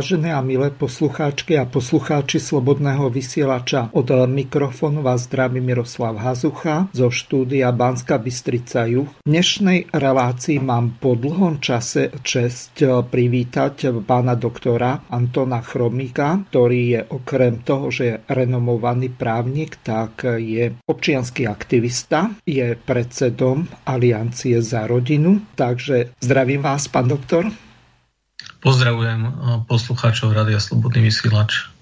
Vážené a milé poslucháčky a poslucháči Slobodného vysielača, od mikrofónu vás zdraví Miroslav Hazucha zo štúdia Banska Bystrica Juh. V dnešnej relácii mám po dlhom čase čest privítať pána doktora Antona Chromika, ktorý je okrem toho, že je renomovaný právnik, tak je občianský aktivista, je predsedom Aliancie za rodinu. Takže zdravím vás, pán doktor. Pozdravujem eh, poslucháčov Radia Slobodný vysielač.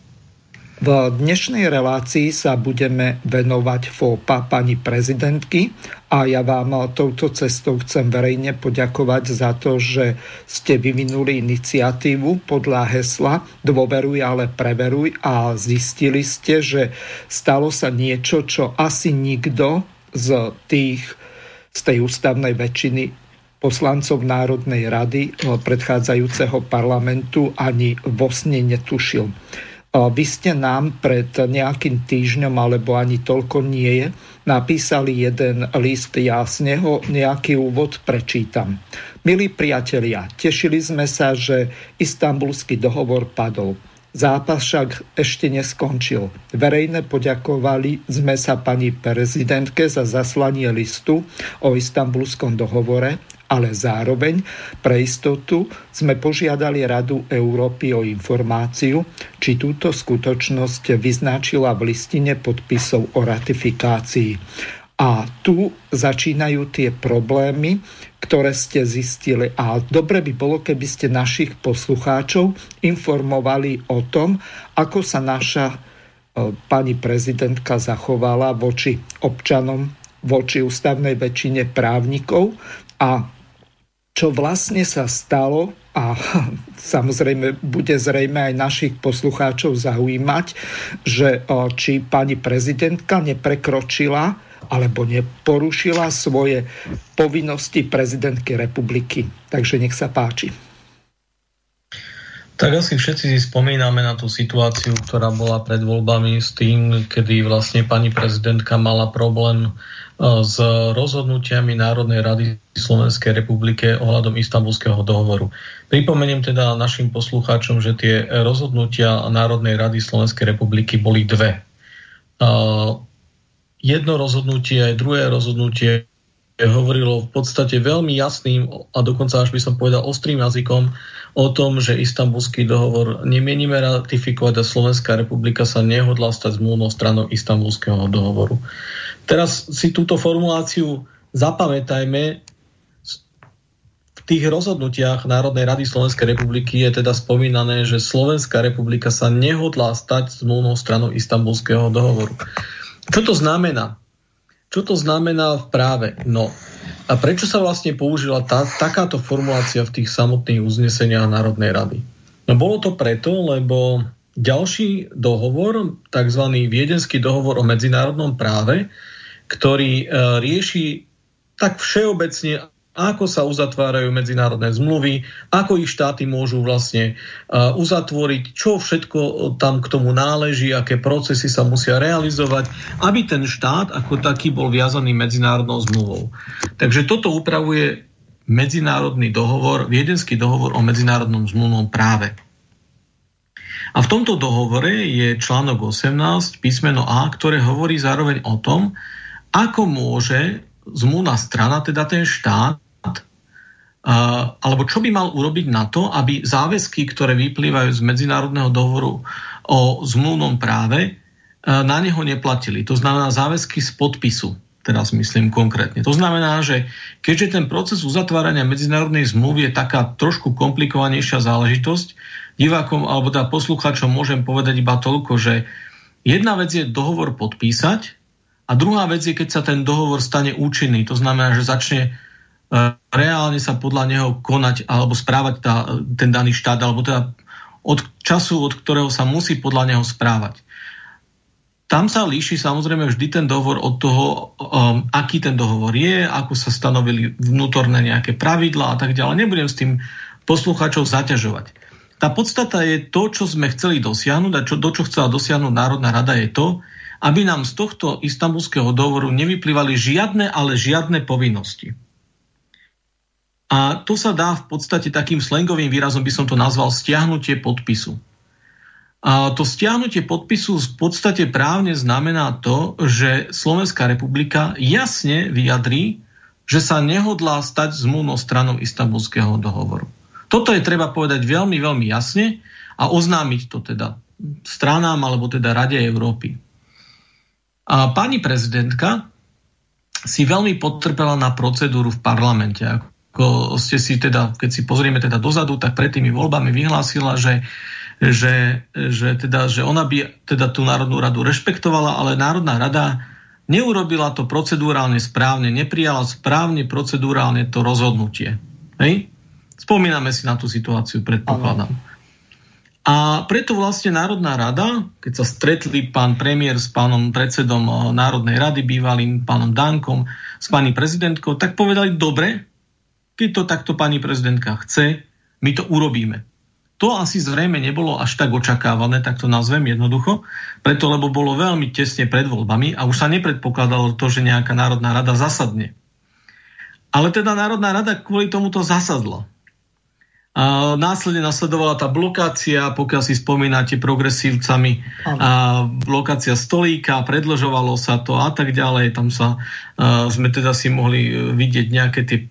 V dnešnej relácii sa budeme venovať FOPA pani prezidentky a ja vám touto cestou chcem verejne poďakovať za to, že ste vyvinuli iniciatívu podľa hesla Dôveruj, ale preveruj a zistili ste, že stalo sa niečo, čo asi nikto z tých z tej ústavnej väčšiny poslancov Národnej rady eh, predchádzajúceho parlamentu ani vo sne netušil. Eh, vy ste nám pred nejakým týždňom, alebo ani toľko nie je, napísali jeden list, ja z neho nejaký úvod prečítam. Milí priatelia, tešili sme sa, že istambulský dohovor padol. Zápas však ešte neskončil. Verejne poďakovali sme sa pani prezidentke za zaslanie listu o istambulskom dohovore ale zároveň pre istotu sme požiadali Radu Európy o informáciu, či túto skutočnosť vyznačila v listine podpisov o ratifikácii. A tu začínajú tie problémy, ktoré ste zistili. A dobre by bolo, keby ste našich poslucháčov informovali o tom, ako sa naša e, pani prezidentka zachovala voči občanom, voči ústavnej väčšine právnikov a čo vlastne sa stalo a samozrejme bude zrejme aj našich poslucháčov zaujímať, že či pani prezidentka neprekročila alebo neporušila svoje povinnosti prezidentky republiky. Takže nech sa páči. Tak asi všetci si spomíname na tú situáciu, ktorá bola pred voľbami s tým, kedy vlastne pani prezidentka mala problém s rozhodnutiami Národnej rady Slovenskej republike ohľadom istambulského dohovoru. Pripomeniem teda našim poslucháčom, že tie rozhodnutia Národnej rady Slovenskej republiky boli dve. Jedno rozhodnutie aj druhé rozhodnutie hovorilo v podstate veľmi jasným a dokonca až by som povedal ostrým jazykom o tom, že istambulský dohovor nemienime ratifikovať a Slovenská republika sa nehodla stať zmluvnou stranou istambulského dohovoru. Teraz si túto formuláciu zapamätajme. V tých rozhodnutiach Národnej rady Slovenskej republiky je teda spomínané, že Slovenská republika sa nehodlá stať zmluvnou stranou istambulského dohovoru. Čo to znamená? Čo to znamená v práve? No, a prečo sa vlastne použila tá, takáto formulácia v tých samotných uzneseniach Národnej rady? No bolo to preto, lebo ďalší dohovor, tzv. Viedenský dohovor o medzinárodnom práve, ktorý e, rieši tak všeobecne, ako sa uzatvárajú medzinárodné zmluvy, ako ich štáty môžu vlastne e, uzatvoriť, čo všetko tam k tomu náleží, aké procesy sa musia realizovať, aby ten štát ako taký bol viazaný medzinárodnou zmluvou. Takže toto upravuje medzinárodný dohovor, viedenský dohovor o medzinárodnom zmluvnom práve. A v tomto dohovore je článok 18, písmeno A, ktoré hovorí zároveň o tom, ako môže zmluvná strana, teda ten štát, alebo čo by mal urobiť na to, aby záväzky, ktoré vyplývajú z medzinárodného dohovoru o zmluvnom práve, na neho neplatili. To znamená záväzky z podpisu, teraz myslím konkrétne. To znamená, že keďže ten proces uzatvárania medzinárodnej zmluvy je taká trošku komplikovanejšia záležitosť, divákom alebo teda posluchačom môžem povedať iba toľko, že jedna vec je dohovor podpísať, a druhá vec je, keď sa ten dohovor stane účinný, to znamená, že začne reálne sa podľa neho konať alebo správať tá, ten daný štát, alebo teda od času, od ktorého sa musí podľa neho správať. Tam sa líši samozrejme vždy ten dohovor od toho, um, aký ten dohovor je, ako sa stanovili vnútorné nejaké pravidlá a tak ďalej. Nebudem s tým poslucháčov zaťažovať. Tá podstata je to, čo sme chceli dosiahnuť a čo, do čo chcela dosiahnuť Národná rada je to, aby nám z tohto istambulského dohovoru nevyplývali žiadne, ale žiadne povinnosti. A to sa dá v podstate takým slangovým výrazom, by som to nazval, stiahnutie podpisu. A to stiahnutie podpisu v podstate právne znamená to, že Slovenská republika jasne vyjadrí, že sa nehodlá stať zmluvnou stranou istambulského dohovoru. Toto je treba povedať veľmi, veľmi jasne a oznámiť to teda stranám alebo teda Rade Európy. A pani prezidentka si veľmi potrpela na procedúru v parlamente. Ako ste si teda, keď si pozrieme teda dozadu, tak pred tými voľbami vyhlásila, že že, že, teda, že ona by teda tú Národnú radu rešpektovala, ale Národná rada neurobila to procedurálne správne, neprijala správne procedurálne to rozhodnutie. Hej? Spomíname si na tú situáciu, predpokladám. A preto vlastne Národná rada, keď sa stretli pán premiér s pánom predsedom eh, Národnej rady, bývalým pánom Dankom, s pani prezidentkou, tak povedali, dobre, keď to takto pani prezidentka chce, my to urobíme. To asi zrejme nebolo až tak očakávané, tak to nazvem jednoducho, preto lebo bolo veľmi tesne pred voľbami a už sa nepredpokladalo to, že nejaká Národná rada zasadne. Ale teda Národná rada kvôli tomuto zasadla. A následne nasledovala tá blokácia, pokiaľ si spomínate progresívcami, a blokácia stolíka, predlžovalo sa to a tak ďalej. Tam sa a, sme teda si mohli vidieť nejaké tie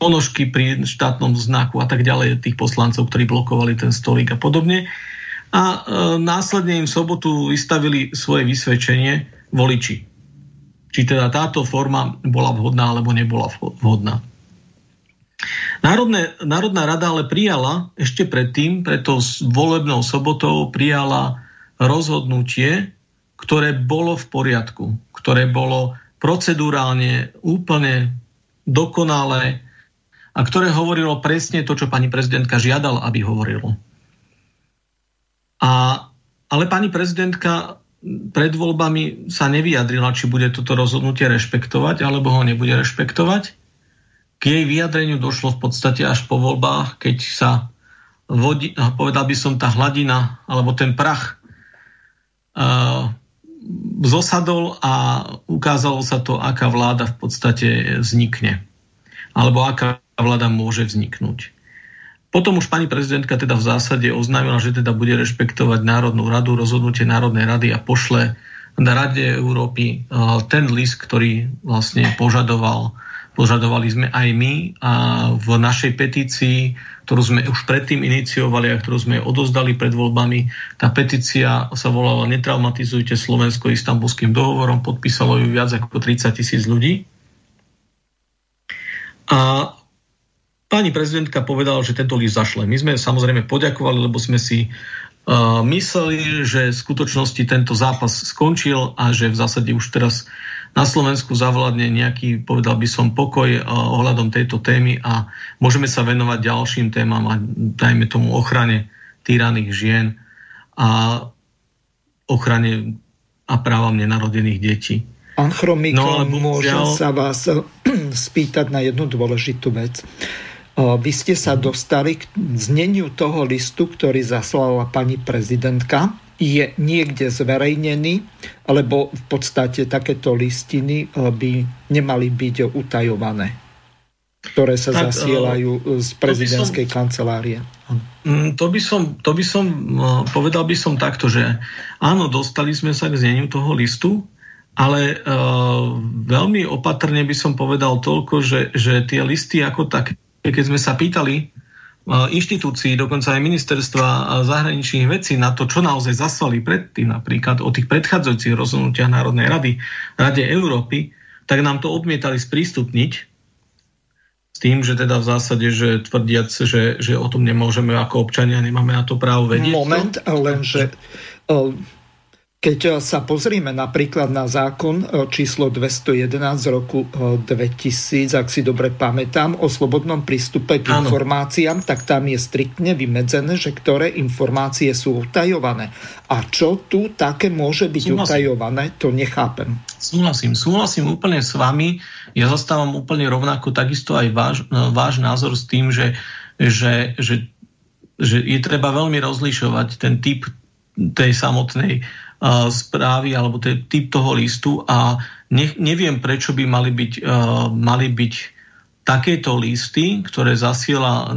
ponožky pri štátnom znaku a tak ďalej tých poslancov, ktorí blokovali ten stolík a podobne. A e, následne im v sobotu vystavili svoje vysvedčenie voliči. Či teda táto forma bola vhodná alebo nebola vhodná. Národné, Národná rada ale prijala ešte predtým, preto s volebnou sobotou prijala rozhodnutie, ktoré bolo v poriadku, ktoré bolo procedurálne úplne dokonalé, a ktoré hovorilo presne to, čo pani prezidentka žiadala, aby hovorilo. A, ale pani prezidentka pred voľbami sa nevyjadrila, či bude toto rozhodnutie rešpektovať, alebo ho nebude rešpektovať. K jej vyjadreniu došlo v podstate až po voľbách, keď sa vodi, povedal by som, tá hladina, alebo ten prach uh, zosadol a ukázalo sa to, aká vláda v podstate vznikne. Alebo aká vláda môže vzniknúť. Potom už pani prezidentka teda v zásade oznámila, že teda bude rešpektovať Národnú radu, rozhodnutie Národnej rady a pošle na Rade Európy ten list, ktorý vlastne požadoval, požadovali sme aj my a v našej petícii, ktorú sme už predtým iniciovali a ktorú sme odozdali pred voľbami, tá petícia sa volala Netraumatizujte Slovensko istambulským dohovorom, podpísalo ju viac ako 30 tisíc ľudí. A Pani prezidentka povedala, že tento list zašle. My sme samozrejme poďakovali, lebo sme si uh, mysleli, že v skutočnosti tento zápas skončil a že v zásade už teraz na Slovensku zavládne nejaký, povedal by som, pokoj uh, ohľadom tejto témy a môžeme sa venovať ďalším témam a dajme tomu ochrane týraných žien a ochrane a právam nenarodených detí. Pán Chromík, no, môžem ja... sa vás spýtať na jednu dôležitú vec. Vy ste sa dostali k zneniu toho listu, ktorý zaslala pani prezidentka. Je niekde zverejnený, lebo v podstate takéto listiny by nemali byť utajované, ktoré sa tak, zasielajú z prezidentskej som, kancelárie. Mm, to by, som, to by som, povedal by som takto, že áno, dostali sme sa k zneniu toho listu, ale uh, veľmi opatrne by som povedal toľko, že, že tie listy ako také keď sme sa pýtali e, inštitúcií, dokonca aj ministerstva zahraničných vecí na to, čo naozaj zaslali predtým, napríklad o tých predchádzajúcich rozhodnutiach Národnej rady, Rade Európy, tak nám to odmietali sprístupniť s tým, že teda v zásade, že tvrdiac, že, že o tom nemôžeme ako občania, nemáme na to právo vedieť. Moment, lenže Keď e, sa pozrieme napríklad na zákon e, číslo 211 z roku 2000, e, ak si dobre pamätám, o slobodnom prístupe k informáciám, tak tam je striktne vymedzené, že ktoré informácie sú utajované. A čo tu také môže byť súhlasím. utajované, to nechápem. Súhlasím, súhlasím úplne s vami. Ja zastávam úplne rovnako takisto aj váš, váš názor s tým, že, že, že, že je treba veľmi rozlišovať ten typ tej samotnej správy alebo ten typ toho listu a ne, neviem, prečo by mali byť, uh, mali byť takéto listy, ktoré zasiela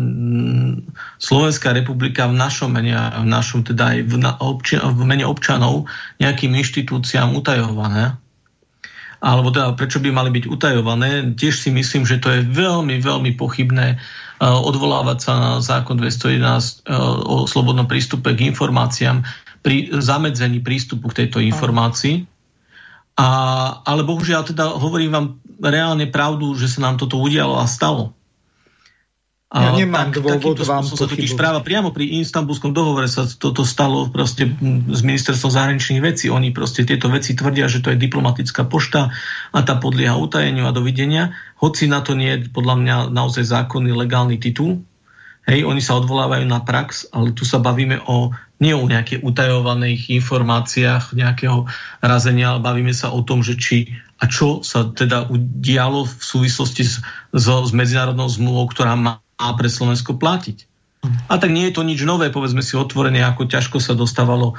Slovenská republika v našom mene, v našom teda aj v, na, obči, v mene občanov nejakým inštitúciám utajované. Alebo teda prečo by mali byť utajované. Tiež si myslím, že to je veľmi, veľmi pochybné uh, odvolávať sa na zákon 211 uh, o slobodnom prístupe k informáciám, pri zamedzení prístupu k tejto informácii. A, ale bohužiaľ teda hovorím vám reálne pravdu, že sa nám toto udialo a stalo. Ja nemám tak, dôvod vám sa totiž práva priamo pri istambulskom dohovore sa toto stalo proste z ministerstva zahraničných vecí. Oni proste tieto veci tvrdia, že to je diplomatická pošta a tá podlieha utajeniu a dovidenia. Hoci na to nie je podľa mňa naozaj zákonný legálny titul. Hej, oni sa odvolávajú na prax, ale tu sa bavíme o nie o nejakých utajovaných informáciách nejakého razenia, ale bavíme sa o tom, že či a čo sa teda udialo v súvislosti s, s, s medzinárodnou zmluvou, ktorá má pre Slovensko platiť. A tak nie je to nič nové, povedzme si otvorené, ako ťažko sa dostávalo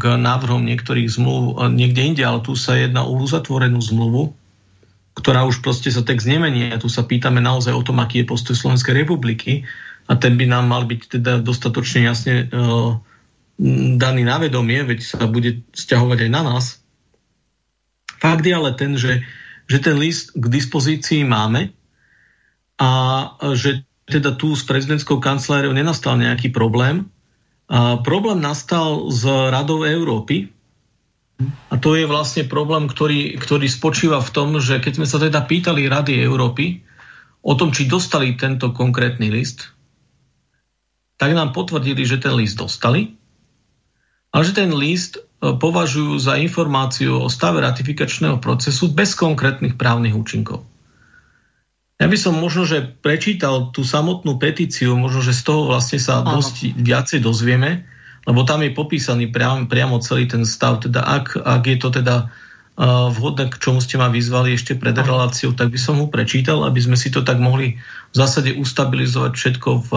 k návrhom niektorých zmluv niekde inde, ale tu sa jedná o uzatvorenú zmluvu, ktorá už proste sa text nemení. A tu sa pýtame naozaj o tom, aký je postoj Slovenskej republiky a ten by nám mal byť teda dostatočne jasne uh, daný na vedomie, veď sa bude stiahovať aj na nás. Fakt je ale ten, že, že ten list k dispozícii máme a že teda tu s prezidentskou kanceláriou nenastal nejaký problém. A problém nastal z Radou Európy, a to je vlastne problém, ktorý, ktorý spočíva v tom, že keď sme sa teda pýtali Rady Európy o tom, či dostali tento konkrétny list, tak nám potvrdili, že ten list dostali, ale že ten list e, považujú za informáciu o stave ratifikačného procesu bez konkrétnych právnych účinkov. Ja by som možno, že prečítal tú samotnú petíciu, možno, že z toho vlastne sa Áno. dosť viacej dozvieme, lebo tam je popísaný priam, priamo celý ten stav. Teda ak, ak je to teda uh, vhodné, k čomu ste ma vyzvali ešte pred reláciou, tak by som ho prečítal, aby sme si to tak mohli v zásade ustabilizovať všetko v,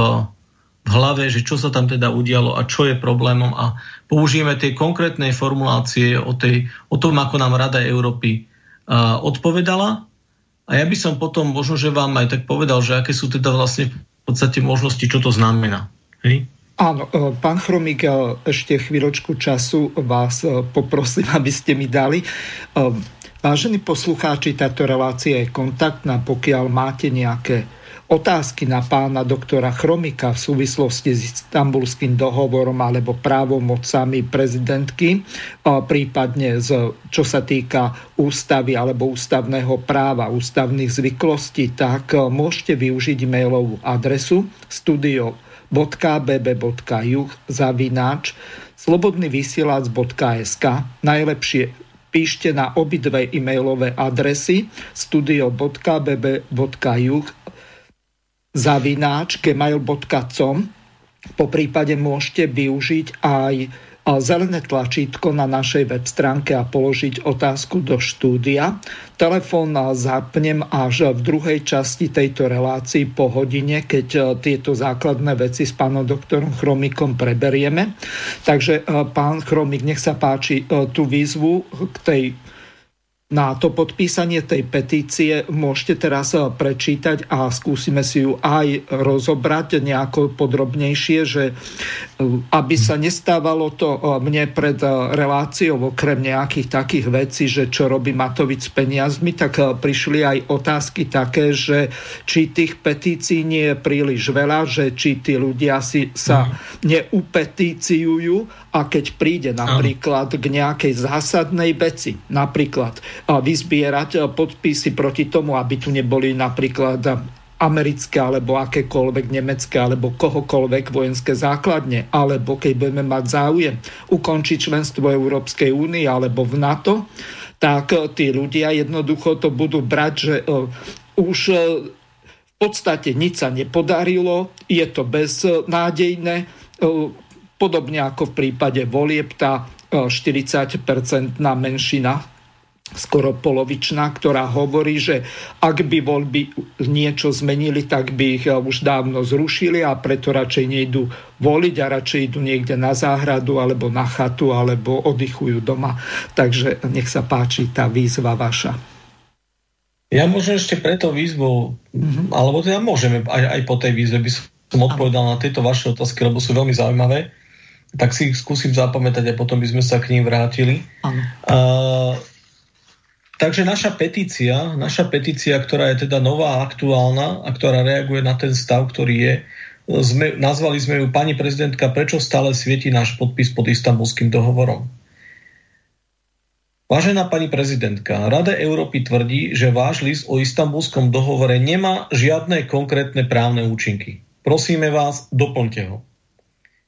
v hlave, že čo sa tam teda udialo a čo je problémom a použijeme tie konkrétne formulácie o, tej, o tom, ako nám Rada Európy uh, odpovedala. A ja by som potom možno, že vám aj tak povedal, že aké sú teda vlastne v podstate možnosti, čo to znamená. Hej? Áno, e, pán Chromík, e, ešte chvíľočku času vás poprosím, aby ste mi dali. Vážení poslucháči, táto relácia je kontaktná, pokiaľ máte nejaké otázky na pána doktora Chromika v súvislosti s istambulským dohovorom alebo právomocami prezidentky, prípadne z, čo sa týka ústavy alebo ústavného práva, ústavných zvyklostí, tak môžete využiť mailovú adresu studio.bb.juh zavináč slobodnyvysielac.sk najlepšie píšte na obidve e-mailové adresy studio.bb.juh zavináč gmail.com. Po prípade môžete využiť aj zelené tlačítko na našej web stránke a položiť otázku do štúdia. Telefón zapnem až v druhej časti tejto relácii po hodine, keď e, tieto základné veci s pánom doktorom Chromikom preberieme. Takže e, pán Chromik, nech sa páči e, tú výzvu k tej na to podpísanie tej petície môžete teraz eh, prečítať a skúsime si ju aj rozobrať nejako podrobnejšie, že eh, aby sa nestávalo to eh, mne pred reláciou okrem nejakých takých vecí, že čo robí Matovic s peniazmi, tak prišli aj otázky také, že či tých petícií nie je príliš veľa, že či tí ľudia si sa mhm. neupetíciujú a keď príde napríklad k nejakej zásadnej veci, napríklad vyzbierať podpisy proti tomu, aby tu neboli napríklad americké alebo akékoľvek nemecké alebo kohokoľvek vojenské základne, alebo keď budeme mať záujem ukončiť členstvo Európskej únie alebo v NATO, tak tí ľudia jednoducho to budú brať, že už v podstate nič sa nepodarilo, je to beznádejné, podobne ako v prípade volieb, tá 40-percentná menšina skoro polovičná, ktorá hovorí, že ak by voľby niečo zmenili, tak by ich už dávno zrušili a preto radšej nejdú voliť a radšej idú niekde na záhradu alebo na chatu alebo oddychujú doma. Takže nech sa páči tá výzva vaša. Ja môžem ešte preto výzvu, mm-hmm. alebo teda môžeme aj, aj po tej výzve by som odpovedal na tieto vaše otázky, lebo sú veľmi zaujímavé. Tak si ich skúsim zapamätať a potom by sme sa k ním vrátili. Uh, Takže naša petícia, naša petícia, ktorá je teda nová a aktuálna a ktorá reaguje na ten stav, ktorý je, sme, nazvali sme ju pani prezidentka, prečo stále svieti náš podpis pod istambulským dohovorom. Vážená pani prezidentka, Rada Európy tvrdí, že váš list o istambulskom dohovore nemá žiadne konkrétne právne účinky. Prosíme vás, doplňte ho.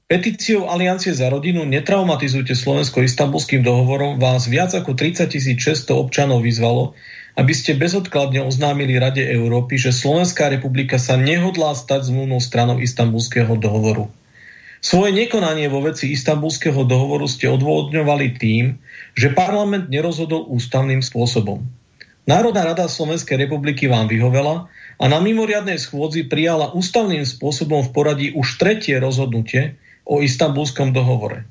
Petíciou Aliancie za rodinu Netraumatizujte Slovensko istambulským dohovorom vás viac ako 30 600 občanov vyzvalo, aby ste bezodkladne oznámili Rade Európy, že Slovenská republika sa nehodlá stať zmluvnou stranou istambulského dohovoru. Svoje nekonanie vo veci istambulského dohovoru ste odvodňovali tým, že parlament nerozhodol ústavným spôsobom. Národná rada Slovenskej republiky vám vyhovela a na mimoriadnej schôdzi prijala ústavným spôsobom v poradí už tretie rozhodnutie, o istambulskom dohovore.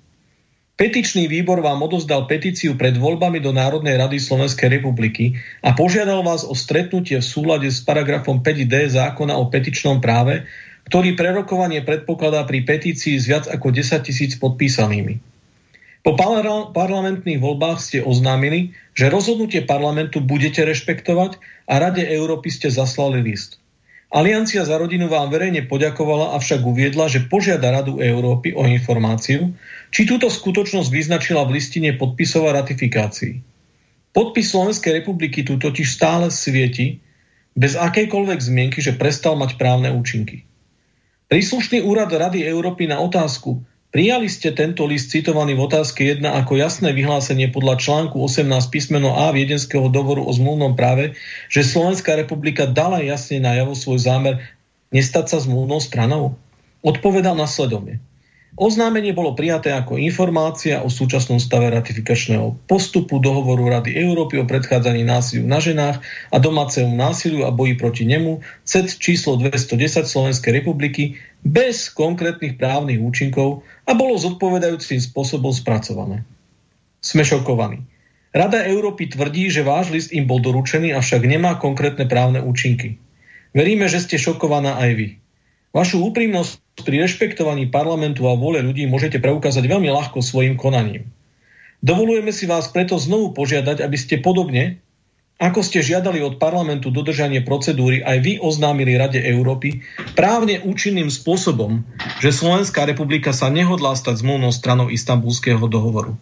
Petičný výbor vám odozdal petíciu pred voľbami do Národnej rady Slovenskej republiky a požiadal vás o stretnutie v súlade s paragrafom 5d zákona o petičnom práve, ktorý prerokovanie predpokladá pri petícii s viac ako 10 tisíc podpísanými. Po parlamentných voľbách ste oznámili, že rozhodnutie parlamentu budete rešpektovať a Rade Európy ste zaslali list. Aliancia za rodinu vám verejne poďakovala, avšak uviedla, že požiada Radu Európy o informáciu, či túto skutočnosť vyznačila v listine podpisov a ratifikácií. Podpis Slovenskej republiky tu totiž stále svieti, bez akejkoľvek zmienky, že prestal mať právne účinky. Príslušný úrad Rady Európy na otázku, Prijali ste tento list citovaný v otázke 1 ako jasné vyhlásenie podľa článku 18 písmeno A Viedenského dohovoru o zmluvnom práve, že Slovenská republika dala jasne najavo svoj zámer nestať sa zmluvnou stranou? Odpovedal nasledovne. Oznámenie bolo prijaté ako informácia o súčasnom stave ratifikačného postupu dohovoru Rady Európy o predchádzaní násiliu na ženách a domácemu násiliu a boji proti nemu, CED číslo 210 Slovenskej republiky, bez konkrétnych právnych účinkov a bolo zodpovedajúcim spôsobom spracované. Sme šokovaní. Rada Európy tvrdí, že váš list im bol doručený, avšak nemá konkrétne právne účinky. Veríme, že ste šokovaná aj vy. Vašu úprimnosť pri rešpektovaní parlamentu a vôle ľudí môžete preukázať veľmi ľahko svojim konaním. Dovolujeme si vás preto znovu požiadať, aby ste podobne, ako ste žiadali od parlamentu dodržanie procedúry, aj vy oznámili Rade Európy právne účinným spôsobom, že Slovenská republika sa nehodlá stať zmluvnou stranou istambulského dohovoru.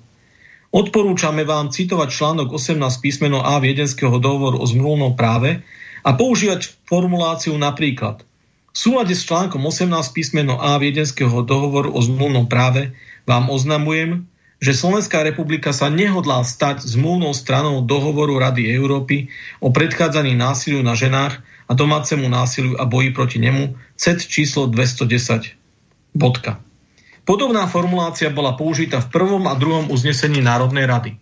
Odporúčame vám citovať článok 18 písmeno A Viedenského dohovoru o zmluvnom práve a používať formuláciu napríklad – v súlade s článkom 18 písmeno A Viedenského dohovoru o zmluvnom práve vám oznamujem, že Slovenská republika sa nehodlá stať zmluvnou stranou dohovoru Rady Európy o predchádzaní násiliu na ženách a domácemu násiliu a boji proti nemu CET číslo 210. Bodka. Podobná formulácia bola použitá v prvom a druhom uznesení Národnej rady.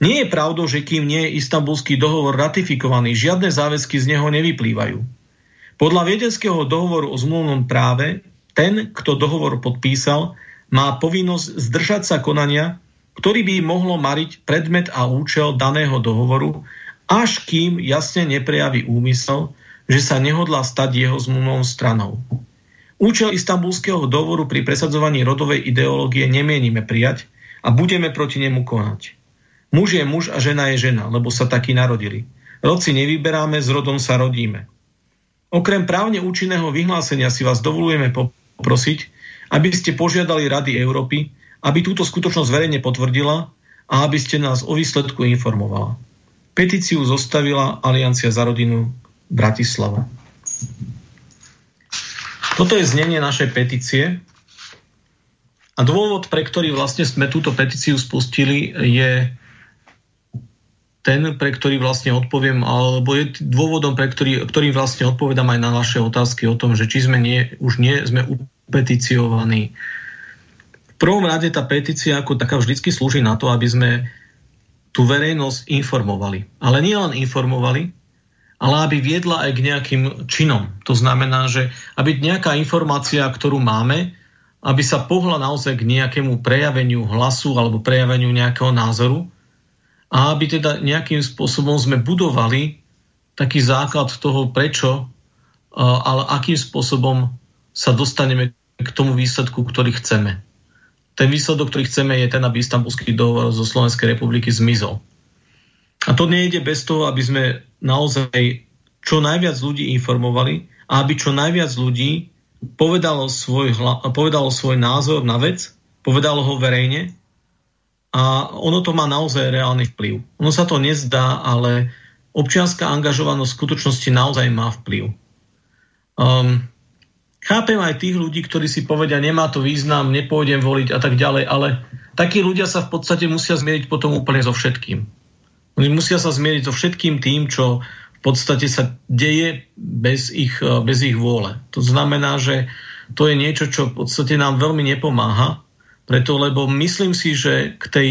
Nie je pravdou, že kým nie je istambulský dohovor ratifikovaný, žiadne záväzky z neho nevyplývajú. Podľa viedenského dohovoru o zmluvnom práve ten, kto dohovor podpísal, má povinnosť zdržať sa konania, ktorý by mohlo mariť predmet a účel daného dohovoru, až kým jasne neprejaví úmysel, že sa nehodlá stať jeho zmluvnou stranou. Účel istambulského dohovoru pri presadzovaní rodovej ideológie nemienime prijať a budeme proti nemu konať. Muž je muž a žena je žena, lebo sa takí narodili. Rod si nevyberáme, s rodom sa rodíme. Okrem právne účinného vyhlásenia si vás dovolujeme poprosiť, aby ste požiadali Rady Európy, aby túto skutočnosť verejne potvrdila a aby ste nás o výsledku informovala. Petíciu zostavila Aliancia za rodinu Bratislava. Toto je znenie našej petície A dôvod, pre ktorý vlastne sme túto petíciu spustili, je ten, pre ktorý vlastne odpoviem, alebo je dôvodom, pre ktorý, ktorým vlastne odpovedám aj na vaše otázky o tom, že či sme nie, už nie sme upeticiovaní. V prvom rade tá petícia ako taká vždycky slúži na to, aby sme tú verejnosť informovali. Ale nie len informovali, ale aby viedla aj k nejakým činom. To znamená, že aby nejaká informácia, ktorú máme, aby sa pohla naozaj k nejakému prejaveniu hlasu alebo prejaveniu nejakého názoru, a aby teda nejakým spôsobom sme budovali taký základ toho, prečo, ale akým spôsobom sa dostaneme k tomu výsledku, ktorý chceme. Ten výsledok, ktorý chceme, je ten, aby istambulský dohovor zo Slovenskej republiky zmizol. A to nejde bez toho, aby sme naozaj čo najviac ľudí informovali a aby čo najviac ľudí povedalo svoj, povedalo svoj názor na vec, povedalo ho verejne a ono to má naozaj reálny vplyv. Ono sa to nezdá, ale občianská angažovanosť v skutočnosti naozaj má vplyv. Um, chápem aj tých ľudí, ktorí si povedia, nemá to význam, nepôjdem voliť a tak ďalej, ale takí ľudia sa v podstate musia zmieriť potom úplne so všetkým. Oni musia sa zmieriť so všetkým tým, čo v podstate sa deje bez ich, bez ich vôle. To znamená, že to je niečo, čo v podstate nám veľmi nepomáha preto, lebo myslím si, že k tej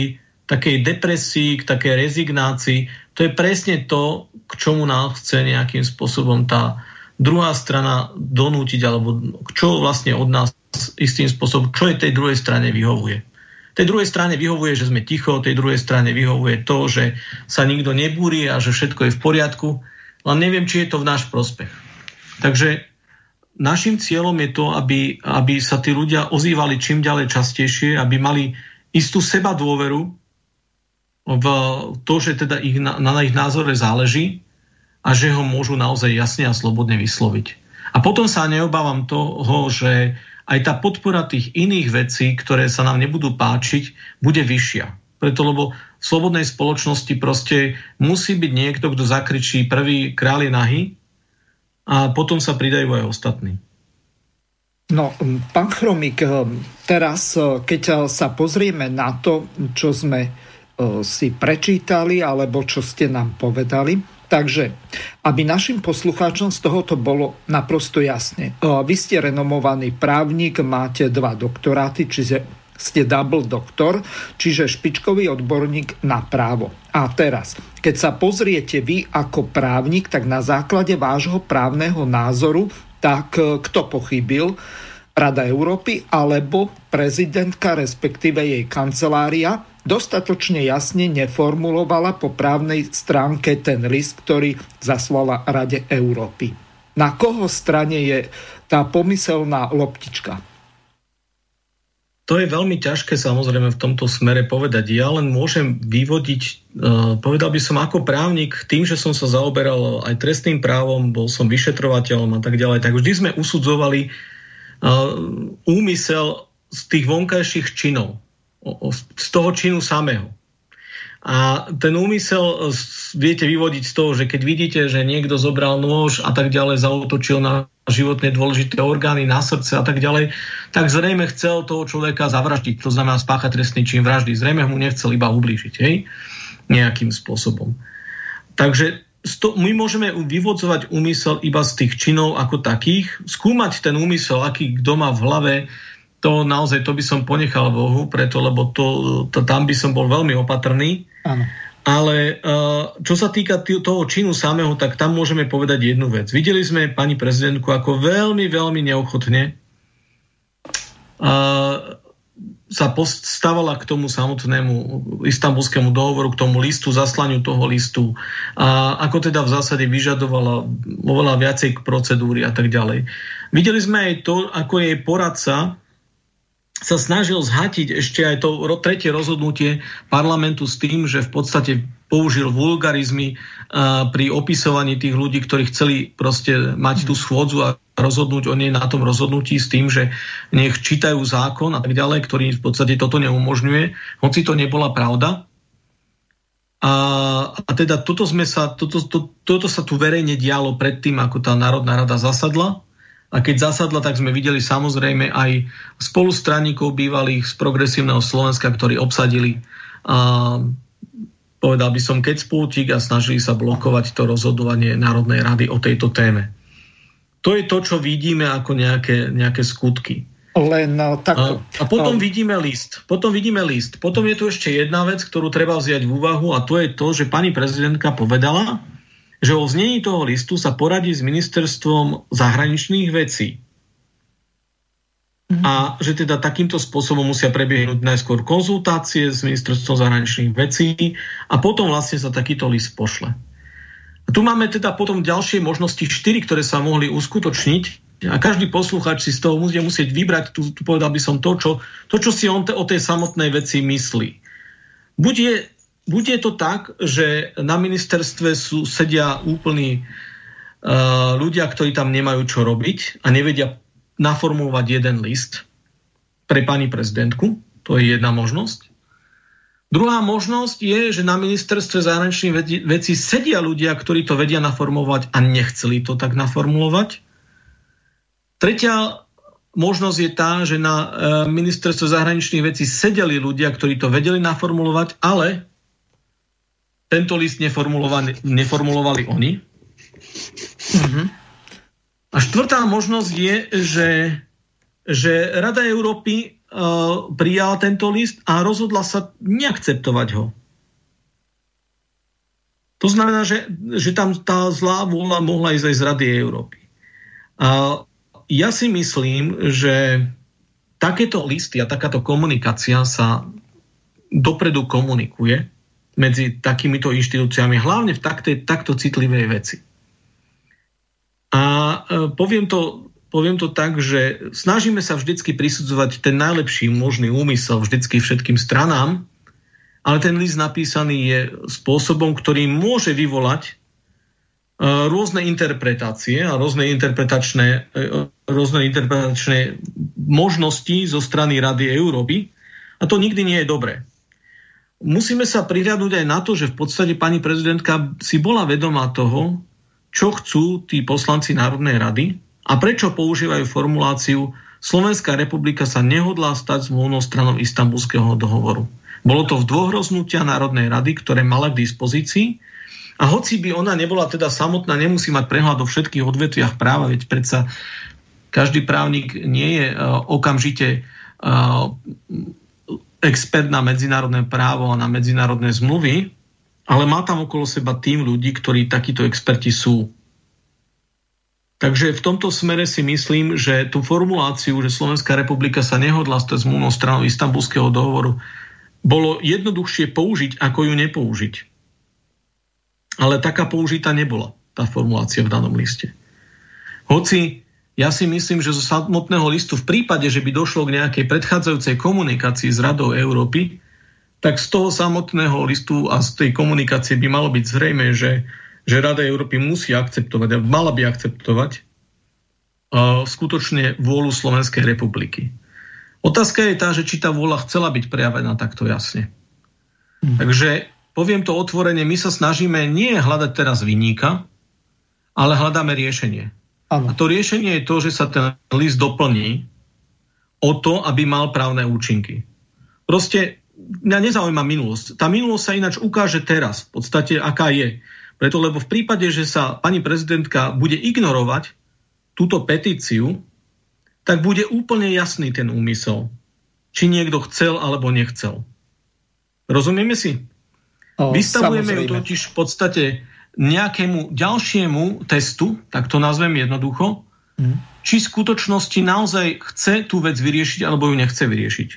takej depresii, k takej rezignácii, to je presne to, k čomu nás chce nejakým spôsobom tá druhá strana donútiť, alebo čo vlastne od nás istým spôsobom, čo je tej druhej strane vyhovuje. Tej druhej strane vyhovuje, že sme ticho, tej druhej strane vyhovuje to, že sa nikto nebúri a že všetko je v poriadku, len neviem, či je to v náš prospech. Takže našim cieľom je to, aby, aby sa tí ľudia ozývali čím ďalej častejšie, aby mali istú seba dôveru v to, že teda ich, na, na ich názore záleží a že ho môžu naozaj jasne a slobodne vysloviť. A potom sa neobávam toho, že aj tá podpora tých iných vecí, ktoré sa nám nebudú páčiť, bude vyššia. Preto, lebo v slobodnej spoločnosti proste musí byť niekto, kto zakričí prvý kráľ je nahy a potom sa pridajú aj ostatní. No, pán Chromik, eh, teraz, eh, keď eh, sa pozrieme na to, čo sme si prečítali, alebo čo ste nám povedali, takže, aby našim poslucháčom z tohoto bolo naprosto jasne. Vy ste renomovaný právnik, máte dva doktoráty, čiže ste double doktor, čiže špičkový odborník na právo. A teraz, keď sa pozriete vy ako právnik, tak na základe vášho právneho názoru, tak e, kto pochybil? Rada Európy alebo prezidentka, respektíve jej kancelária, dostatočne jasne neformulovala po právnej stránke ten list, ktorý zaslala Rade Európy. Na koho strane je tá pomyselná loptička? To je veľmi ťažké samozrejme v tomto smere povedať. Ja len môžem vyvodiť, uh, povedal by som ako právnik, tým, že som sa zaoberal aj trestným právom, bol som vyšetrovateľom a tak ďalej, tak vždy sme usudzovali uh, úmysel z tých vonkajších činov, z toho činu samého. A ten úmysel viete vyvodiť z toho, že keď vidíte, že niekto zobral nôž a tak ďalej, zautočil na životne dôležité orgány, na srdce a tak ďalej, tak zrejme chcel toho človeka zavraždiť, to znamená spáchať trestný čin vraždy. Zrejme mu nechcel iba ublížiť, hej? Nejakým spôsobom. Takže my môžeme vyvodzovať úmysel iba z tých činov ako takých, skúmať ten úmysel, aký kto má v hlave, to naozaj to by som ponechal Bohu, preto, lebo to, to, tam by som bol veľmi opatrný. Áno. Ale uh, čo sa týka toho činu samého, tak tam môžeme povedať jednu vec. Videli sme pani prezidentku ako veľmi, veľmi neochotne uh, sa postávala k tomu samotnému istambulskému dohovoru, k tomu listu, zaslaniu toho listu a ako teda v zásade vyžadovala oveľa viacej procedúry a tak ďalej. Videli sme aj to, ako jej poradca sa snažil zhatiť ešte aj to tretie rozhodnutie parlamentu s tým, že v podstate použil vulgarizmy pri opisovaní tých ľudí, ktorí chceli proste mať tú schôdzu a rozhodnúť o nej na tom rozhodnutí s tým, že nech čítajú zákon a tak ďalej, ktorý v podstate toto neumožňuje, hoci to nebola pravda. A, a teda toto, sme sa, toto, to, toto sa tu verejne dialo predtým, ako tá Národná rada zasadla A keď zasadla, tak sme videli samozrejme aj spolustranníkov bývalých z progresívneho Slovenska, ktorí obsadili a, povedal by som, keď spútik a snažili sa blokovať to rozhodovanie Národnej rady o tejto téme. To je to, čo vidíme ako nejaké, nejaké skutky. Len no, tak... A, a potom a... vidíme list. Potom vidíme list. Potom je tu ešte jedna vec, ktorú treba vziať v úvahu a to je to, že pani prezidentka povedala, že o znení toho listu sa poradí s ministerstvom zahraničných vecí. Mm-hmm. A že teda takýmto spôsobom musia prebiehnúť najskôr konzultácie s ministerstvom zahraničných vecí a potom vlastne sa takýto list pošle. A tu máme teda potom ďalšie možnosti, štyri, ktoré sa mohli uskutočniť a každý posluchač si z toho bude musieť vybrať, tu, tu povedal by som to, čo, to, čo si on te, o tej samotnej veci myslí. Buď je bude to tak, že na ministerstve sú, sedia úplní uh, ľudia, ktorí tam nemajú čo robiť a nevedia naformulovať jeden list pre pani prezidentku. To je jedna možnosť. Druhá možnosť je, že na ministerstve zahraničných vecí sedia ľudia, ktorí to vedia naformulovať a nechceli to tak naformulovať. Tretia možnosť je tá, že na e, ministerstve zahraničných vecí sedeli ľudia, ktorí to vedeli naformulovať, ale tento list neformulovali, neformulovali oni. Mm-hmm. A štvrtá možnosť je, že, že Rada Európy uh, prijala tento list a rozhodla sa neakceptovať ho. To znamená, že, že tam tá zlá vôľa mohla ísť aj z Rady Európy. A ja si myslím, že takéto listy a takáto komunikácia sa dopredu komunikuje medzi takýmito inštitúciami, hlavne v takte, takto citlivej veci. A e, poviem to, poviem to tak, že snažíme sa vždycky prisudzovať ten najlepší možný úmysel vždycky všetkým stranám, ale ten list napísaný je spôsobom, ktorý môže vyvolať e, rôzne interpretácie a rôzne interpretačné, e, rôzne interpretačné možnosti zo strany Rady Európy. A to nikdy nie je dobré musíme sa prihľadnúť aj na to, že v podstate pani prezidentka si bola vedomá toho, čo chcú tí poslanci Národnej rady a prečo používajú formuláciu Slovenská republika sa nehodlá stať zmluvnou stranou istambulského dohovoru. Bolo to v dvoch roznutia Národnej rady, ktoré mala k dispozícii a hoci by ona nebola teda samotná, nemusí mať prehľad o všetkých odvetviach práva, veď predsa každý právnik nie je uh, okamžite uh, expert na medzinárodné právo a na medzinárodné zmluvy, ale má tam okolo seba tým ľudí, ktorí takíto experti sú. Takže v tomto smere si myslím, že tú formuláciu, že Slovenská republika sa nehodla stať zmluvnou stranou istambulského dohovoru, bolo jednoduchšie použiť, ako ju nepoužiť. Ale taká použitá nebola tá formulácia v danom liste. Hoci ja si myslím, že zo samotného listu v prípade, že by došlo k nejakej predchádzajúcej komunikácii s Radou Európy, tak z toho samotného listu a z tej komunikácie by malo byť zrejme, že, že Rada Európy musí akceptovať a mala by akceptovať uh, skutočne vôľu Slovenskej republiky. Otázka je tá, že či tá vôľa chcela byť prejavená takto jasne. Hmm. Takže poviem to otvorene, my sa snažíme nie hľadať teraz vyníka, ale hľadáme riešenie. Ano. A to riešenie je to, že sa ten list doplní o to, aby mal právne účinky. Proste mňa nezaujíma minulosť. Tá minulosť sa ináč ukáže teraz, v podstate aká je. Preto, lebo v prípade, že sa pani prezidentka bude ignorovať túto petíciu, tak bude úplne jasný ten úmysel. Či niekto chcel alebo nechcel. Rozumieme si? O, Vystavujeme samozrejme. ju totiž v podstate nejakému ďalšiemu testu, tak to nazvem jednoducho, mm. či v skutočnosti naozaj chce tú vec vyriešiť alebo ju nechce vyriešiť.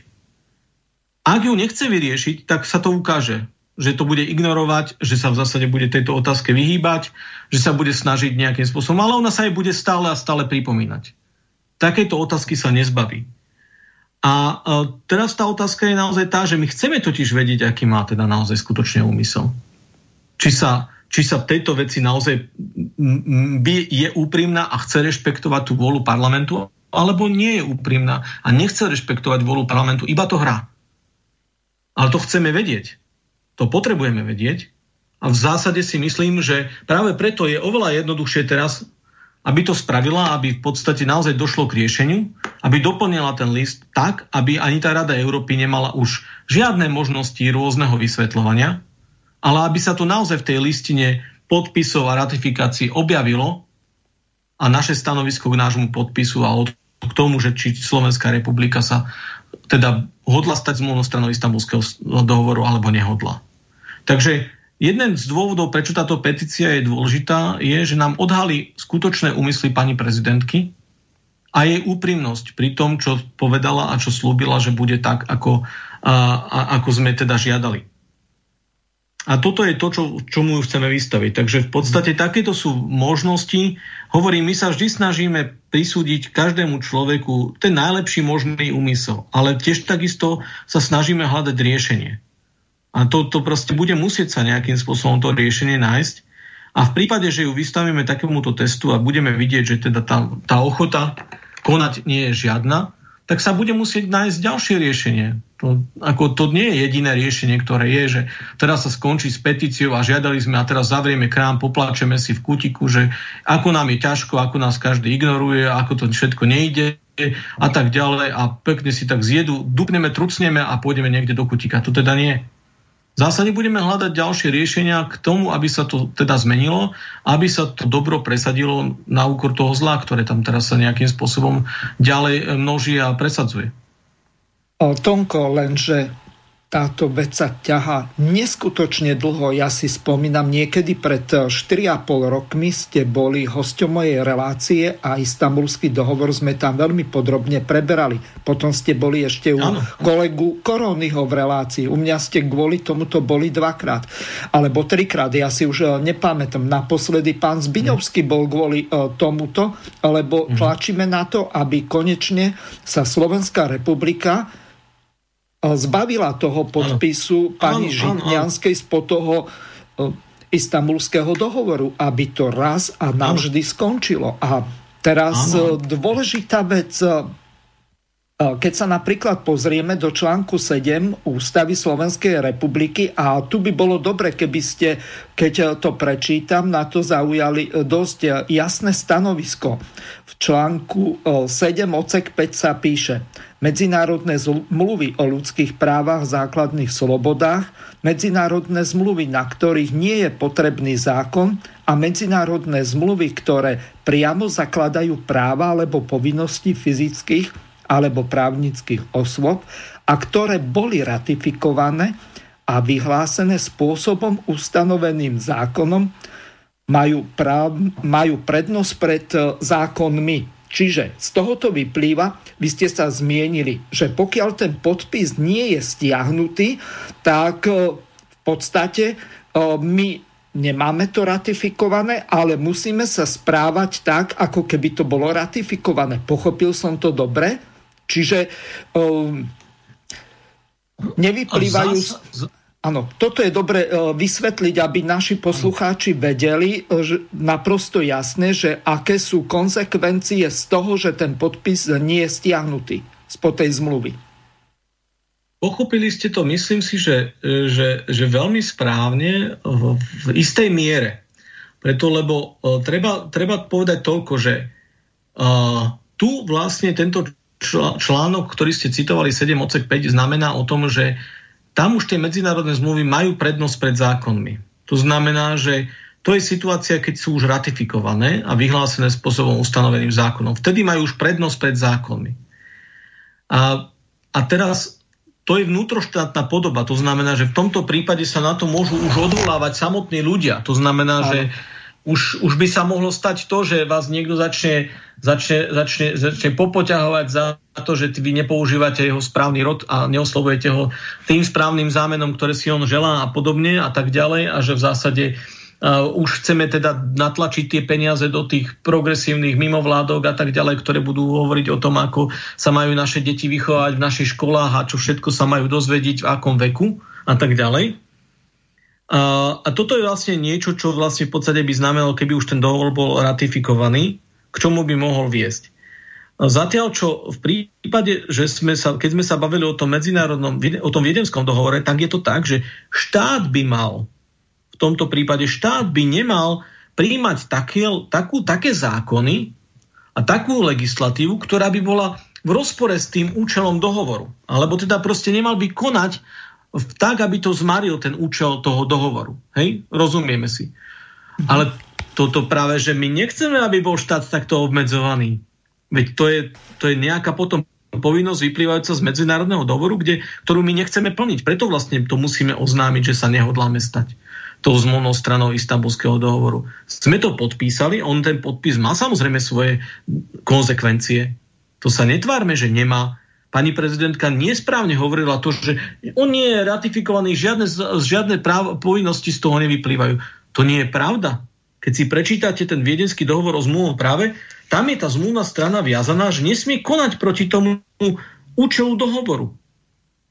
Ak ju nechce vyriešiť, tak sa to ukáže, že to bude ignorovať, že sa v zásade bude tejto otázke vyhýbať, že sa bude snažiť nejakým spôsobom, ale ona sa jej bude stále a stále pripomínať. Takéto otázky sa nezbaví. A e, teraz tá otázka je naozaj tá, že my chceme totiž vedieť, aký má teda naozaj skutočne úmysel. Či sa či sa tejto veci naozaj je úprimná a chce rešpektovať tú vôľu parlamentu, alebo nie je úprimná a nechce rešpektovať vôľu parlamentu, iba to hrá. Ale to chceme vedieť. To potrebujeme vedieť. A v zásade si myslím, že práve preto je oveľa jednoduchšie teraz aby to spravila, aby v podstate naozaj došlo k riešeniu, aby doplnila ten list tak, aby ani tá Rada Európy nemala už žiadne možnosti rôzneho vysvetľovania, ale aby sa to naozaj v tej listine podpisov a ratifikácií objavilo a naše stanovisko k nášmu podpisu a od, k tomu, že či Slovenská republika sa teda hodla stať zmluvnou stranou istambulského dohovoru alebo nehodla. Takže Jeden z dôvodov, prečo táto petícia je dôležitá, je, že nám odhalí skutočné úmysly pani prezidentky a jej úprimnosť pri tom, čo povedala a čo slúbila, že bude tak, ako, a, a, ako sme teda žiadali. A toto je to, čo, čomu ju chceme vystaviť. Takže v podstate takéto sú možnosti. Hovorím, my sa vždy snažíme prisúdiť každému človeku ten najlepší možný úmysel, ale tiež takisto sa snažíme hľadať riešenie. A to, to proste bude musieť sa nejakým spôsobom to riešenie nájsť. A v prípade, že ju vystavíme takémuto testu a budeme vidieť, že teda tá, tá ochota konať nie je žiadna, tak sa bude musieť nájsť ďalšie riešenie. To, ako to nie je jediné riešenie, ktoré je, že teraz sa skončí s petíciou a žiadali sme a teraz zavrieme krám, poplačeme si v kutiku, že ako nám je ťažko, ako nás každý ignoruje, ako to všetko nejde a tak ďalej a pekne si tak zjedu, dupneme, trucneme a pôjdeme niekde do kutika. To teda nie. V zásade budeme hľadať ďalšie riešenia k tomu, aby sa to teda zmenilo, aby sa to dobro presadilo na úkor toho zla, ktoré tam teraz sa nejakým spôsobom ďalej množí a presadzuje. Tonko, lenže táto vec sa ťaha neskutočne dlho. Ja si spomínam, niekedy pred 4,5 rokmi ste boli hosťom mojej relácie a istambulský dohovor sme tam veľmi podrobne preberali. Potom ste boli ešte u ano. kolegu Koronyho v relácii. U mňa ste kvôli tomuto boli dvakrát. Alebo trikrát, ja si už eh, nepamätám. Naposledy pán Zbiňovský bol kvôli eh, tomuto, lebo mhm. tlačíme na to, aby konečne sa Slovenská republika zbavila toho podpisu ano. pani ano, Žitňanskej spod toho e, istambulského dohovoru, aby to raz a navždy skončilo. A teraz ano. E, dôležitá vec, e, keď sa napríklad pozrieme do článku 7 Ústavy Slovenskej republiky a tu by bolo dobre, keby ste, keď to prečítam, na to zaujali dosť jasné stanovisko. V článku 7 odsek 5 sa píše medzinárodné zmluvy o ľudských právach, základných slobodách, medzinárodné zmluvy, na ktorých nie je potrebný zákon a medzinárodné zmluvy, ktoré priamo zakladajú práva alebo povinnosti fyzických alebo právnických osôb a ktoré boli ratifikované a vyhlásené spôsobom ustanoveným zákonom, majú, práv, majú prednosť pred e, zákonmi Čiže z tohoto vyplýva, vy ste sa zmienili, že pokiaľ ten podpis nie je stiahnutý, tak e, v podstate e, my nemáme to ratifikované, ale musíme sa správať tak, ako keby to bolo ratifikované. Pochopil som to dobre? Čiže um, nevyplývajú... Áno, toto je dobre e, vysvetliť, aby naši poslucháči vedeli e, že naprosto jasne, že aké sú konsekvencie z toho, že ten podpis nie je stiahnutý spod tej zmluvy. Pochopili ste to, myslím si, že, e, že, že veľmi správne v, v istej miere. Preto, lebo treba, treba povedať toľko, že uh, tu vlastne tento článok, ktorý ste citovali 7 odsek 5, znamená o tom, že tam už tie medzinárodné zmluvy majú prednosť pred zákonmi. To znamená, že to je situácia, keď sú už ratifikované a vyhlásené spôsobom ustanoveným zákonom. Vtedy majú už prednosť pred zákonmi. A, a teraz to je vnútroštátna podoba. To znamená, že v tomto prípade sa na to môžu už odvolávať samotní ľudia. To znamená, že už, už by sa mohlo stať to, že vás niekto začne, začne, začne, začne popoťahovať za to, že vy nepoužívate jeho správny rod a neoslovujete ho tým správnym zámenom, ktoré si on želá a podobne a tak ďalej a že v zásade uh, už chceme teda natlačiť tie peniaze do tých progresívnych mimovládok a tak ďalej, ktoré budú hovoriť o tom, ako sa majú naše deti vychovať v našich školách a čo všetko sa majú dozvedieť v akom veku a tak ďalej. A toto je vlastne niečo, čo vlastne v podstate by znamenalo, keby už ten dohovor bol ratifikovaný, k čomu by mohol viesť. Zatiaľ, čo v prípade, že sme sa, keď sme sa bavili o tom medzinárodnom, o tom viedenskom dohovore, tak je to tak, že štát by mal, v tomto prípade štát by nemal príjmať také, takú, také zákony a takú legislatívu, ktorá by bola v rozpore s tým účelom dohovoru. Alebo teda proste nemal by konať tak, aby to zmaril ten účel toho dohovoru. Hej? Rozumieme si. Mhm. Ale toto práve, že my nechceme, aby bol štát takto obmedzovaný. Veď to je, to je nejaká potom povinnosť vyplývajúca z medzinárodného dohovoru, kde, ktorú my nechceme plniť. Preto vlastne to musíme oznámiť, že sa nehodláme stať tou zmluvnou stranou istambulského dohovoru. Sme to podpísali, on ten podpis má samozrejme svoje konsekvencie. To sa netvárme, že nemá. Pani prezidentka nesprávne hovorila to, že on nie je ratifikovaný, žiadne, žiadne práv, povinnosti z toho nevyplývajú. To nie je pravda. Keď si prečítate ten viedenský dohovor o zmluvom práve, tam je tá zmluvná strana viazaná, že nesmie konať proti tomu účelu dohovoru.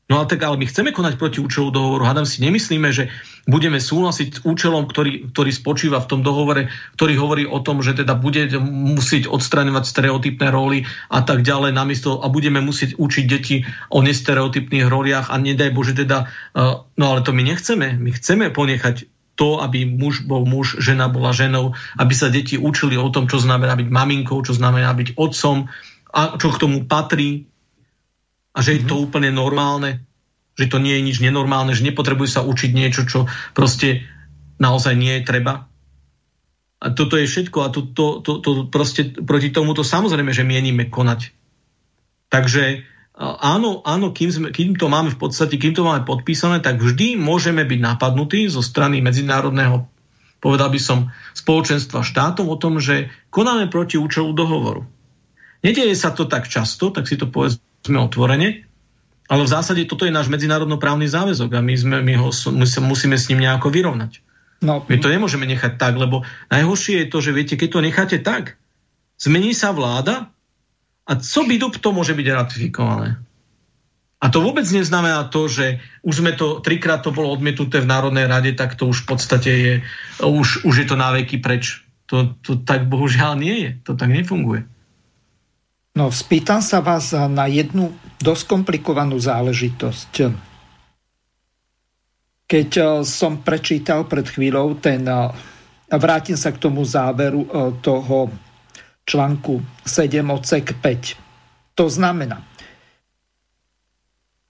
No a tak ale my chceme konať proti účelu dohovoru. Hádam si nemyslíme, že budeme súhlasiť s účelom, ktorý, ktorý spočíva v tom dohovore, ktorý hovorí o tom, že teda bude musieť odstraňovať stereotypné roly a tak ďalej namiesto a budeme musieť učiť deti o nestereotypných roliach a nedaj Bože teda, uh, no ale to my nechceme. My chceme ponechať to, aby muž bol muž, žena bola ženou, aby sa deti učili o tom, čo znamená byť maminkou, čo znamená byť otcom a čo k tomu patrí a že je to mhm. úplne normálne, že to nie je nič nenormálne, že nepotrebuje sa učiť niečo, čo proste naozaj nie je treba. A toto je všetko a to, to, to, to proste proti tomuto samozrejme, že mienime konať. Takže áno, áno kým, sme, kým to máme v podstate, kým to máme podpísané, tak vždy môžeme byť napadnutí zo strany medzinárodného, povedal by som, spoločenstva štátov o tom, že konáme proti účelu dohovoru. Nedieje sa to tak často, tak si to povedzme otvorene, ale v zásade toto je náš medzinárodnoprávny záväzok a my, sme, my ho my sa musíme s ním nejako vyrovnať. No. My to nemôžeme nechať tak, lebo najhoršie je to, že viete, keď to necháte tak, zmení sa vláda a co by to môže byť ratifikované. A to vôbec neznamená to, že už sme to, trikrát to bolo odmietnuté v Národnej rade, tak to už v podstate je, už, už je to náveky preč. To, to tak bohužiaľ nie je. To tak nefunguje. No, spýtam sa vás na jednu dosť komplikovanú záležitosť. Keď eh, som prečítal pred chvíľou ten, eh, vrátim sa k tomu záveru eh, toho článku 7 odsek 5. To znamená,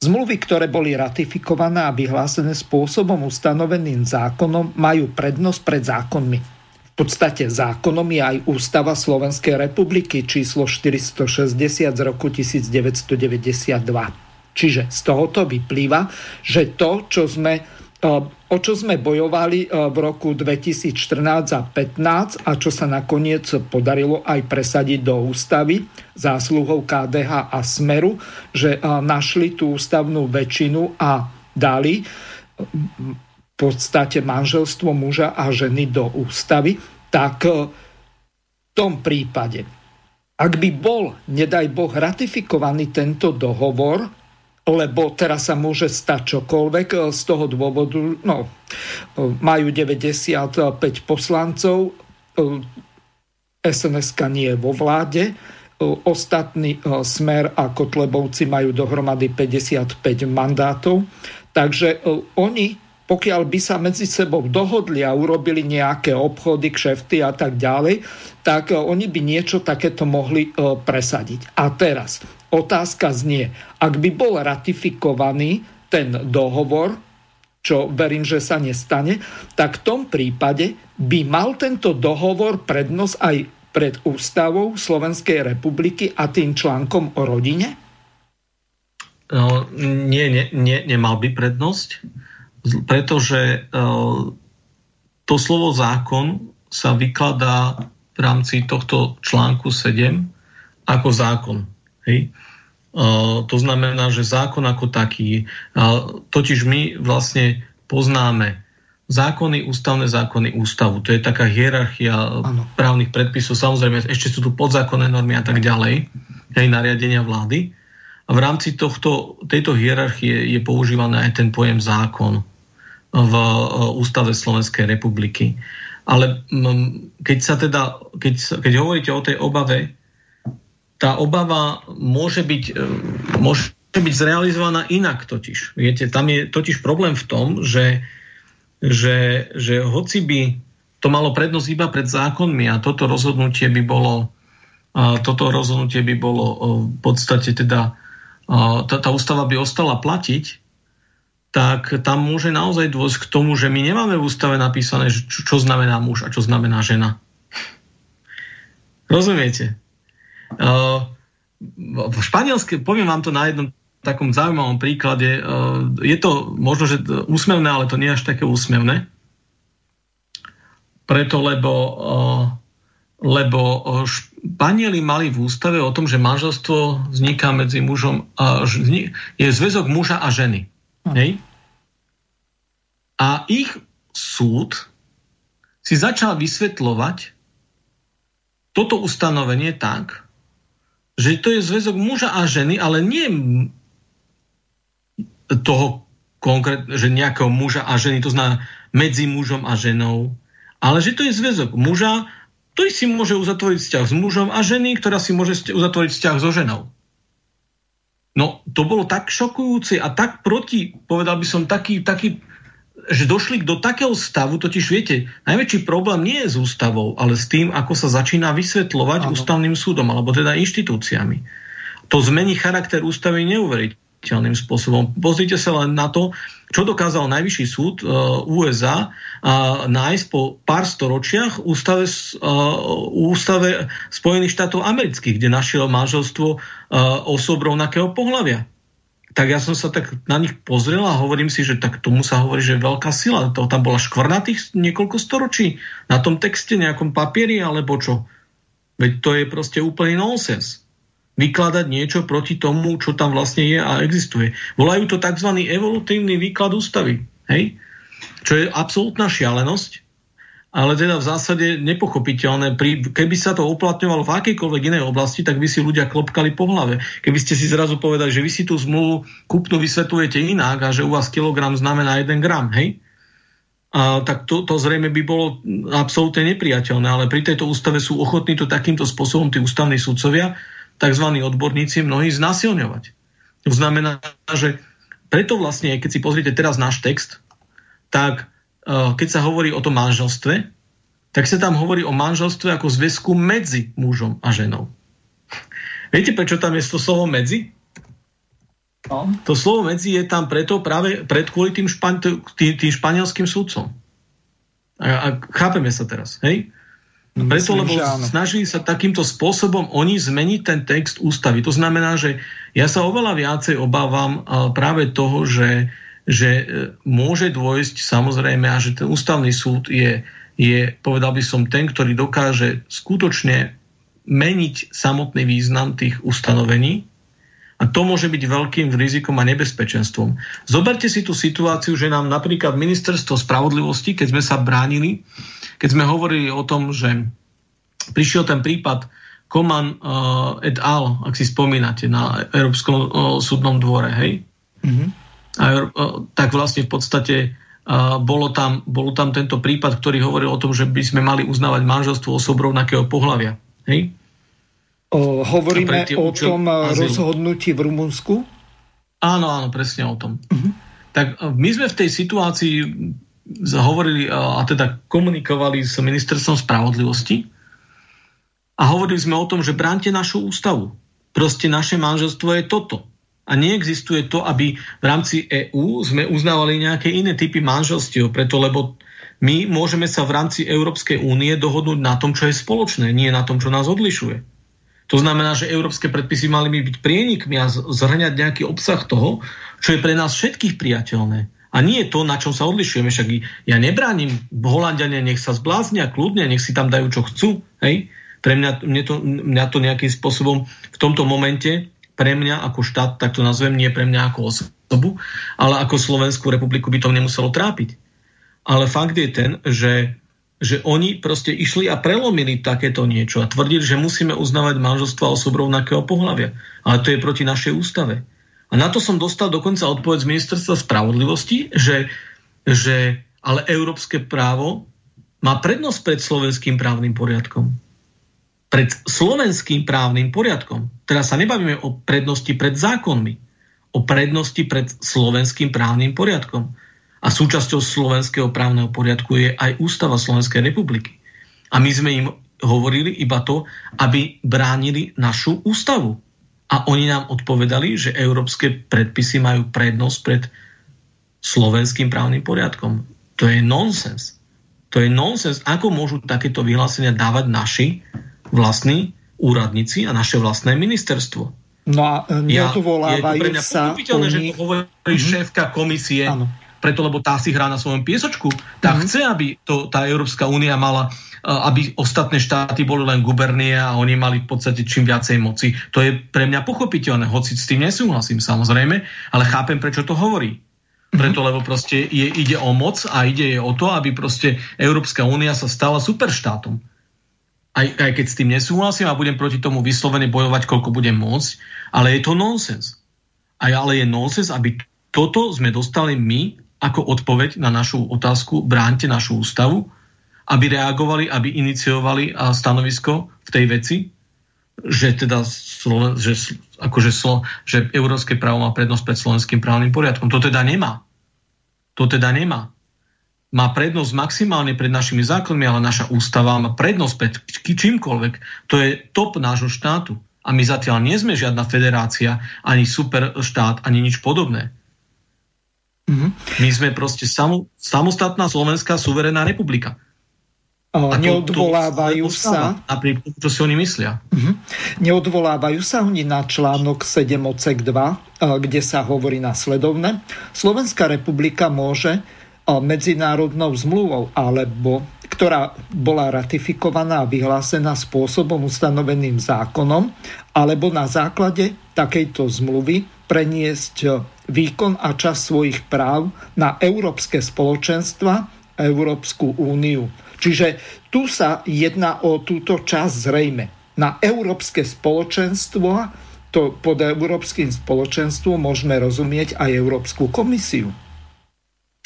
zmluvy, ktoré boli ratifikované a vyhlásené spôsobom ustanoveným zákonom, majú prednosť pred zákonmi podstate zákonom je aj Ústava Slovenskej republiky číslo 460 z roku 1992. Čiže z tohoto vyplýva, že to, čo sme, e, o čo sme bojovali e, v roku 2014 a 2015 a čo sa nakoniec podarilo aj presadiť do ústavy zásluhou KDH a Smeru, že e, našli tú ústavnú väčšinu a dali podstate manželstvo muža a ženy do ústavy, tak e, v tom prípade, ak by bol, nedaj Boh, ratifikovaný tento dohovor, lebo teraz sa môže stať čokoľvek e, z toho dôvodu, no, e, majú 95 poslancov, sns nie je vo vláde, ostatní Smer a Kotlebovci majú dohromady 55 mandátov, takže oni pokiaľ by sa medzi sebou dohodli a urobili nejaké obchody, kšefty a tak ďalej, tak e, oni by niečo takéto mohli e, presadiť. A teraz otázka znie, ak by bol ratifikovaný ten dohovor, čo verím, že sa nestane, tak v tom prípade by mal tento dohovor prednosť aj pred ústavou Slovenskej republiky a tým článkom o rodine? No, nie, nie, nie, nemal by prednosť pretože e, to slovo zákon sa vykladá v rámci tohto článku 7 ako zákon. Hej? E, to znamená, že zákon ako taký, totiž my vlastne poznáme zákony, ústavné zákony, ústavu. To je taká hierarchia ano. právnych predpisov. Samozrejme, ešte sú tu podzákonné normy a tak ďalej, aj nariadenia vlády. A v rámci tohto, tejto hierarchie je používaný aj ten pojem zákon v e, Ústave Slovenskej republiky. Ale keď sa teda, keď, keď hovoríte o tej obave, tá obava môže byť, e, môže byť zrealizovaná inak totiž. Viete, tam je totiž problém v tom, že, že, že hoci by to malo prednosť iba pred zákonmi a toto rozhodnutie by bolo, toto rozhodnutie by bolo v podstate teda, tá, tá ústava by ostala platiť, tak tam môže naozaj dôjsť k tomu, že my nemáme v ústave napísané, čo, čo znamená muž a čo znamená žena. Rozumiete? V španielske, poviem vám to na jednom takom zaujímavom príklade. Je to možno, že úsmevné, ale to nie až také úsmevné preto lebo, lebo Španieli mali v ústave o tom, že manželstvo vzniká medzi mužom a je zväzok muža a ženy. Hej? A ich súd si začal vysvetľovať toto ustanovenie tak, že to je zväzok muža a ženy, ale nie toho konkrét, že nejakého muža a ženy, to znamená medzi mužom a ženou, ale že to je zväzok muža, ktorý si môže uzatvoriť vzťah s mužom a ženy, ktorá si môže uzatvoriť vzťah so ženou. No, to bolo tak šokujúce a tak proti, povedal by som, taký, taký že došli do takého stavu, totiž viete, najväčší problém nie je s ústavou, ale s tým, ako sa začína vysvetľovať ano. ústavným súdom, alebo teda inštitúciami. To zmení charakter ústavy neuveriteľným spôsobom. Pozrite sa len na to, čo dokázal najvyšší súd uh, USA uh, nájsť po pár storočiach ústave, uh, ústave Spojených štátov amerických, kde našiel manželstvo osob rovnakého pohľavia. Tak ja som sa tak na nich pozrel a hovorím si, že tak tomu sa hovorí, že veľká sila. To tam bola škvrnatých niekoľko storočí na tom texte, nejakom papieri alebo čo. Veď to je proste úplný nonsens vykladať niečo proti tomu, čo tam vlastne je a existuje. Volajú to tzv. evolutívny výklad ústavy. Hej? Čo je absolútna šialenosť, ale teda v zásade nepochopiteľné. Keby sa to uplatňovalo v akejkoľvek inej oblasti, tak by si ľudia klopkali po hlave. Keby ste si zrazu povedali, že vy si tú zmluvu kúpnu vysvetľujete inak a že u vás kilogram znamená 1 gram, hej? A, tak to, to zrejme by bolo absolútne nepriateľné, ale pri tejto ústave sú ochotní to takýmto spôsobom tí ústavní sudcovia tzv. odborníci mnohí znasilňovať. To znamená, že preto vlastne, keď si pozriete teraz náš text, tak e, keď sa hovorí o tom manželstve, tak sa tam hovorí o manželstve ako zväzku medzi mužom a ženou. Viete, prečo tam je to slovo medzi? No. To slovo medzi je tam preto práve pred kvôli tým, špan, tým, tým španielským súdcom. A, a chápeme sa teraz, hej? Preto, lebo snažili sa takýmto spôsobom oni zmeniť ten text ústavy. To znamená, že ja sa oveľa viacej obávam práve toho, že, že e, môže dôjsť samozrejme a že ten ústavný súd je, je, povedal by som, ten, ktorý dokáže skutočne meniť samotný význam tých ustanovení a to môže byť veľkým rizikom a nebezpečenstvom. Zoberte si tú situáciu, že nám napríklad ministerstvo spravodlivosti, keď sme sa bránili, keď sme hovorili o tom, že prišiel ten prípad Koman uh, et al., ak si spomínate, na Európskom uh, súdnom dvore, hej? Mm-hmm. A, uh, tak vlastne v podstate uh, bolo, tam, bolo tam tento prípad, ktorý hovoril o tom, že by sme mali uznávať manželstvo osob rovnakého pohľavia. Hej? O, hovoríme o tom azylu. rozhodnutí v Rumunsku? Áno, áno, presne o tom. Uh-huh. Tak my sme v tej situácii hovorili a teda komunikovali s ministerstvom spravodlivosti a hovorili sme o tom, že bránte našu ústavu. Proste naše manželstvo je toto. A neexistuje to, aby v rámci EÚ sme uznávali nejaké iné typy manželstiev, preto lebo my môžeme sa v rámci Európskej únie dohodnúť na tom, čo je spoločné, nie na tom, čo nás odlišuje. To znamená, že európske predpisy mali by byť prienikmi a zhrňať nejaký obsah toho, čo je pre nás všetkých priateľné. A nie je to, na čom sa odlišujeme. Však ja nebránim Holandiania, nech sa zbláznia kľudne, nech si tam dajú, čo chcú. Hej? Pre mňa, mňa, to, mňa to nejakým spôsobom v tomto momente, pre mňa ako štát, tak to nazvem, nie pre mňa ako osobu, ale ako Slovenskú republiku by to nemuselo trápiť. Ale fakt je ten, že, že oni proste išli a prelomili takéto niečo a tvrdili, že musíme uznávať manželstva osob rovnakého pohľavia. Ale to je proti našej ústave. A na to som dostal dokonca odpoveď z ministerstva spravodlivosti, že, že ale európske právo má prednosť pred slovenským právnym poriadkom. Pred slovenským právnym poriadkom. Teraz sa nebavíme o prednosti pred zákonmi. O prednosti pred slovenským právnym poriadkom. A súčasťou slovenského právneho poriadku je aj ústava Slovenskej republiky. A my sme im hovorili iba to, aby bránili našu ústavu. A oni nám odpovedali, že európske predpisy majú prednosť pred slovenským právnym poriadkom. To je nonsens. To je nonsens. Ako môžu takéto vyhlásenia dávať naši vlastní úradníci a naše vlastné ministerstvo? No a neodvolávajú ja, je to sa... Pochopiteľné, oni... že to hovorí mm-hmm. šéfka komisie, ano. Preto lebo tá si hrá na svojom piesočku. Tá mm-hmm. chce, aby to, tá Európska únia mala aby ostatné štáty boli len gubernie a oni mali v podstate čím viacej moci. To je pre mňa pochopiteľné, hoci s tým nesúhlasím samozrejme, ale chápem, prečo to hovorí. Mhm. Preto, lebo proste je, ide o moc a ide o to, aby proste Európska únia sa stala superštátom aj, aj keď s tým nesúhlasím a budem proti tomu vyslovene bojovať, koľko budem môcť, ale je to nonsens. A ale je nonsens, aby toto sme dostali my ako odpoveď na našu otázku, bránte našu ústavu, aby reagovali, aby iniciovali stanovisko v tej veci, že teda že, akože, že európske právo má prednosť pred slovenským právnym poriadkom. To teda nemá. To teda nemá má prednosť maximálne pred našimi základmi, ale naša ústava má prednosť pred čímkoľvek. To je top nášho štátu. A my zatiaľ nie sme žiadna federácia, ani super štát, ani nič podobné. Mm-hmm. My sme proste samo, samostatná slovenská suverénna republika. A neodvolávajú to, to sa... Napriek tomu, čo si oni myslia. Uh-huh. Neodvolávajú sa oni na článok 7 odsek 2, kde sa hovorí nasledovne. Slovenská republika môže medzinárodnou zmluvou alebo ktorá bola ratifikovaná a vyhlásená spôsobom ustanoveným zákonom, alebo na základe takejto zmluvy preniesť výkon a čas svojich práv na európske spoločenstva, Európsku úniu. Čiže tu sa jedná o túto časť zrejme. Na európske spoločenstvo, to pod európskym spoločenstvom môžeme rozumieť aj Európsku komisiu.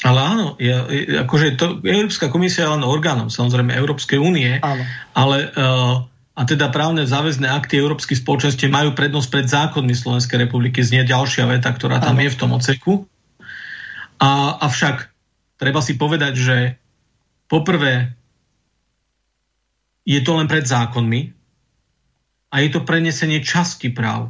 Ale áno, ja, akože to, Európska komisia je len orgánom, samozrejme Európskej únie, ale uh, a teda právne záväzné akty Európskych spoločenstiev majú prednosť pred zákonmi Slovenskej republiky, znie ďalšia veta, ktorá tam je v tom oceku. A, avšak treba si povedať, že poprvé je to len pred zákonmi a je to prenesenie časti práv.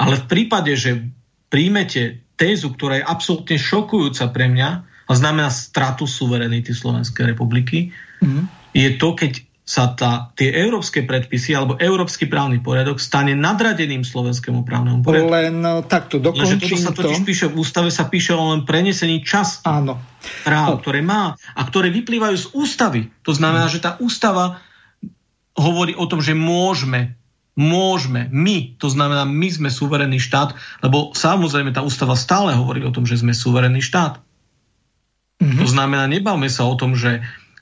Ale v prípade, že príjmete tézu, ktorá je absolútne šokujúca pre mňa a znamená stratu suverenity Slovenskej republiky, mm. je to, keď sa tá, tie európske predpisy alebo európsky právny poriadok stane nadradeným slovenskému právnemu poriadku. Len no, takto dokončím Lenže toto sa totiž to. píše v ústave, sa píše o len prenesení časti Áno. práv, no. ktoré má a ktoré vyplývajú z ústavy. To znamená, že tá ústava hovorí o tom, že môžeme môžeme, my, to znamená, my sme suverénny štát, lebo samozrejme tá ústava stále hovorí o tom, že sme suverénny štát. Mm-hmm. To znamená, nebavme sa o tom, že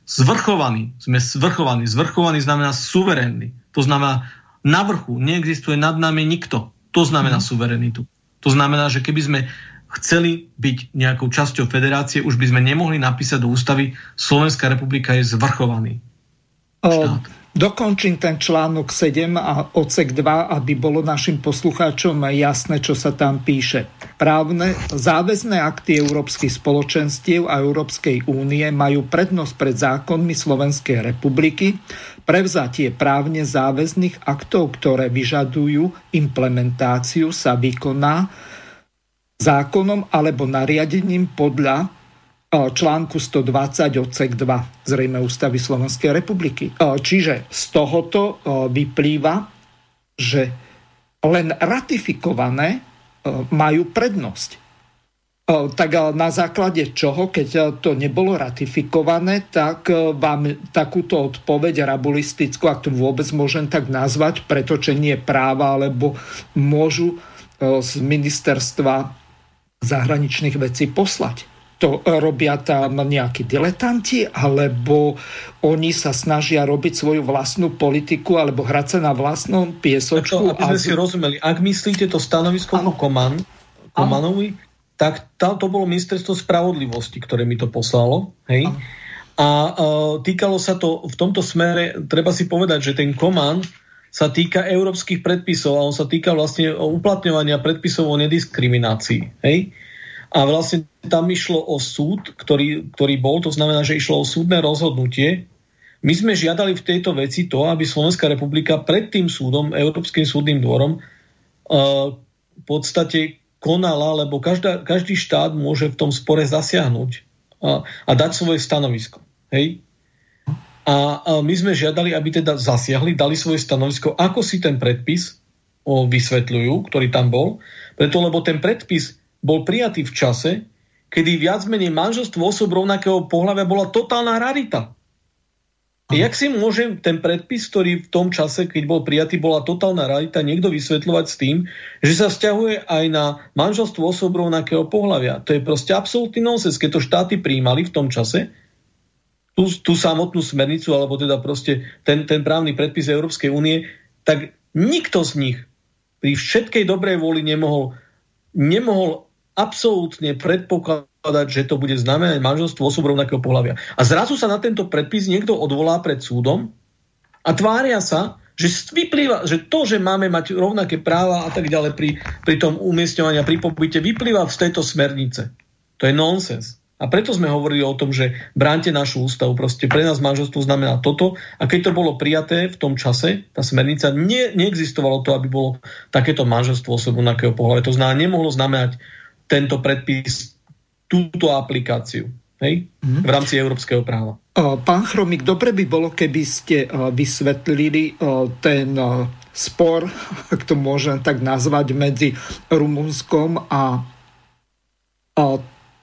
zvrchovaný, sme zvrchovaní. Zvrchovaný znamená suverénny. To znamená, na vrchu neexistuje nad nami nikto. To znamená mm-hmm. suverenitu. To znamená, že keby sme chceli byť nejakou časťou federácie, už by sme nemohli napísať do ústavy Slovenská republika je zvrchovaný štát. O, Dokončím ten článok 7 a odsek 2, aby bolo našim poslucháčom jasné, čo sa tam píše. Právne záväzné akty Európskych spoločenstiev a Európskej únie majú prednosť pred zákonmi Slovenskej republiky. Prevzatie právne záväzných aktov, ktoré vyžadujú implementáciu, sa vykoná zákonom alebo nariadením podľa článku 120 odsek 2 zrejme ústavy Slovenskej republiky. Čiže z tohoto vyplýva, že len ratifikované majú prednosť. Tak na základe čoho, keď to nebolo ratifikované, tak vám takúto odpoveď rabulistickú, ak to vôbec môžem tak nazvať, pretočenie práva, alebo môžu z ministerstva zahraničných vecí poslať to robia tam nejakí diletanti, alebo oni sa snažia robiť svoju vlastnú politiku alebo hrať sa na vlastnom piesočku. To, aby sme a... si rozumeli, ak myslíte to stanovisko ano. Koman, Komanovi, tak to, to bolo ministerstvo spravodlivosti, ktoré mi to poslalo. Hej? A uh, týkalo sa to v tomto smere, treba si povedať, že ten Koman sa týka európskych predpisov a on sa týka vlastne uplatňovania predpisov o nediskriminácii. Hej? A vlastne tam išlo o súd, ktorý, ktorý bol, to znamená, že išlo o súdne rozhodnutie. My sme žiadali v tejto veci to, aby Slovenská republika pred tým súdom, Európskym súdnym dvorom, uh, v podstate konala, lebo každá, každý štát môže v tom spore zasiahnuť a, a dať svoje stanovisko. Hej? A, a my sme žiadali, aby teda zasiahli, dali svoje stanovisko, ako si ten predpis o, vysvetľujú, ktorý tam bol, preto lebo ten predpis bol prijatý v čase, kedy viac menej manželstvo osob rovnakého pohľavia bola totálna rarita. Jak si môže ten predpis, ktorý v tom čase, keď bol prijatý, bola totálna rarita, niekto vysvetľovať s tým, že sa vzťahuje aj na manželstvo osob rovnakého pohľavia. To je proste absolútny nonsens. Keď to štáty príjmali v tom čase, tú, tú samotnú smernicu, alebo teda proste ten, ten právny predpis Európskej únie, tak nikto z nich pri všetkej dobrej vôli nemohol, nemohol absolútne predpokladať, že to bude znamenať manželstvo osob rovnakého pohľavia. A zrazu sa na tento predpis niekto odvolá pred súdom a tvária sa, že vyplýva, že to, že máme mať rovnaké práva a tak ďalej pri, pri tom umiestňovaní a pri pobyte, vyplýva z tejto smernice. To je nonsens. A preto sme hovorili o tom, že bránte našu ústavu. Proste pre nás manželstvo znamená toto. A keď to bolo prijaté v tom čase, tá smernica, ne, neexistovalo to, aby bolo takéto manželstvo osobu rovnakého pohľavia. To znamená, nemohlo znamenať tento predpis, túto aplikáciu hej? Mm. v rámci európskeho práva. Pán Chromik, dobre by bolo, keby ste vysvetlili ten spor, ak to môžem tak nazvať, medzi Rumunskom a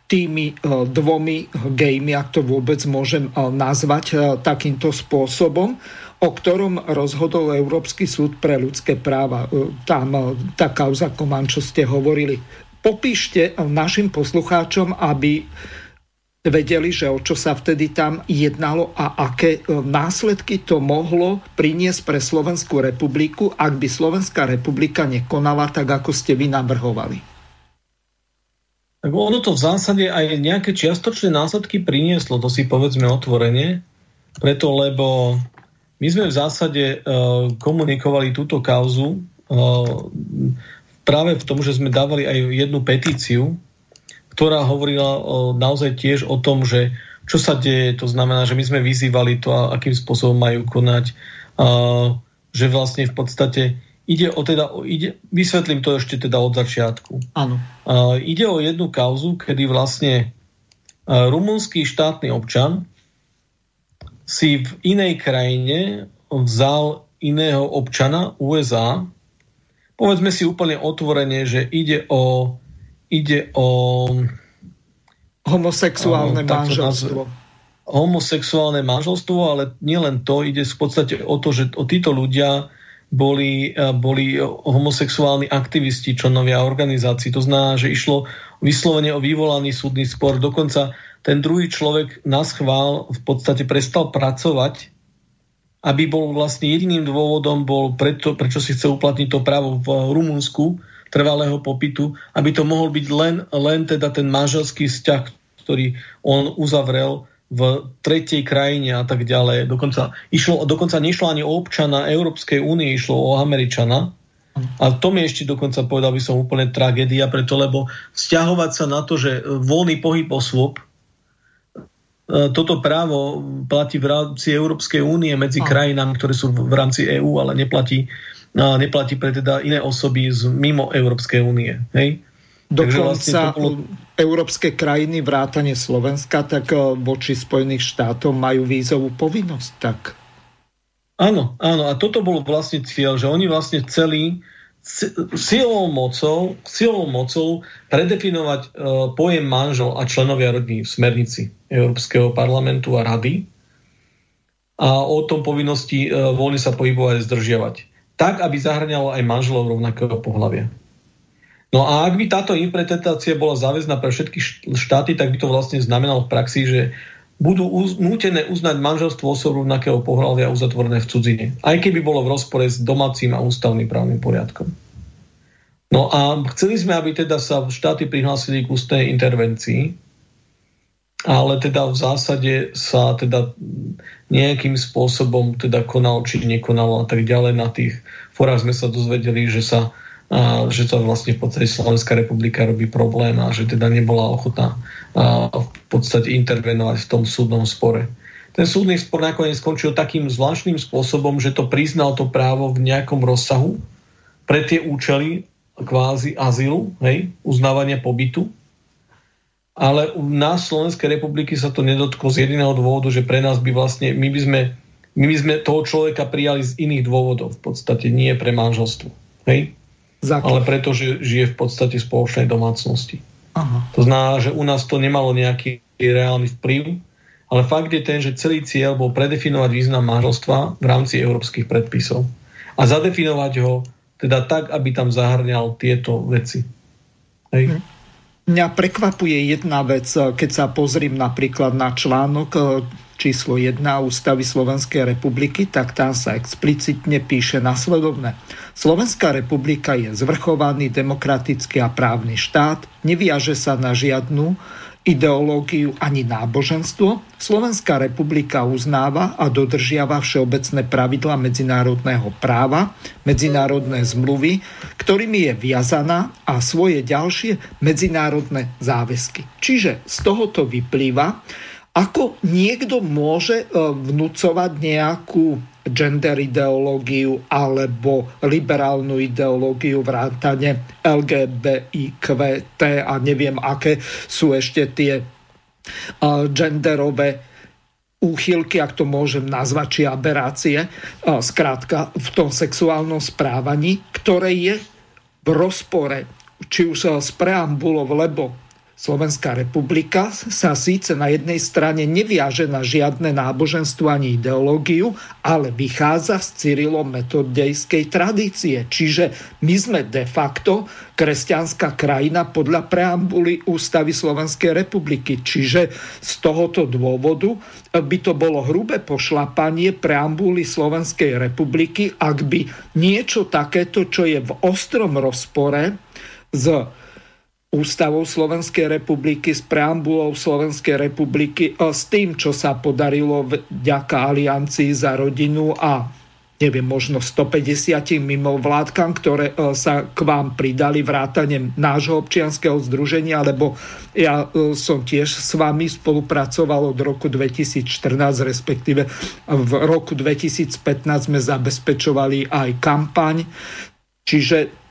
tými dvomi gejmi, ak to vôbec môžem nazvať takýmto spôsobom, o ktorom rozhodol Európsky súd pre ľudské práva. Tam tá kauza Koman, čo ste hovorili popíšte našim poslucháčom, aby vedeli, že o čo sa vtedy tam jednalo a aké e, následky to mohlo priniesť pre Slovenskú republiku, ak by Slovenská republika nekonala tak, ako ste vy navrhovali. Tak ono to v zásade aj nejaké čiastočné následky prinieslo, to si povedzme otvorene, preto lebo my sme v zásade uh, komunikovali túto kauzu uh, práve v tom, že sme dávali aj jednu petíciu, ktorá hovorila naozaj tiež o tom, že čo sa deje, to znamená, že my sme vyzývali to, akým spôsobom majú konať, že vlastne v podstate ide o teda, ide, vysvetlím to ešte teda od začiatku. Áno. Ide o jednu kauzu, kedy vlastne rumunský štátny občan si v inej krajine vzal iného občana USA povedzme si úplne otvorene, že ide o, ide o homosexuálne o, manželstvo. Homosexuálne manželstvo, ale nielen to, ide v podstate o to, že o títo ľudia boli, boli homosexuálni aktivisti, členovia organizácií. To znamená, že išlo vyslovene o vyvolaný súdny spor. Dokonca ten druhý človek na schvál v podstate prestal pracovať aby bol vlastne jediným dôvodom bol preto, prečo si chce uplatniť to právo v Rumunsku trvalého popitu, aby to mohol byť len, len teda ten manželský vzťah, ktorý on uzavrel v tretej krajine a tak ďalej. Dokonca, išlo, dokonca nešlo ani o občana Európskej únie, išlo o Američana. A to mi ešte dokonca povedal by som úplne tragédia, preto lebo vzťahovať sa na to, že voľný pohyb osôb toto právo platí v rámci Európskej únie medzi krajinami, ktoré sú v rámci EÚ, ale neplatí, neplatí pre teda iné osoby z mimo Európskej únie. Hej? Dokonca vlastne bolo... európske krajiny, vrátane Slovenska, tak e, voči Spojených štátov majú vízovú povinnosť. Tak. Áno, áno. A toto bol vlastne cieľ, že oni vlastne chceli silou mocou, silou mocou predefinovať uh, pojem manžel a členovia rodiny v smernici Európskeho parlamentu a rady a o tom povinnosti uh, voľne sa pohybovať a zdržiavať. Tak, aby zahrňalo aj manželov rovnakého pohľavia. No a ak by táto interpretácia bola záväzná pre všetky štáty, tak by to vlastne znamenalo v praxi, že budú uz, nútené uznať manželstvo osob rovnakého pohľavia uzatvorené v cudzine. Aj keby bolo v rozpore s domácim a ústavným právnym poriadkom. No a chceli sme, aby teda sa štáty prihlásili k ústnej intervencii, ale teda v zásade sa teda nejakým spôsobom teda konalo, či nekonalo a tak ďalej. Na tých forách sme sa dozvedeli, že sa a že to vlastne v podstate Slovenská republika robí problém a že teda nebola ochotná v podstate intervenovať v tom súdnom spore. Ten súdny spor nakoniec skončil takým zvláštnym spôsobom, že to priznal to právo v nejakom rozsahu pre tie účely kvázi azylu, hej, uznávania pobytu. Ale na Slovenskej republiky sa to nedotklo z jediného dôvodu, že pre nás by vlastne, my by sme, my by sme toho človeka prijali z iných dôvodov, v podstate nie pre manželstvo. Hej? Ale preto, že žije v podstate v spoločnej domácnosti. Aha. To znamená, že u nás to nemalo nejaký reálny vplyv, ale fakt je ten, že celý cieľ bol predefinovať význam manželstva v rámci európskych predpisov a zadefinovať ho teda tak, aby tam zahrňal tieto veci. Hej. Mňa prekvapuje jedna vec, keď sa pozriem napríklad na článok číslo 1 Ústavy Slovenskej republiky, tak tam sa explicitne píše nasledovne. Slovenská republika je zvrchovaný demokratický a právny štát, neviaže sa na žiadnu ideológiu ani náboženstvo. Slovenská republika uznáva a dodržiava všeobecné pravidla medzinárodného práva, medzinárodné zmluvy, ktorými je viazaná a svoje ďalšie medzinárodné záväzky. Čiže z tohoto vyplýva, ako niekto môže e, vnúcovať nejakú gender ideológiu alebo liberálnu ideológiu vrátane LGBTQ a neviem, aké sú ešte tie e, genderové úchylky, ak to môžem nazvať, či aberácie, e, skrátka v tom sexuálnom správaní, ktoré je v rozpore či už s preambulou, lebo Slovenská republika sa síce na jednej strane neviaže na žiadne náboženstvo ani ideológiu, ale vychádza z Cyrilo-metodejskej tradície. Čiže my sme de facto kresťanská krajina podľa preambuly Ústavy Slovenskej republiky. Čiže z tohoto dôvodu by to bolo hrubé pošlapanie preambuly Slovenskej republiky, ak by niečo takéto, čo je v ostrom rozpore s ústavou Slovenskej republiky, s preambulou Slovenskej republiky, e, s tým, čo sa podarilo vďaka aliancii za rodinu a neviem, možno 150 mimo vládkam, ktoré e, sa k vám pridali vrátane nášho občianského združenia, lebo ja e, som tiež s vami spolupracoval od roku 2014, respektíve v roku 2015 sme zabezpečovali aj kampaň. Čiže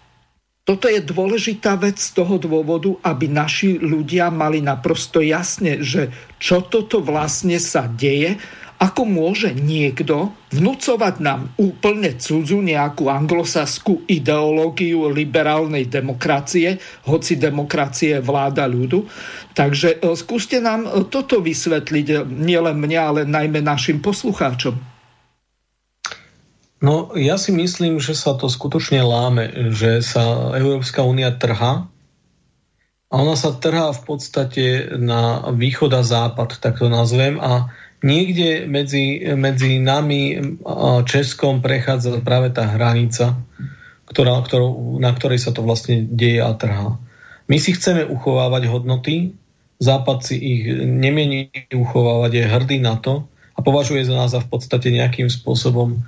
toto je dôležitá vec z toho dôvodu, aby naši ľudia mali naprosto jasne, že čo toto vlastne sa deje, ako môže niekto vnúcovať nám úplne cudzú nejakú anglosaskú ideológiu liberálnej demokracie, hoci demokracie vláda ľudu. Takže e, skúste nám e, toto vysvetliť, e, nielen mne, ale najmä našim poslucháčom. No, ja si myslím, že sa to skutočne láme, že sa Európska únia trhá a ona sa trhá v podstate na východ a západ, tak to nazvem, a niekde medzi, medzi nami a Českom prechádza práve tá hranica, ktorá, ktorou, na ktorej sa to vlastne deje a trhá. My si chceme uchovávať hodnoty, Západ si ich nemiení uchovávať, je hrdý na to a považuje za nás za v podstate nejakým spôsobom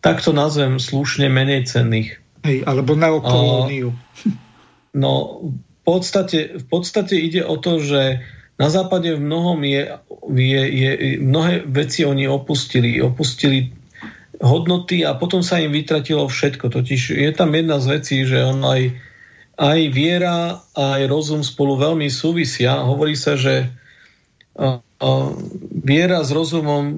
tak to nazvem slušne menej cenných. Hej, alebo neokolóniu. No, v podstate, v podstate ide o to, že na západe v mnohom je, je, je, mnohé veci oni opustili. Opustili hodnoty a potom sa im vytratilo všetko. Totiž je tam jedna z vecí, že on aj, aj viera, aj rozum spolu veľmi súvisia. Hovorí sa, že viera s rozumom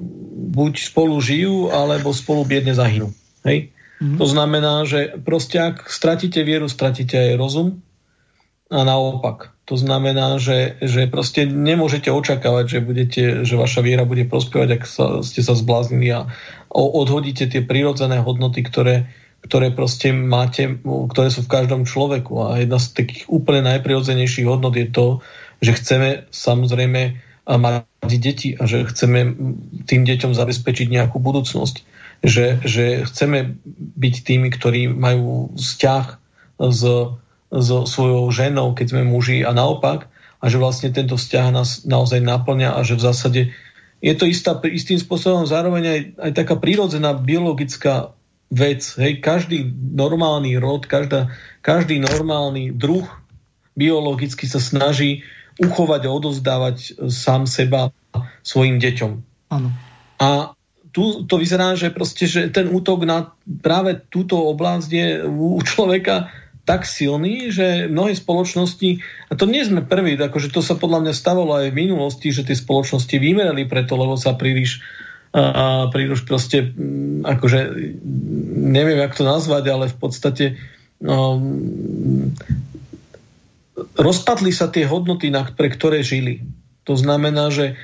buď spolu žijú, alebo spolu biedne zahynú. Hej? Mm. To znamená, že proste ak stratíte vieru, stratíte aj rozum a naopak. To znamená, že, že proste nemôžete očakávať, že, budete, že vaša viera bude prospievať, ak sa, ste sa zbláznili a odhodíte tie prírodzené hodnoty, ktoré, ktoré proste máte, ktoré sú v každom človeku. A jedna z takých úplne najprirodzenejších hodnot je to, že chceme samozrejme mať deti a že chceme tým deťom zabezpečiť nejakú budúcnosť. Že, že chceme byť tými, ktorí majú vzťah s, so svojou ženou, keď sme muži a naopak a že vlastne tento vzťah nás naozaj naplňa a že v zásade je to istá, istým spôsobom zároveň aj, aj taká prírodzená biologická vec. Hej, každý normálny rod, každá, každý normálny druh biologicky sa snaží uchovať a odozdávať sám seba svojim deťom. Ano. A tu to vyzerá, že, proste, že ten útok na práve túto oblasť je u človeka tak silný, že mnohé spoločnosti, a to nie sme prví, akože to sa podľa mňa stavalo aj v minulosti, že tie spoločnosti vymerali preto, lebo sa príliš a príliš proste, mm, akože neviem, jak to nazvať, ale v podstate um, rozpadli sa tie hodnoty, na, pre ktoré žili. To znamená, že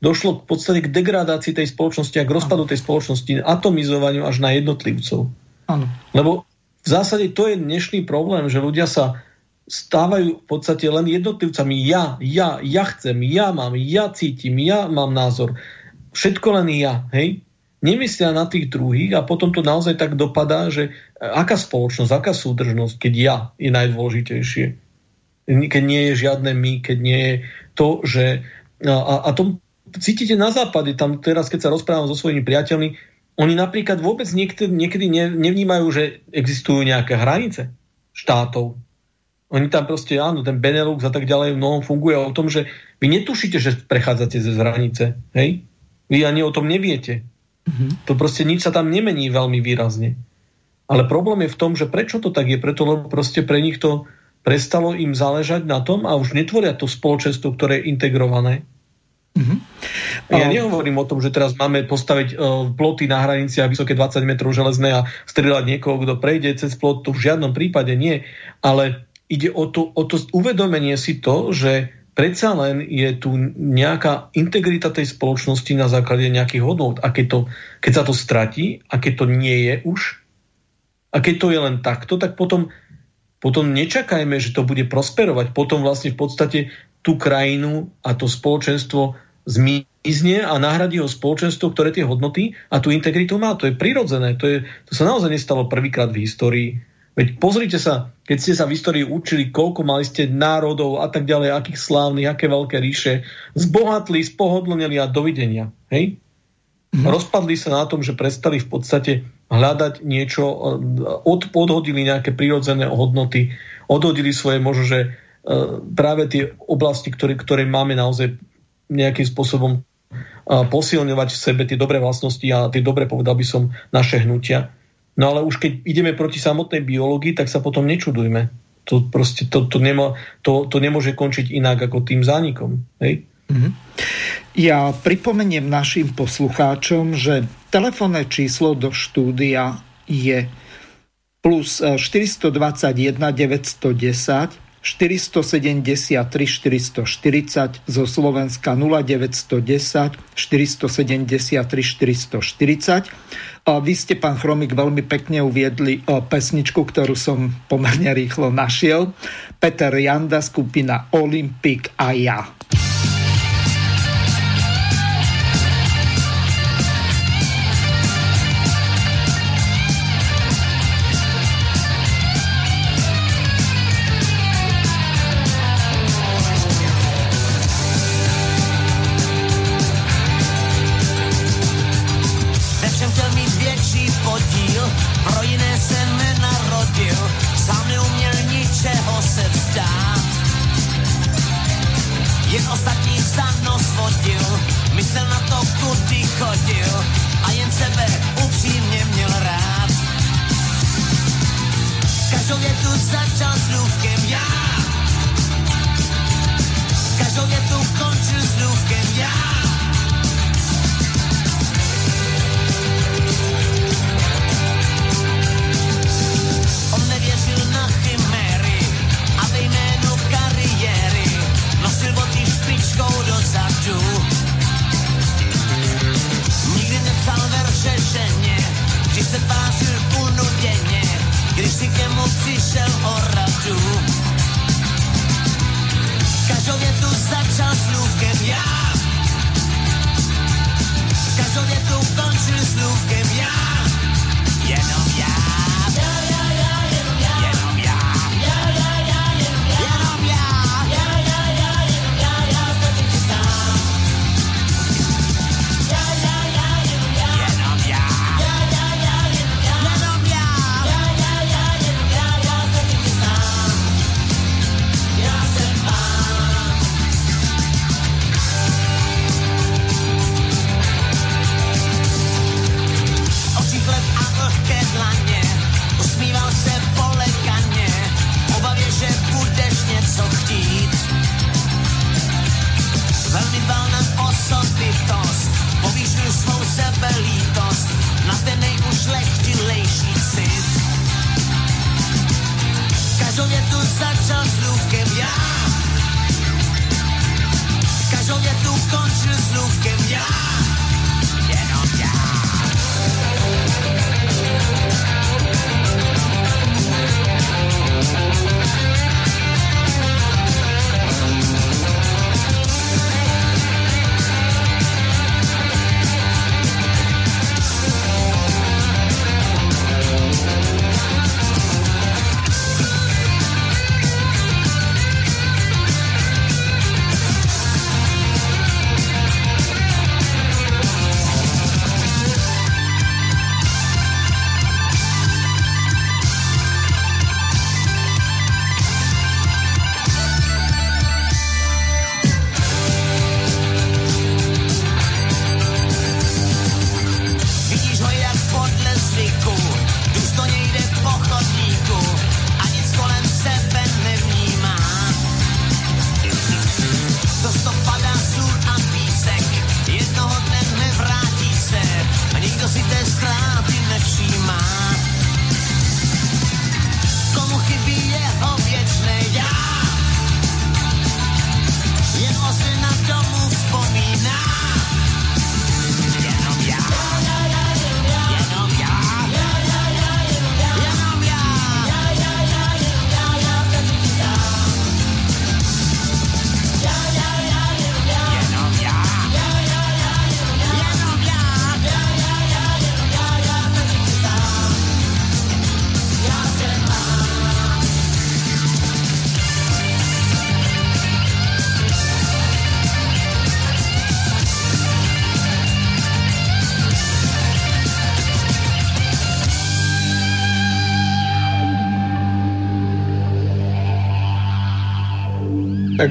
došlo v podstate k degradácii tej spoločnosti a k rozpadu tej spoločnosti, atomizovaniu až na jednotlivcov. Ano. Lebo v zásade to je dnešný problém, že ľudia sa stávajú v podstate len jednotlivcami. Ja, ja, ja chcem, ja mám, ja cítim, ja mám názor. Všetko len ja, hej? Nemyslia na tých druhých a potom to naozaj tak dopadá, že aká spoločnosť, aká súdržnosť, keď ja je najdôležitejšie. Keď nie je žiadne my, keď nie je to, že... A, a to cítite na západe, tam teraz, keď sa rozprávam so svojimi priateľmi, oni napríklad vôbec niekedy, niekedy nevnímajú, že existujú nejaké hranice štátov. Oni tam proste, áno, ten Benelux a tak ďalej mnohom funguje o tom, že vy netušíte, že prechádzate ze hranice. Hej? Vy ani o tom neviete. Mm-hmm. To proste nič sa tam nemení veľmi výrazne. Ale problém je v tom, že prečo to tak je? Preto, lebo proste pre nich to prestalo im záležať na tom a už netvoria to spoločenstvo, ktoré je integrované. Mm-hmm. Ja nehovorím o tom, že teraz máme postaviť uh, ploty na hraniciach vysoké 20 metrov železné a strieľať niekoho, kto prejde cez plot, to v žiadnom prípade nie. Ale ide o to, o to uvedomenie si to, že predsa len je tu nejaká integrita tej spoločnosti na základe nejakých hodnot. A keď, to, keď sa to stratí, a keď to nie je už, a keď to je len takto, tak potom, potom nečakajme, že to bude prosperovať. Potom vlastne v podstate tú krajinu a to spoločenstvo zmizne a nahradí ho spoločenstvo, ktoré tie hodnoty a tú integritu má. To je prirodzené. To, je, to sa naozaj nestalo prvýkrát v histórii. Veď pozrite sa, keď ste sa v histórii učili, koľko mali ste národov a tak ďalej, akých slávnych, aké veľké ríše, zbohatli, spohodlnili a dovidenia. Hej? Mm-hmm. Rozpadli sa na tom, že prestali v podstate hľadať niečo, od, odhodili nejaké prirodzené hodnoty, odhodili svoje možno, že E, práve tie oblasti, ktoré, ktoré máme naozaj nejakým spôsobom e, posilňovať v sebe tie dobré vlastnosti a tie dobré, povedal by som, naše hnutia. No ale už keď ideme proti samotnej biológii, tak sa potom nečudujme. To, proste, to, to, nemá, to, to nemôže končiť inak ako tým zánikom. Hej? Mm-hmm. Ja pripomeniem našim poslucháčom, že telefónne číslo do štúdia je plus 421 910 473 440 zo Slovenska 0910 473 440. A vy ste, pán Chromik, veľmi pekne uviedli pesničku, ktorú som pomerne rýchlo našiel. Peter Janda, skupina Olympic a ja. ciszę oraz dżum Każdowie tu zaczał słówkiem ja. Każdowie tu kończy słówkiem ja. Jedną ja.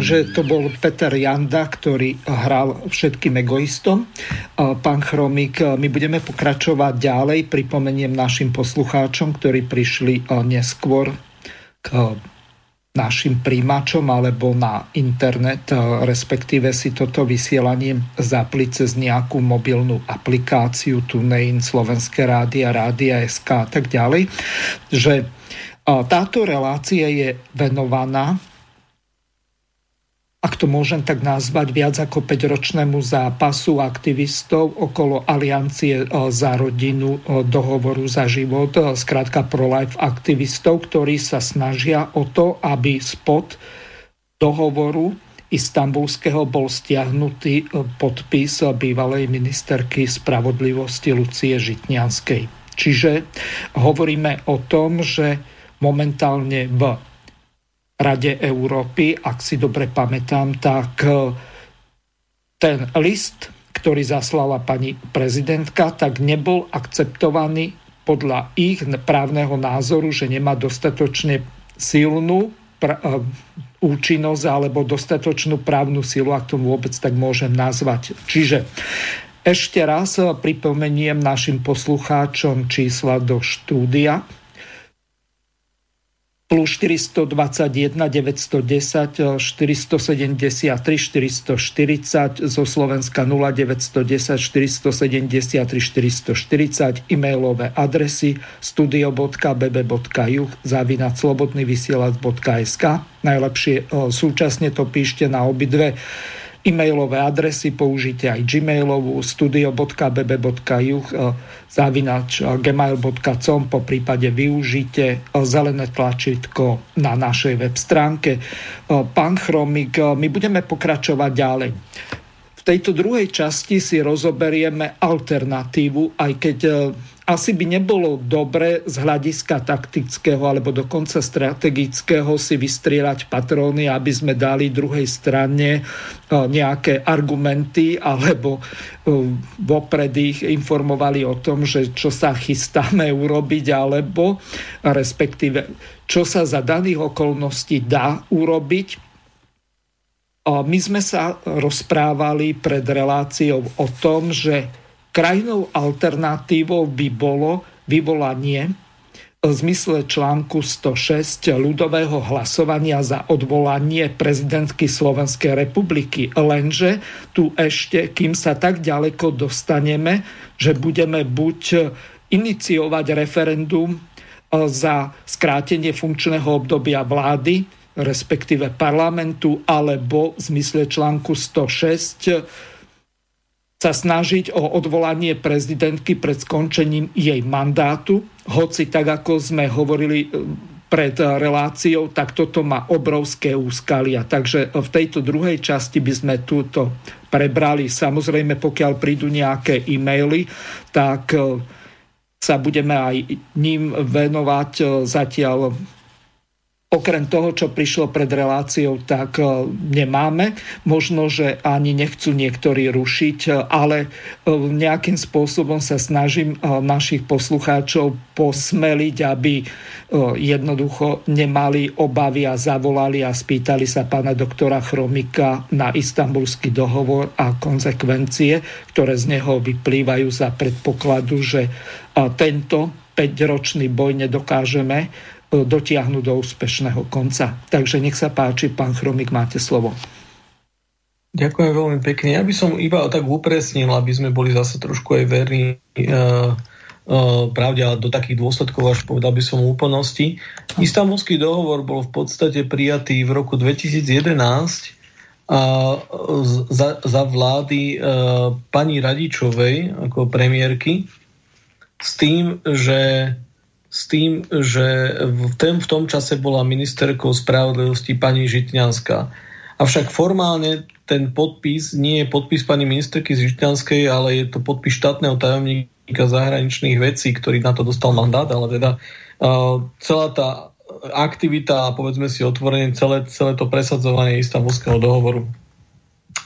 Takže to bol Peter Janda, ktorý hral všetkým egoistom. Pán Chromik, my budeme pokračovať ďalej. Pripomeniem našim poslucháčom, ktorí prišli neskôr k našim príjimačom alebo na internet, respektíve si toto vysielanie zapli cez nejakú mobilnú aplikáciu TuneIn, Slovenské rádia, Rádia SK a tak ďalej, že táto relácia je venovaná ak to môžem tak nazvať, viac ako 5-ročnému zápasu aktivistov okolo aliancie e, za rodinu, e, dohovoru za život, e, skrátka pro-life aktivistov, ktorí sa snažia o to, aby spod dohovoru istambulského bol stiahnutý podpis bývalej ministerky spravodlivosti Lucie Žitňanskej. Čiže hovoríme o tom, že momentálne v Rade Európy, ak si dobre pamätám, tak e, ten list, ktorý zaslala pani prezidentka, tak nebol akceptovaný podľa ich právneho názoru, že nemá dostatočne silnú pr- e, účinnosť alebo dostatočnú právnu silu, ak to vôbec tak môžem nazvať. Čiže ešte raz pripomeniem našim poslucháčom čísla do štúdia plus 421 910 473 440 zo Slovenska 0910 473 440 e-mailové adresy studio.bb.juh zavinať slobodnyvysielac.sk najlepšie e, súčasne to píšte na obidve e-mailové adresy, použite aj gmailovú studio.bb.juh zavinač gmail.com po prípade využite zelené tlačítko na našej web stránke. Pán Chromik, my budeme pokračovať ďalej. V tejto druhej časti si rozoberieme alternatívu, aj keď asi by nebolo dobre z hľadiska taktického alebo dokonca strategického si vystrieľať patróny, aby sme dali druhej strane e, nejaké argumenty alebo e, vopred ich informovali o tom, že čo sa chystáme urobiť alebo respektíve čo sa za daných okolností dá urobiť. My sme sa rozprávali pred reláciou o tom, že Krajnou alternatívou by bolo vyvolanie v zmysle článku 106 ľudového hlasovania za odvolanie prezidentky Slovenskej republiky. Lenže tu ešte, kým sa tak ďaleko dostaneme, že budeme buď iniciovať referendum za skrátenie funkčného obdobia vlády, respektíve parlamentu, alebo v zmysle článku 106 sa snažiť o odvolanie prezidentky pred skončením jej mandátu, hoci tak ako sme hovorili pred reláciou, tak toto má obrovské úskalia. Takže v tejto druhej časti by sme túto prebrali. Samozrejme, pokiaľ prídu nejaké e-maily, tak e, sa budeme aj ním venovať e, zatiaľ okrem toho, čo prišlo pred reláciou, tak e, nemáme. Možno, že ani nechcú niektorí rušiť, e, ale e, nejakým spôsobom sa snažím našich poslucháčov posmeliť, aby jednoducho nemali obavy a zavolali a spýtali sa pána doktora Chromika na istambulský dohovor a konsekvencie, ktoré z neho vyplývajú za predpokladu, že tento 5-ročný boj nedokážeme dotiahnuť do úspešného konca. Takže nech sa páči, pán Chromik, máte slovo. Ďakujem veľmi pekne. Ja by som iba tak upresnil, aby sme boli zase trošku aj verní uh, uh, pravde, ale do takých dôsledkov až povedal by som úplnosti. Istanbulský dohovor bol v podstate prijatý v roku 2011 a za, za vlády uh, pani Radičovej ako premiérky s tým, že s tým, že v, ten, v tom čase bola ministerkou spravodlivosti pani Žitňanská. Avšak formálne ten podpis nie je podpis pani ministerky Žitňanskej, ale je to podpis štátneho tajomníka zahraničných vecí, ktorý na to dostal mandát, ale teda uh, celá tá aktivita a povedzme si otvorenie, celé, celé to presadzovanie istambulského dohovoru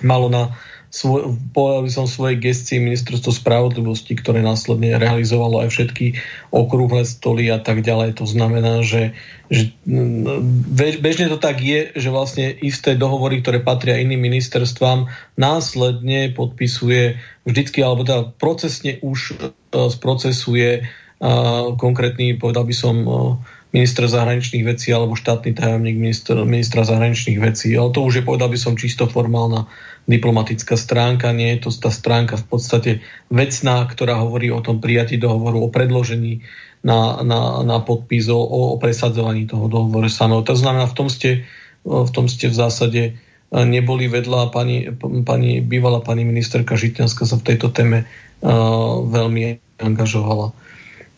malo na svoj, povedal by som svojej gestii ministerstvo spravodlivosti, ktoré následne realizovalo aj všetky okrúhle stoly a tak ďalej. To znamená, že, že mm, bežne to tak je, že vlastne isté dohovory, ktoré patria iným ministerstvám, následne podpisuje vždycky, alebo teda procesne už uh, sprocesuje uh, konkrétny, povedal by som, uh, minister zahraničných vecí alebo štátny tajomník minister, ministra zahraničných vecí. Ale to už je, povedal by som, čisto formálna diplomatická stránka. Nie je to tá stránka v podstate vecná, ktorá hovorí o tom prijatí dohovoru, o predložení na, na, na podpis, o, o presadzovaní toho dohovoru samého. To znamená, v tom ste v, tom ste v zásade e, neboli vedľa pani, pani bývalá pani ministerka Žitňanská sa v tejto téme uh, veľmi angažovala.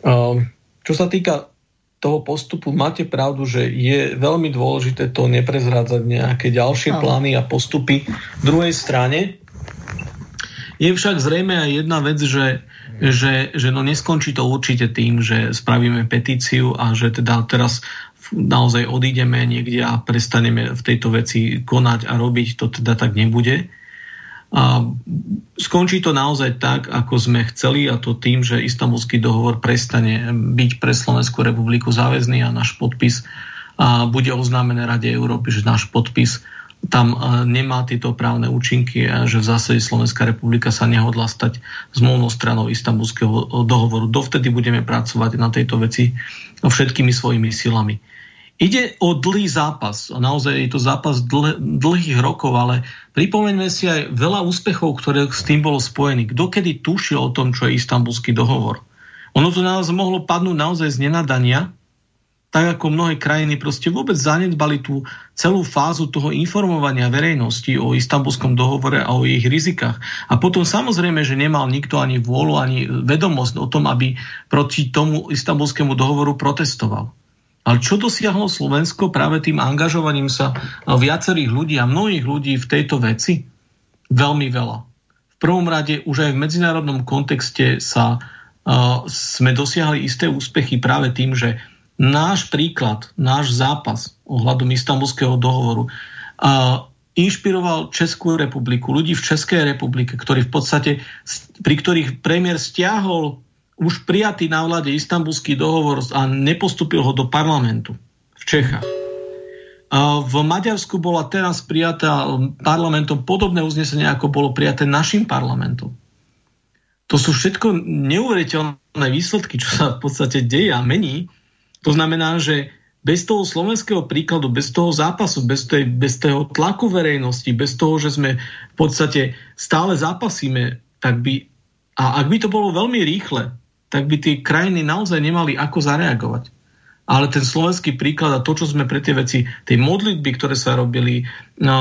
Uh, čo sa týka toho postupu máte pravdu, že je veľmi dôležité to neprezrádzať nejaké ďalšie plány a postupy. V druhej strane je však zrejme aj jedna vec, že, že, že no neskončí to určite tým, že spravíme petíciu a že teda teraz naozaj odídeme niekde a prestaneme v tejto veci konať a robiť, to teda tak nebude a skončí to naozaj tak, ako sme chceli a to tým, že istambulský dohovor prestane byť pre Slovenskú republiku záväzný a náš podpis a bude oznámené Rade Európy, že náš podpis tam nemá tieto právne účinky a že v zásade Slovenská republika sa nehodla stať zmluvnou stranou istambulského dohovoru. Dovtedy budeme pracovať na tejto veci všetkými svojimi silami. Ide o dlhý zápas. Naozaj je to zápas dl- dlhých rokov, ale pripomeňme si aj veľa úspechov, ktoré s tým bolo spojený. Kto kedy tušil o tom, čo je istambulský dohovor? Ono to naozaj mohlo padnúť naozaj z nenadania, tak ako mnohé krajiny proste vôbec zanedbali tú celú fázu toho informovania verejnosti o istambulskom dohovore a o ich rizikách. A potom samozrejme, že nemal nikto ani vôľu, ani vedomosť o tom, aby proti tomu istambulskému dohovoru protestoval. Ale čo dosiahlo Slovensko práve tým angažovaním sa viacerých ľudí a mnohých ľudí v tejto veci? Veľmi veľa. V prvom rade už aj v medzinárodnom kontexte sa uh, sme dosiahli isté úspechy práve tým, že náš príklad, náš zápas ohľadom istambulského dohovoru uh, inšpiroval Českú republiku, ľudí v Českej republike, ktorí v podstate, pri ktorých premiér stiahol už prijatý na vláde istambulský dohovor a nepostupil ho do parlamentu v Čechách. V Maďarsku bola teraz prijatá parlamentom podobné uznesenie, ako bolo prijaté našim parlamentom. To sú všetko neuveriteľné výsledky, čo sa v podstate deje a mení. To znamená, že bez toho slovenského príkladu, bez toho zápasu, bez, tej, bez toho tlaku verejnosti, bez toho, že sme v podstate stále zápasíme, tak by, a ak by to bolo veľmi rýchle, tak by tie krajiny naozaj nemali ako zareagovať. Ale ten slovenský príklad a to, čo sme pre tie veci, tie modlitby, ktoré sa robili, no,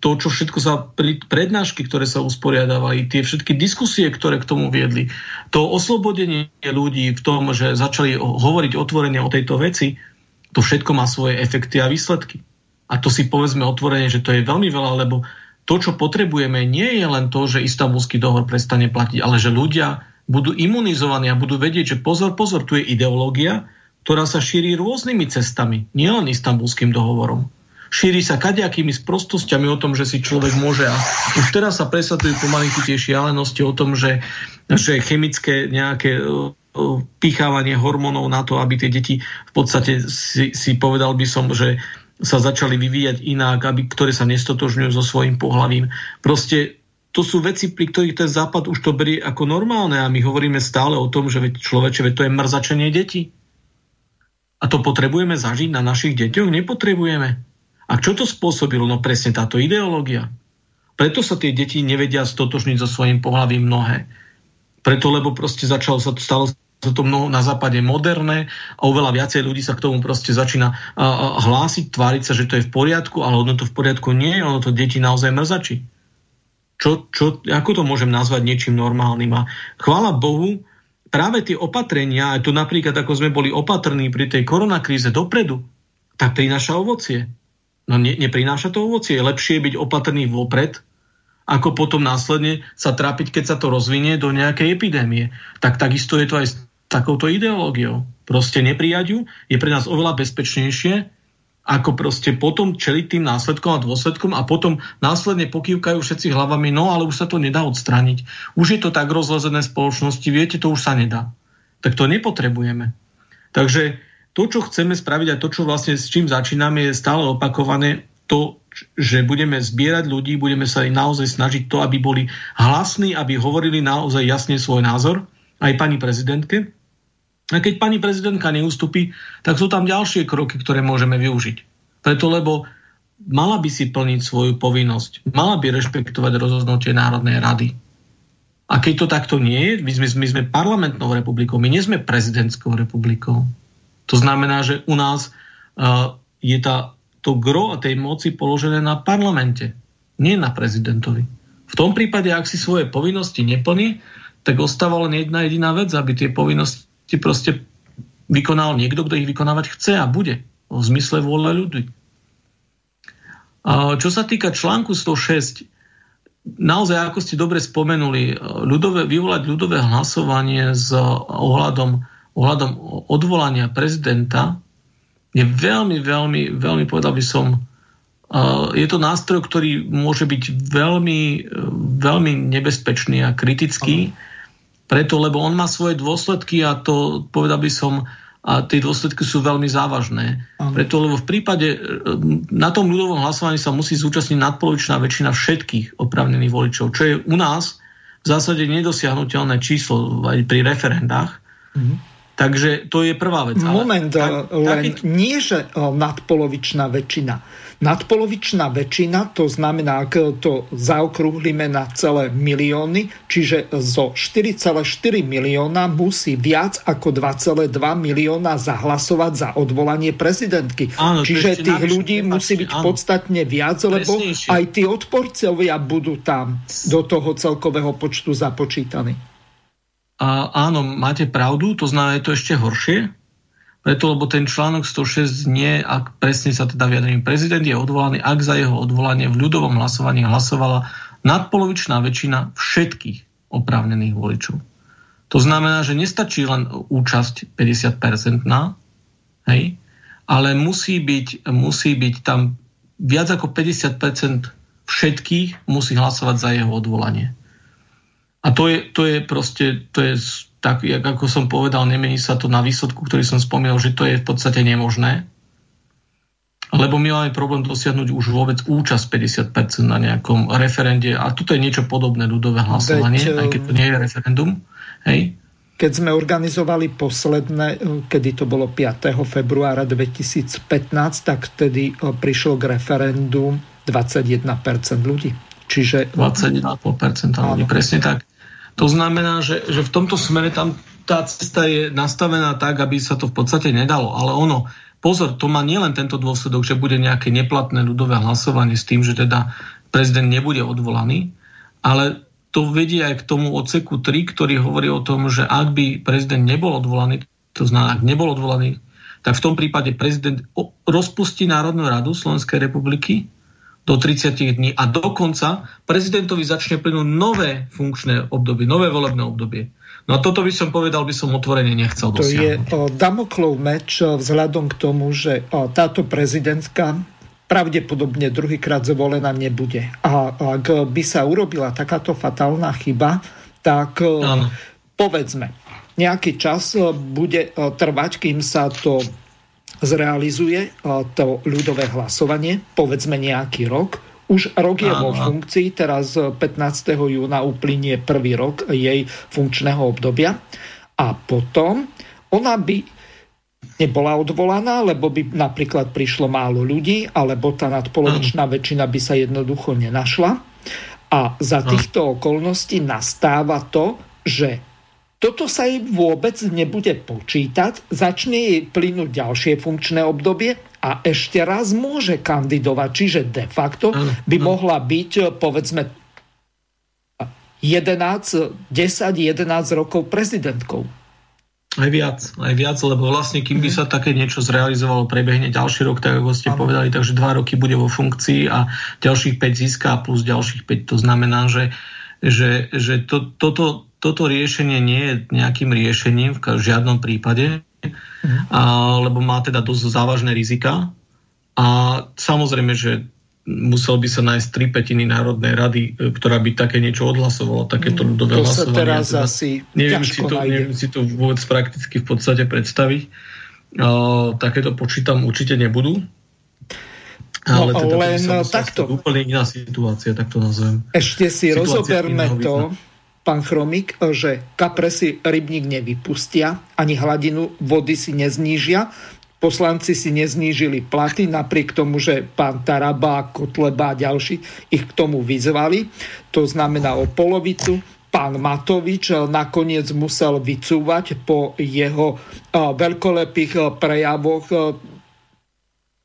to, čo všetko sa, prednášky, ktoré sa usporiadávali, tie všetky diskusie, ktoré k tomu viedli, to oslobodenie ľudí v tom, že začali hovoriť otvorene o tejto veci, to všetko má svoje efekty a výsledky. A to si povedzme otvorene, že to je veľmi veľa, lebo to, čo potrebujeme, nie je len to, že istambulský dohovor prestane platiť, ale že ľudia budú imunizovaní a budú vedieť, že pozor, pozor, tu je ideológia, ktorá sa šíri rôznymi cestami, nielen istambulským dohovorom. Šíri sa kadejakými sprostosťami o tom, že si človek môže a už teraz sa presadzujú pomaly tie šialenosti o tom, že, že chemické nejaké pichávanie hormónov na to, aby tie deti v podstate si, si povedal by som, že sa začali vyvíjať inak, aby, ktoré sa nestotožňujú so svojím pohľavím. Proste to sú veci, pri ktorých ten západ už to berie ako normálne a my hovoríme stále o tom, že veď človeče, veď to je mrzačenie detí. A to potrebujeme zažiť na našich deťoch? Nepotrebujeme. A čo to spôsobilo? No presne táto ideológia. Preto sa tie deti nevedia stotožniť so svojím pohľavím mnohé. Preto, lebo proste začalo sa, stalo to mnoho na západe moderné a oveľa viacej ľudí sa k tomu proste začína hlásiť, tváriť sa, že to je v poriadku, ale ono to v poriadku nie je, ono to deti naozaj mrzačí. Čo, čo, ako to môžem nazvať niečím normálnym? A chvála Bohu, práve tie opatrenia, aj tu napríklad ako sme boli opatrní pri tej koronakríze dopredu, tak prináša ovocie. No ne, neprináša to ovocie. Je lepšie byť opatrný vopred, ako potom následne sa trápiť, keď sa to rozvinie do nejakej epidémie. Tak takisto je to aj s takouto ideológiou. Proste neprijať ju je pre nás oveľa bezpečnejšie, ako proste potom čeliť tým následkom a dôsledkom a potom následne pokývkajú všetci hlavami, no ale už sa to nedá odstrániť. Už je to tak rozlezené spoločnosti, viete, to už sa nedá. Tak to nepotrebujeme. Takže to, čo chceme spraviť a to, čo vlastne s čím začíname, je stále opakované to, že budeme zbierať ľudí, budeme sa im naozaj snažiť to, aby boli hlasní, aby hovorili naozaj jasne svoj názor, aj pani prezidentke, a keď pani prezidentka neustupí, tak sú tam ďalšie kroky, ktoré môžeme využiť. Preto, lebo mala by si plniť svoju povinnosť, mala by rešpektovať rozhodnutie Národnej rady. A keď to takto nie je, my sme, my sme parlamentnou republikou, my nie sme prezidentskou republikou. To znamená, že u nás uh, je tá, to gro tej moci položené na parlamente, nie na prezidentovi. V tom prípade, ak si svoje povinnosti neplní, tak ostáva len jedna jediná vec, aby tie povinnosti ti proste vykonal niekto, kto ich vykonávať chce a bude. V zmysle vôle ľudí. Čo sa týka článku 106, naozaj, ako ste dobre spomenuli, ľudové, vyvolať ľudové hlasovanie s ohľadom, ohľadom odvolania prezidenta je veľmi, veľmi, veľmi, povedal by som, je to nástroj, ktorý môže byť veľmi, veľmi nebezpečný a kritický. Uh-huh preto, lebo on má svoje dôsledky a to, povedal by som, a tie dôsledky sú veľmi závažné. Aha. Preto, lebo v prípade, e, na tom ľudovom hlasovaní sa musí zúčastniť nadpolovičná väčšina všetkých opravnených voličov, čo je u nás v zásade nedosiahnutelné číslo aj pri referendách. Mhm. Takže to je prvá vec. Moment, ale, len taký... nie, že nadpolovičná väčšina Nadpolovičná väčšina, to znamená, ak to zaokrúhlime na celé milióny, čiže zo 4,4 milióna musí viac ako 2,2 milióna zahlasovať za odvolanie prezidentky. Áno, čiže tých ľudí musí byť áno. podstatne viac, lebo Presnejšie. aj tí odporcovia budú tam do toho celkového počtu započítaní. A, áno, máte pravdu, to znamená, je to ešte horšie, preto, lebo ten článok 106 nie, ak presne sa teda vyjadrím, prezident je odvolaný, ak za jeho odvolanie v ľudovom hlasovaní hlasovala nadpolovičná väčšina všetkých oprávnených voličov. To znamená, že nestačí len účasť 50% na, hej, ale musí byť, musí byť tam viac ako 50% všetkých musí hlasovať za jeho odvolanie. A to je, to je proste, to je tak jak ako som povedal, nemení sa to na výsledku, ktorý som spomínal, že to je v podstate nemožné. Lebo my máme problém dosiahnuť už vôbec účasť 50% na nejakom referende. A toto je niečo podobné ľudové hlasovanie, Veď, aj keď to nie je referendum. Hej? Keď sme organizovali posledné, kedy to bolo 5. februára 2015, tak vtedy e, prišlo k referendum 21% ľudí. Čiže... 21,5% ľudí, presne tak. To znamená, že, že v tomto smere tam tá cesta je nastavená tak, aby sa to v podstate nedalo. Ale ono, pozor, to má nielen tento dôsledok, že bude nejaké neplatné ľudové hlasovanie s tým, že teda prezident nebude odvolaný, ale to vedie aj k tomu odseku 3, ktorý hovorí o tom, že ak by prezident nebol odvolaný, to znamená, ak nebol odvolaný, tak v tom prípade prezident rozpustí Národnú radu Slovenskej republiky do 30 dní a dokonca prezidentovi začne plynúť nové funkčné obdobie, nové volebné obdobie. No a toto by som povedal, by som otvorene nechcel to dosiahnuť. To je Damoklov meč vzhľadom k tomu, že táto prezidentka pravdepodobne druhýkrát zvolená nebude. A ak by sa urobila takáto fatálna chyba, tak Áno. povedzme, nejaký čas bude trvať, kým sa to zrealizuje, to ľudové hlasovanie, povedzme nejaký rok, už rok je vo funkcii, teraz 15. júna uplynie prvý rok jej funkčného obdobia a potom ona by nebola odvolaná, lebo by napríklad prišlo málo ľudí, alebo tá nadpolovičná väčšina by sa jednoducho nenašla. A za týchto okolností nastáva to, že toto sa jej vôbec nebude počítať, začne jej plynúť ďalšie funkčné obdobie a ešte raz môže kandidovať. Čiže de facto by mohla byť, povedzme, 11, 10, 11 rokov prezidentkou. Aj viac, aj viac, lebo vlastne kým by mhm. sa také niečo zrealizovalo, prebehne ďalší rok, tak ako ste povedali, takže dva roky bude vo funkcii a ďalších 5 získa plus ďalších 5. To znamená, že, že, že to, toto, toto riešenie nie je nejakým riešením v žiadnom prípade, mm. a, lebo má teda dosť závažné rizika. A samozrejme, že musel by sa nájsť tri petiny Národnej rady, e, ktorá by také niečo odhlasovala, takéto mm, ľudové to hlasovanie. Sa teraz teda, asi neviem si, to, neviem si to vôbec prakticky v podstate predstaviť. Uh, takéto počítam určite nebudú. Ale no, teda len takto. Úplne iná situácia, tak to nazvem. Ešte si situácia rozoberme to, pán Chromik, že kapresy rybník nevypustia, ani hladinu vody si neznížia, poslanci si neznížili platy, napriek tomu, že pán Taraba, Kotleba a ďalší ich k tomu vyzvali. To znamená o polovicu. Pán Matovič nakoniec musel vycúvať po jeho veľkolepých prejavoch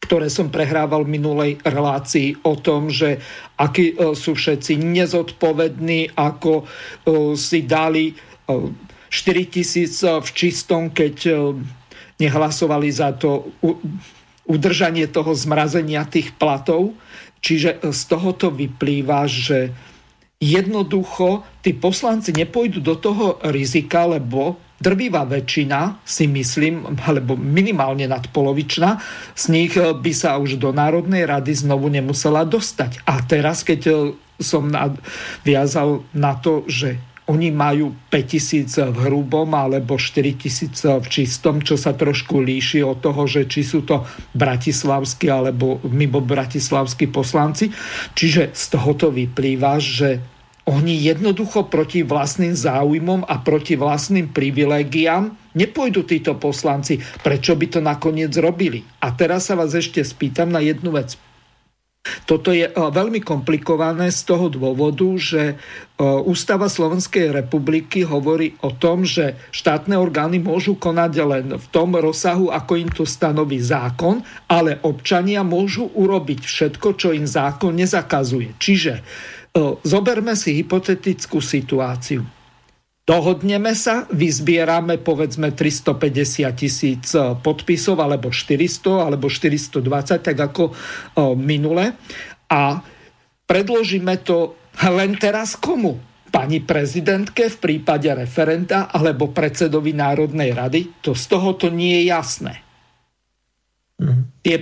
ktoré som prehrával v minulej relácii o tom, že akí e, sú všetci nezodpovední, ako e, si dali 4 e, v čistom, keď nehlasovali za to udržanie toho zmrazenia tých platov. Čiže z tohoto vyplýva, že jednoducho tí poslanci nepôjdu do toho rizika, lebo drvivá väčšina, si myslím, alebo minimálne nadpolovičná, z nich eh, by sa už do Národnej rady znovu nemusela dostať. A teraz, keď eh, som viazal na to, že oni majú 5000 v hrubom alebo 4000 v čistom, čo sa trošku líši od toho, že či sú to bratislavskí alebo mimo bratislavskí poslanci. Čiže z tohoto vyplýva, že oni jednoducho proti vlastným záujmom a proti vlastným privilegiám nepôjdu títo poslanci. Prečo by to nakoniec robili? A teraz sa vás ešte spýtam na jednu vec. Toto je e, veľmi komplikované z toho dôvodu, že e, Ústava Slovenskej republiky hovorí o tom, že štátne orgány môžu konať len v tom rozsahu, ako im to stanoví zákon, ale občania môžu urobiť všetko, čo im zákon nezakazuje. Čiže Zoberme si hypotetickú situáciu. Dohodneme sa, vyzbierame povedzme 350 tisíc podpisov, alebo 400, alebo 420, tak ako minule. A predložíme to len teraz komu? Pani prezidentke v prípade referenta alebo predsedovi Národnej rady? To z toho to nie je jasné tie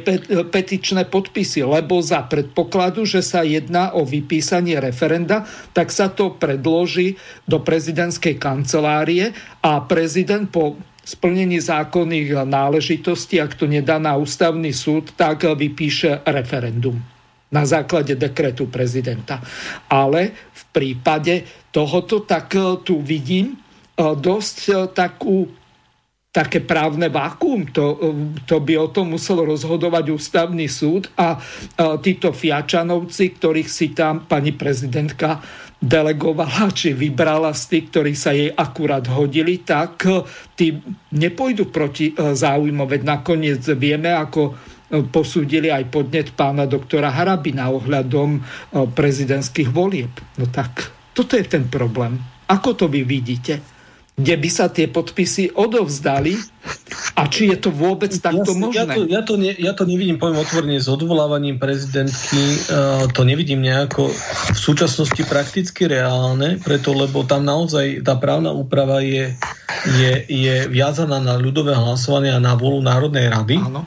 petičné podpisy, lebo za predpokladu, že sa jedná o vypísanie referenda, tak sa to predloží do prezidentskej kancelárie a prezident po splnení zákonných náležitostí, ak to nedá na ústavný súd, tak vypíše referendum na základe dekretu prezidenta. Ale v prípade tohoto tak tu vidím dosť takú také právne vákuum. To, to by o tom musel rozhodovať ústavný súd a títo Fiačanovci, ktorých si tam pani prezidentka delegovala, či vybrala z tých, ktorí sa jej akurát hodili, tak tí nepôjdu proti záujmom. Veď nakoniec vieme, ako posúdili aj podnet pána doktora Harabina ohľadom prezidentských volieb. No tak toto je ten problém. Ako to vy vidíte? Kde by sa tie podpisy odovzdali a či je to vôbec takto ja, možné? Ja to, ja, to ne, ja to nevidím, poviem otvorene, s odvolávaním prezidentky, uh, to nevidím nejako v súčasnosti prakticky reálne, preto lebo tam naozaj tá právna úprava je, je, je viazaná na ľudové hlasovanie a na volu Národnej rady. Áno.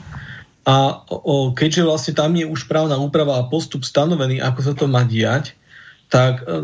A o, keďže vlastne tam je už právna úprava a postup stanovený, ako sa to má diať, tak e,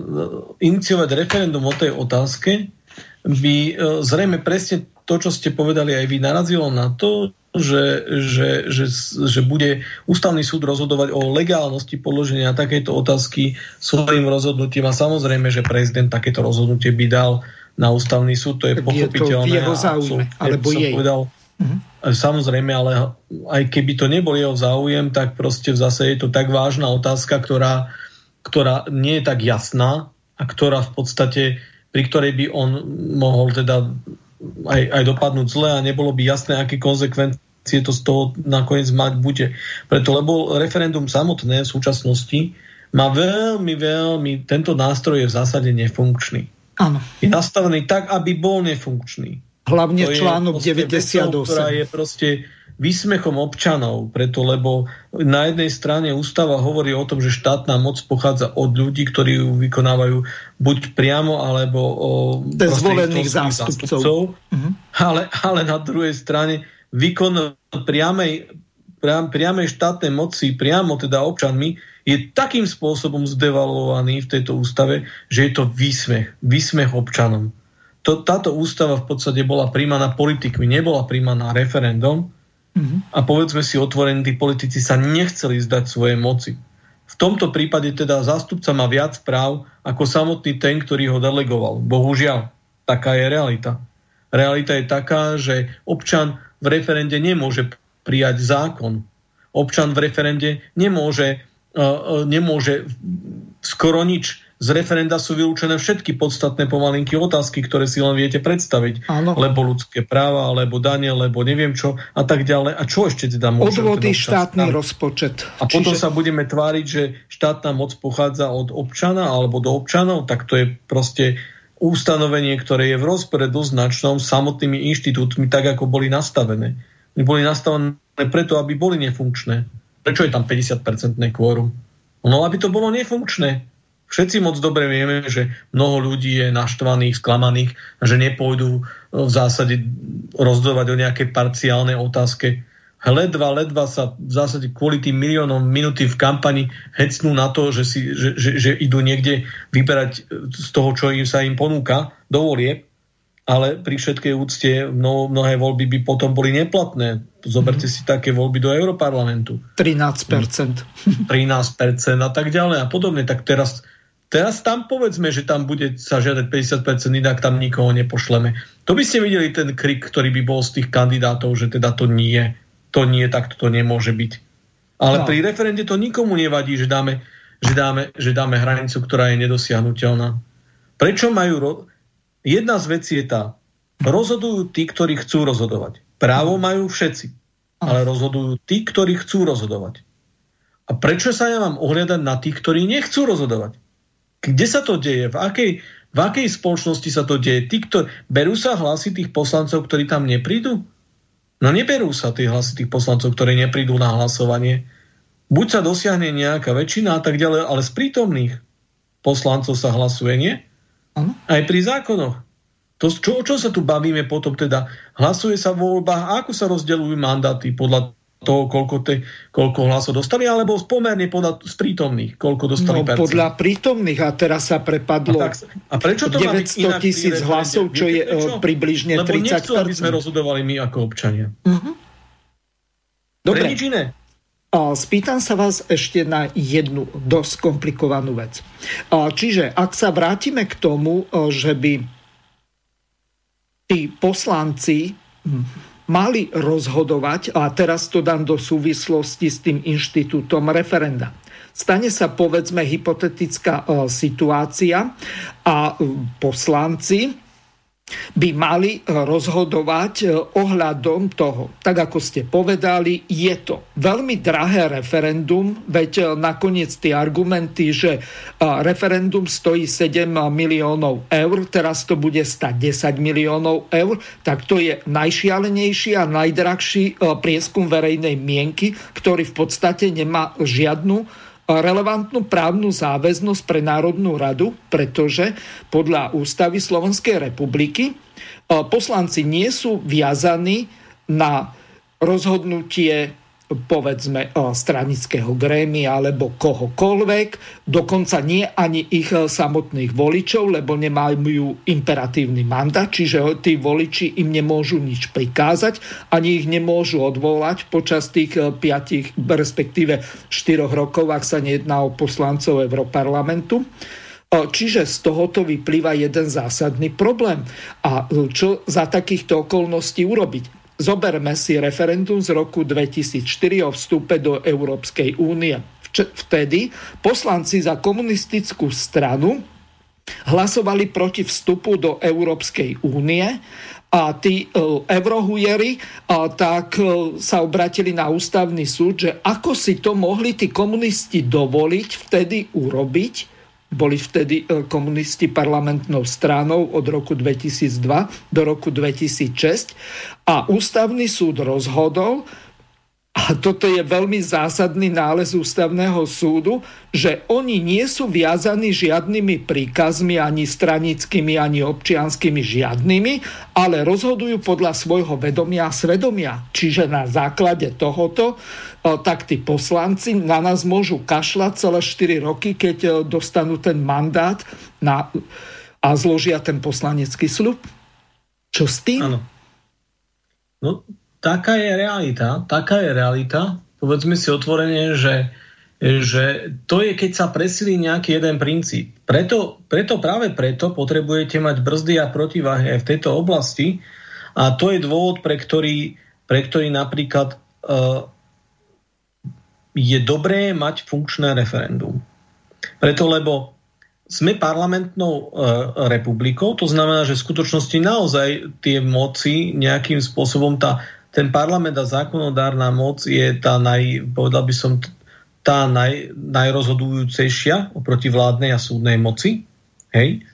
iniciovať referendum o tej otázke by e, zrejme presne to, čo ste povedali aj vy, narazilo na to, že, že, že, že bude ústavný súd rozhodovať o legálnosti položenia takejto otázky svojim rozhodnutím a samozrejme, že prezident takéto rozhodnutie by dal na ústavný súd, to je pochopiteľné. Je to jeho záujme, alebo jej. Povedal, uh-huh. Samozrejme, ale aj keby to nebol jeho záujem, tak proste v zase je to tak vážna otázka, ktorá ktorá nie je tak jasná a ktorá v podstate, pri ktorej by on mohol teda aj, aj dopadnúť zle a nebolo by jasné, aké konsekvencie to z toho nakoniec mať bude. Preto, lebo referendum samotné v súčasnosti má veľmi, veľmi, tento nástroj je v zásade nefunkčný. Áno. Je nastavený tak, aby bol nefunkčný. Hlavne to článok 98. Vecou, ktorá je proste výsmechom občanov, preto lebo na jednej strane ústava hovorí o tom, že štátna moc pochádza od ľudí, ktorí ju vykonávajú buď priamo, alebo o zvolených zástupcov. zástupcov uh-huh. ale, ale na druhej strane výkon priamej, priam, priamej štátnej moci, priamo teda občanmi, je takým spôsobom zdevalovaný v tejto ústave, že je to výsmech. Výsmech občanom. To, táto ústava v podstate bola príjmaná politikmi, nebola príjmaná referendum Mm-hmm. A povedzme si otvorení, tí politici sa nechceli zdať svoje moci. V tomto prípade teda zástupca má viac práv ako samotný ten, ktorý ho delegoval. Bohužiaľ, taká je realita. Realita je taká, že občan v referende nemôže prijať zákon. Občan v referende nemôže, uh, nemôže skoro nič z referenda sú vylúčené všetky podstatné pomalinky otázky, ktoré si len viete predstaviť. Áno. Lebo ľudské práva, alebo dane, lebo neviem čo a tak ďalej. A čo ešte teda môže... Odvody, teda štátny tam? rozpočet. A Čiže... potom sa budeme tváriť, že štátna moc pochádza od občana alebo do občanov, tak to je proste ustanovenie, ktoré je v rozpore doznačnom samotnými inštitútmi, tak ako boli nastavené. Boli nastavené preto, aby boli nefunkčné. Prečo je tam 50-percentné kvórum? No, aby to bolo nefunkčné. Všetci moc dobre vieme, že mnoho ľudí je naštvaných, sklamaných, že nepôjdu e, v zásade rozdovať o nejakej parciálnej otázke. Ledva, ledva sa v zásade kvôli tým miliónom minúty v kampani hecnú na to, že, si, že, že, že idú niekde vyberať e, z toho, čo im sa im ponúka, do volieb, ale pri všetkej úcte mno, mnohé voľby by potom boli neplatné. Zoberte mm. si také voľby do Európarlamentu. 13%. 13% a tak ďalej a podobne. Tak teraz Teraz tam povedzme, že tam bude sa žiadať 50%, inak tam nikoho nepošleme. To by ste videli ten krik, ktorý by bol z tých kandidátov, že teda to nie, to nie, tak to nemôže byť. Ale no. pri referende to nikomu nevadí, že dáme, že, dáme, že dáme hranicu, ktorá je nedosiahnutelná. Prečo majú... Ro... Jedna z vecí je tá, rozhodujú tí, ktorí chcú rozhodovať. Právo majú všetci, ale rozhodujú tí, ktorí chcú rozhodovať. A prečo sa ja mám ohľadať na tých, ktorí nechcú rozhodovať? Kde sa to deje? V akej, v akej spoločnosti sa to deje? Tí, kto, berú sa hlasy tých poslancov, ktorí tam neprídu? No neberú sa tie hlasy tých poslancov, ktorí neprídu na hlasovanie. Buď sa dosiahne nejaká väčšina a tak ďalej, ale z prítomných poslancov sa hlasuje, nie? Ano. Aj pri zákonoch. To, čo, o čo sa tu bavíme potom teda? Hlasuje sa v voľbách, ako sa rozdeľujú mandáty podľa toho, koľko, te, koľko hlasov dostali, alebo pomerne podľa z prítomných, koľko dostali no, podľa prítomných a teraz sa prepadlo a, tak, a prečo to 900 tisíc hlasov, čo je prečo? približne Lebo 30%. Lebo aby sme rozhodovali my ako občania. Uh-huh. Dobre. Pre nič iné. Spýtam sa vás ešte na jednu dosť komplikovanú vec. Čiže ak sa vrátime k tomu, že by tí poslanci mali rozhodovať, a teraz to dám do súvislosti s tým inštitútom referenda. Stane sa povedzme hypotetická e, situácia a poslanci by mali rozhodovať e, ohľadom toho. Tak ako ste povedali, je to veľmi drahé referendum, veď e, nakoniec tie argumenty, že e, referendum stojí 7 miliónov eur, teraz to bude stať 10 miliónov eur, tak to je najšialenejší a najdrahší prieskum verejnej mienky, ktorý v podstate nemá žiadnu relevantnú právnu záväznosť pre Národnú radu, pretože podľa ústavy Slovenskej republiky e, poslanci nie sú viazaní na rozhodnutie povedzme stranického grémia alebo kohokoľvek, dokonca nie ani ich e, samotných voličov, lebo nemajú imperatívny mandát, čiže tí voliči im nemôžu nič prikázať, ani ich nemôžu odvolať počas tých 5, e, respektíve 4 rokov, ak sa nejedná o poslancov Europarlamentu. E, čiže z tohoto vyplýva jeden zásadný problém. A čo za takýchto okolností urobiť? Zoberme si referendum z roku 2004 o vstupe do Európskej únie. Vtedy poslanci za komunistickú stranu hlasovali proti vstupu do Európskej únie a tí e, eurohujeri tak e, sa obratili na ústavný súd, že ako si to mohli tí komunisti dovoliť vtedy urobiť, boli vtedy e, komunisti parlamentnou stranou od roku 2002 do roku 2006 a ústavný súd rozhodol, a toto je veľmi zásadný nález ústavného súdu, že oni nie sú viazaní žiadnymi príkazmi, ani stranickými, ani občianskými žiadnymi, ale rozhodujú podľa svojho vedomia a svedomia. Čiže na základe tohoto tak tí poslanci na nás môžu kašľať celé 4 roky, keď dostanú ten mandát na, a zložia ten poslanecký slub. Čo s tým? Áno. No, taká je realita, taká je realita. Povedzme si otvorene, že, že to je, keď sa presilí nejaký jeden princíp. Preto, preto práve preto potrebujete mať brzdy a protiváhy aj v tejto oblasti a to je dôvod, pre ktorý, pre ktorý napríklad uh, je dobré mať funkčné referendum. Preto, lebo sme parlamentnou e, republikou, to znamená, že v skutočnosti naozaj tie moci nejakým spôsobom tá ten parlament a zákonodárna moc je tá naj, povedal by som, tá naj, najrozhodujúcejšia oproti vládnej a súdnej moci. Hej.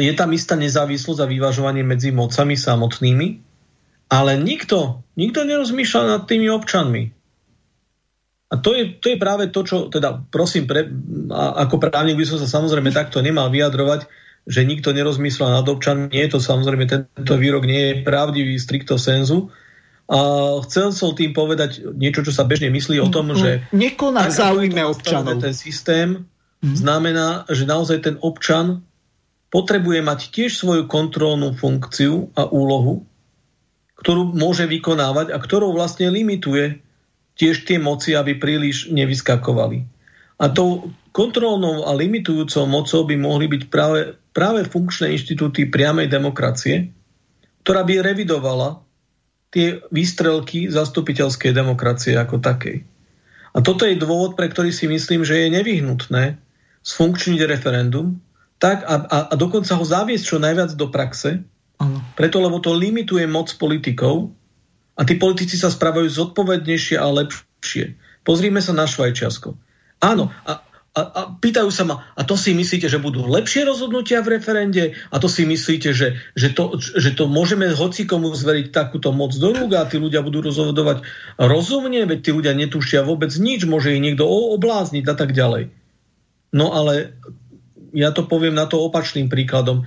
Je tam istá nezávislosť a vyvažovanie medzi mocami samotnými, ale nikto, nikto nerozmýšľa nad tými občanmi. A to je, to je práve to, čo, teda prosím, pre, ako právnik by som sa samozrejme takto nemal vyjadrovať, že nikto nerozmýšľa nad občanmi. Nie je to samozrejme, tento výrok nie je pravdivý stricto senzu. A chcel som tým povedať niečo, čo sa bežne myslí o tom, že... Nekoná záujme občanov. Ten systém hmm. znamená, že naozaj ten občan potrebuje mať tiež svoju kontrolnú funkciu a úlohu, ktorú môže vykonávať a ktorou vlastne limituje tiež tie moci, aby príliš nevyskakovali. A tou kontrolnou a limitujúcou mocou by mohli byť práve práve funkčné inštitúty priamej demokracie, ktorá by revidovala tie výstrelky zastupiteľskej demokracie ako takej. A toto je dôvod, pre ktorý si myslím, že je nevyhnutné sfunkčniť referendum tak a, a, a dokonca ho zaviesť čo najviac do praxe, ano. preto lebo to limituje moc politikov a tí politici sa správajú zodpovednejšie a lepšie. Pozrime sa na Švajčiarsko. Áno, a a, a pýtajú sa ma, a to si myslíte, že budú lepšie rozhodnutia v referende? A to si myslíte, že, že, to, že to môžeme hocikomu zveriť takúto moc do rúk a tí ľudia budú rozhodovať rozumne, veď tí ľudia netušia vôbec nič, môže ich niekto oblázniť a tak ďalej. No ale ja to poviem na to opačným príkladom.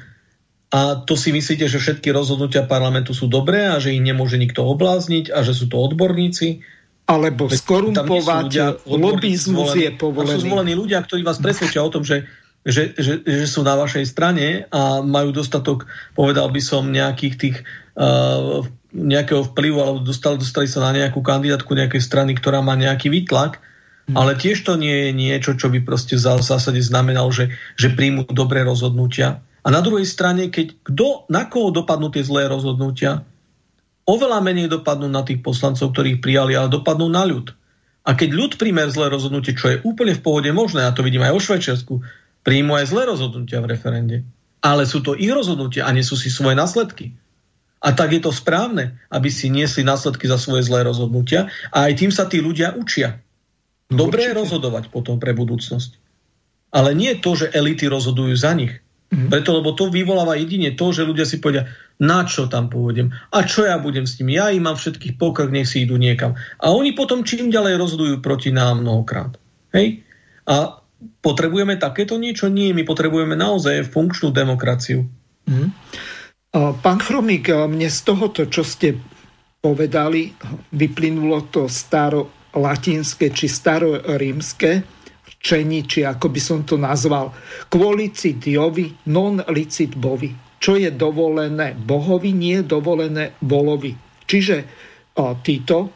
A to si myslíte, že všetky rozhodnutia parlamentu sú dobré a že ich nemôže nikto oblázniť a že sú to odborníci? Alebo skorumpovať, lobizmus je povolený. Sú zvolení ľudia, ktorí vás presvedčia o tom, že, že, že, že sú na vašej strane a majú dostatok, povedal by som, nejakých tých uh, nejakého vplyvu, alebo dostali, dostali sa na nejakú kandidátku nejakej strany, ktorá má nejaký výtlak, hmm. ale tiež to nie je niečo, čo by proste v zásade znamenalo, že, že príjmu dobré rozhodnutia. A na druhej strane, keď kto, na koho dopadnú tie zlé rozhodnutia, oveľa menej dopadnú na tých poslancov, ktorých prijali, ale dopadnú na ľud. A keď ľud príjme zlé rozhodnutie, čo je úplne v pohode možné, a to vidím aj o Švajčiarsku, príjmu aj zlé rozhodnutia v referende. Ale sú to ich rozhodnutia a nesú si svoje následky. A tak je to správne, aby si niesli následky za svoje zlé rozhodnutia a aj tým sa tí ľudia učia. Dobre je rozhodovať potom pre budúcnosť. Ale nie to, že elity rozhodujú za nich. Mm-hmm. Preto, lebo to vyvoláva jedine to, že ľudia si povedia, na čo tam pôjdem a čo ja budem s nimi. Ja im mám všetkých pokrk, nech si idú niekam. A oni potom čím ďalej rozhodujú proti nám mnohokrát. Hej? A potrebujeme takéto niečo? Nie, my potrebujeme naozaj funkčnú demokraciu. Mm-hmm. Pán Chromík, mne z tohoto, čo ste povedali, vyplynulo to staro latinské či starorímske čení, či ako by som to nazval, kvôli diovi, non licit bovi. Čo je dovolené bohovi, nie je dovolené volovi. Čiže o, títo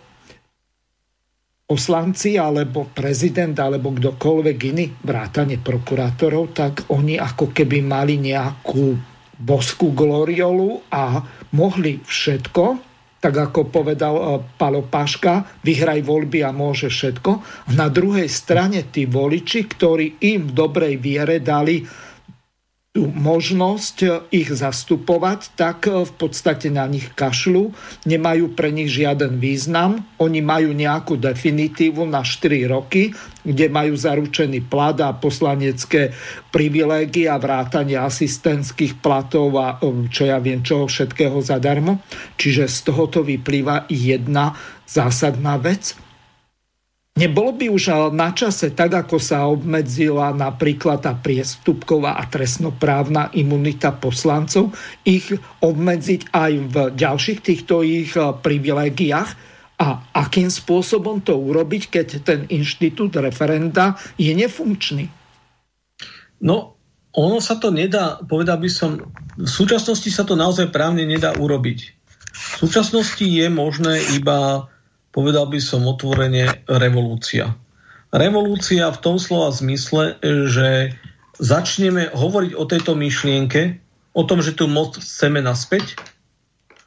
poslanci alebo prezident alebo kdokoľvek iný, vrátane prokurátorov, tak oni ako keby mali nejakú boskú gloriolu a mohli všetko, tak ako povedal eh, Palo Paška, vyhraj voľby a môže všetko. Na druhej strane tí voliči, ktorí im v dobrej viere dali tú možnosť e, ich zastupovať, tak e, v podstate na nich kašľú, nemajú pre nich žiaden význam, oni majú nejakú definitívu na 4 roky, kde majú zaručený plat a poslanecké privilégie a vrátanie asistentských platov a e, čo ja viem, čoho všetkého zadarmo. Čiže z tohoto vyplýva jedna zásadná vec – Nebolo by už na čase, tak ako sa obmedzila napríklad tá priestupková a trestnoprávna imunita poslancov, ich obmedziť aj v ďalších týchto ich eh, privilegiách a akým spôsobom to urobiť, keď ten inštitút referenda je nefunkčný? No, ono sa to nedá, povedal by som, v súčasnosti sa to naozaj právne nedá urobiť. V súčasnosti je možné iba povedal by som otvorene, revolúcia. Revolúcia v tom slova zmysle, že začneme hovoriť o tejto myšlienke, o tom, že tu moc chceme naspäť,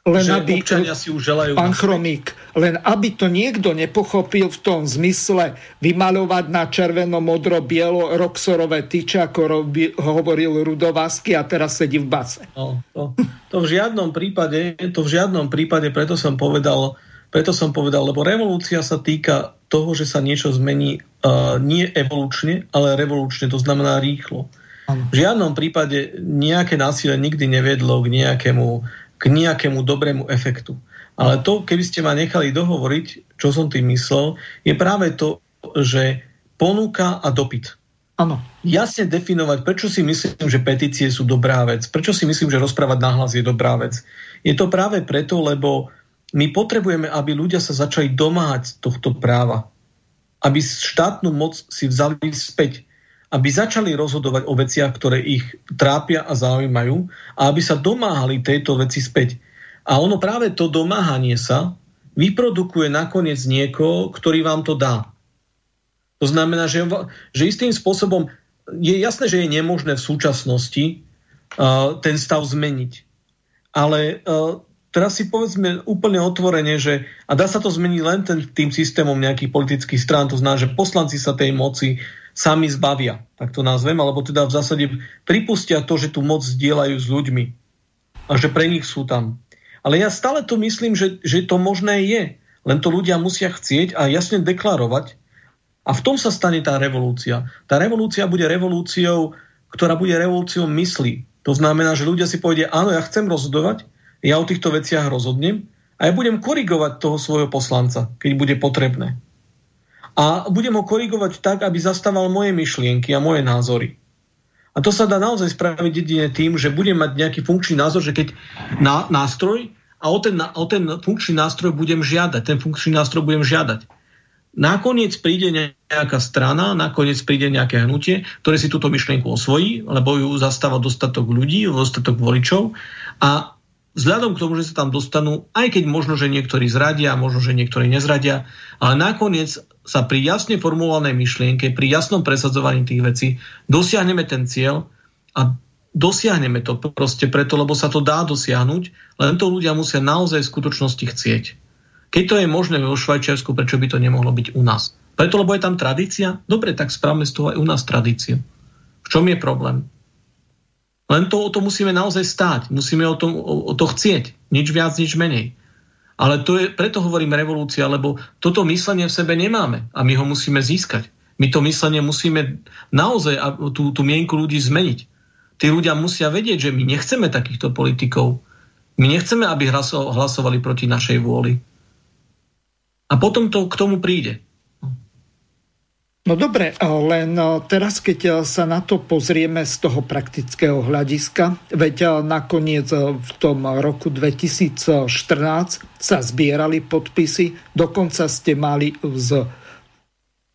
len že aby, občania si už želajú pán naspäť. Chromík, len aby to niekto nepochopil v tom zmysle vymalovať na červeno, modro, bielo roxorové tyče, ako robi, hovoril Rudovásky a teraz sedí v base. No, to, to, v žiadnom prípade, to v žiadnom prípade, preto som povedal, preto som povedal, lebo revolúcia sa týka toho, že sa niečo zmení uh, nie evolučne, ale revolučne, to znamená rýchlo. V žiadnom prípade nejaké násilie nikdy nevedlo k nejakému, k nejakému dobrému efektu. Ale to, keby ste ma nechali dohovoriť, čo som tým myslel, je práve to, že ponuka a dopyt. Áno. Jasne definovať, prečo si myslím, že petície sú dobrá vec, prečo si myslím, že rozprávať nahlas je dobrá vec. Je to práve preto, lebo my potrebujeme, aby ľudia sa začali domáhať tohto práva. Aby štátnu moc si vzali späť. Aby začali rozhodovať o veciach, ktoré ich trápia a zaujímajú a aby sa domáhali tejto veci späť. A ono práve to domáhanie sa vyprodukuje nakoniec niekoho, ktorý vám to dá. To znamená, že, že istým spôsobom je jasné, že je nemožné v súčasnosti uh, ten stav zmeniť. Ale uh, teraz si povedzme úplne otvorene, že a dá sa to zmeniť len ten, tým systémom nejakých politických strán, to znamená, že poslanci sa tej moci sami zbavia, tak to nazvem, alebo teda v zásade pripustia to, že tú moc zdieľajú s ľuďmi a že pre nich sú tam. Ale ja stále to myslím, že, že to možné je, len to ľudia musia chcieť a jasne deklarovať a v tom sa stane tá revolúcia. Tá revolúcia bude revolúciou, ktorá bude revolúciou mysli. To znamená, že ľudia si povedia, áno, ja chcem rozhodovať, ja o týchto veciach rozhodnem a ja budem korigovať toho svojho poslanca, keď bude potrebné. A budem ho korigovať tak, aby zastával moje myšlienky a moje názory. A to sa dá naozaj spraviť jedine tým, že budem mať nejaký funkčný názor, že keď na, nástroj a o ten, o ten funkčný nástroj budem žiadať, ten funkčný nástroj budem žiadať. Nakoniec príde nejaká strana, nakoniec príde nejaké hnutie, ktoré si túto myšlienku osvojí, lebo ju zastáva dostatok ľudí, dostatok voličov a vzhľadom k tomu, že sa tam dostanú, aj keď možno, že niektorí zradia, možno, že niektorí nezradia, ale nakoniec sa pri jasne formulovanej myšlienke, pri jasnom presadzovaní tých vecí dosiahneme ten cieľ a dosiahneme to proste preto, lebo sa to dá dosiahnuť, len to ľudia musia naozaj v skutočnosti chcieť. Keď to je možné vo Švajčiarsku, prečo by to nemohlo byť u nás? Preto, lebo je tam tradícia? Dobre, tak správame z toho aj u nás tradíciu. V čom je problém? Len to o to musíme naozaj stáť. Musíme o, tom, o, o to chcieť. Nič viac, nič menej. Ale to je, preto hovorím revolúcia, lebo toto myslenie v sebe nemáme a my ho musíme získať. My to myslenie musíme naozaj tú, tú mienku ľudí zmeniť. Tí ľudia musia vedieť, že my nechceme takýchto politikov. My nechceme, aby hlasovali proti našej vôli. A potom to k tomu príde. No dobre, len e, teraz, keď e, sa na to pozrieme z toho praktického hľadiska, veď e, nakoniec v tom roku 2014 sa zbierali podpisy, dokonca ste mali z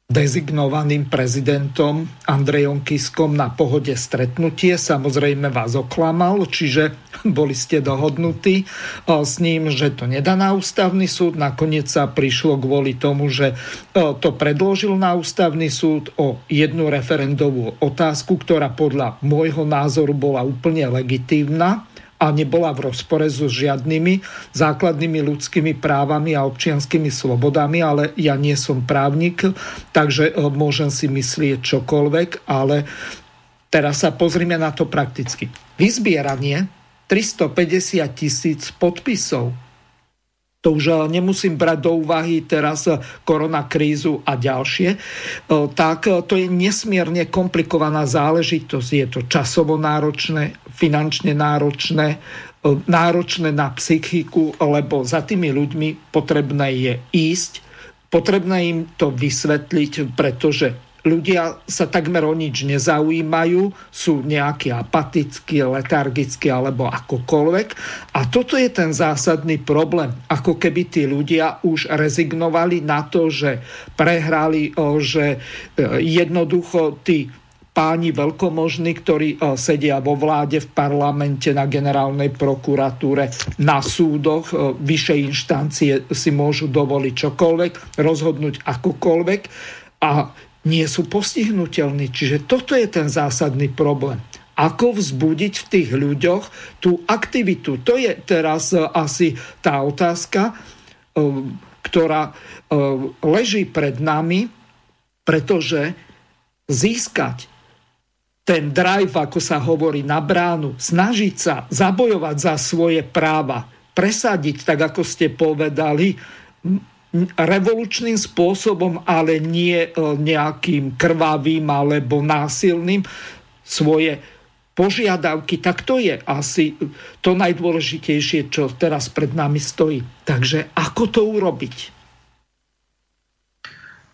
dezignovaným prezidentom Andrejom Kiskom na pohode stretnutie. Samozrejme vás oklamal, čiže boli ste dohodnutí eh, s ním, že to nedá na ústavný súd. Nakoniec sa prišlo kvôli tomu, že eh, to predložil na ústavný súd o jednu referendovú otázku, ktorá podľa môjho názoru bola úplne legitívna a nebola v rozpore so žiadnymi základnými ľudskými právami a občianskými slobodami, ale ja nie som právnik, takže e, môžem si myslieť čokoľvek, ale teraz sa pozrime na to prakticky. Vyzbieranie 350 tisíc podpisov to už eh, nemusím brať do úvahy teraz eh, koronakrízu a ďalšie, tak to je nesmierne komplikovaná záležitosť. Je to časovo náročné, finančne náročné, náročné na psychiku, lebo za tými ľuďmi potrebné je ísť, potrebné im to vysvetliť, pretože ľudia sa takmer o nič nezaujímajú, sú nejakí apatickí, letargickí alebo akokoľvek. A toto je ten zásadný problém. Ako keby tí ľudia už rezignovali na to, že prehrali, že e, jednoducho tí páni veľkomožní, ktorí e, sedia vo vláde, v parlamente, na generálnej prokuratúre, na súdoch, e, vyššej inštancie si môžu dovoliť čokoľvek, rozhodnúť akokoľvek. A nie sú postihnutelní. Čiže toto je ten zásadný problém. Ako vzbudiť v tých ľuďoch tú aktivitu? To je teraz e, asi tá otázka, ktorá leží pred nami, pretože získať ten drive, ako sa hovorí, na bránu, snažiť sa zabojovať za svoje práva, presadiť, tak ako ste povedali, revolučným spôsobom, ale nie e, nejakým krvavým alebo násilným svoje požiadavky, tak to je asi to najdôležitejšie, čo teraz pred nami stojí. Takže ako to urobiť?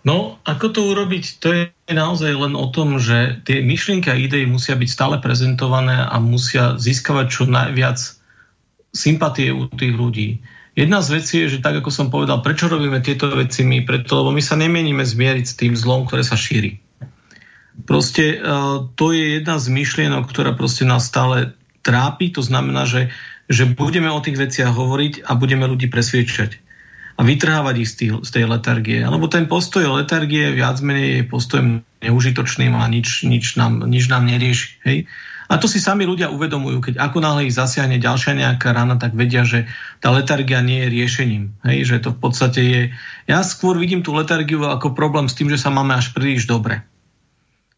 No, ako to urobiť, to je naozaj len o tom, že tie myšlienky a idei musia byť stále prezentované a musia získavať čo najviac sympatie u tých ľudí. Jedna z vecí je, že tak ako som povedal, prečo robíme tieto veci my? Preto, lebo my sa nemienime zmieriť s tým zlom, ktoré sa šíri. Proste uh, to je jedna z myšlienok, ktorá proste nás stále trápi. To znamená, že, že budeme o tých veciach hovoriť a budeme ľudí presviečať a vytrhávať ich z, tý, z tej letargie. Lebo ten postoj letargie viac menej je postojom neužitočným a nič, nič, nám, nič nám nerieši. Hej? A to si sami ľudia uvedomujú, keď ako náhle ich zasiahne ďalšia nejaká rana, tak vedia, že tá letargia nie je riešením. Hej, že to v podstate je... Ja skôr vidím tú letargiu ako problém s tým, že sa máme až príliš dobre.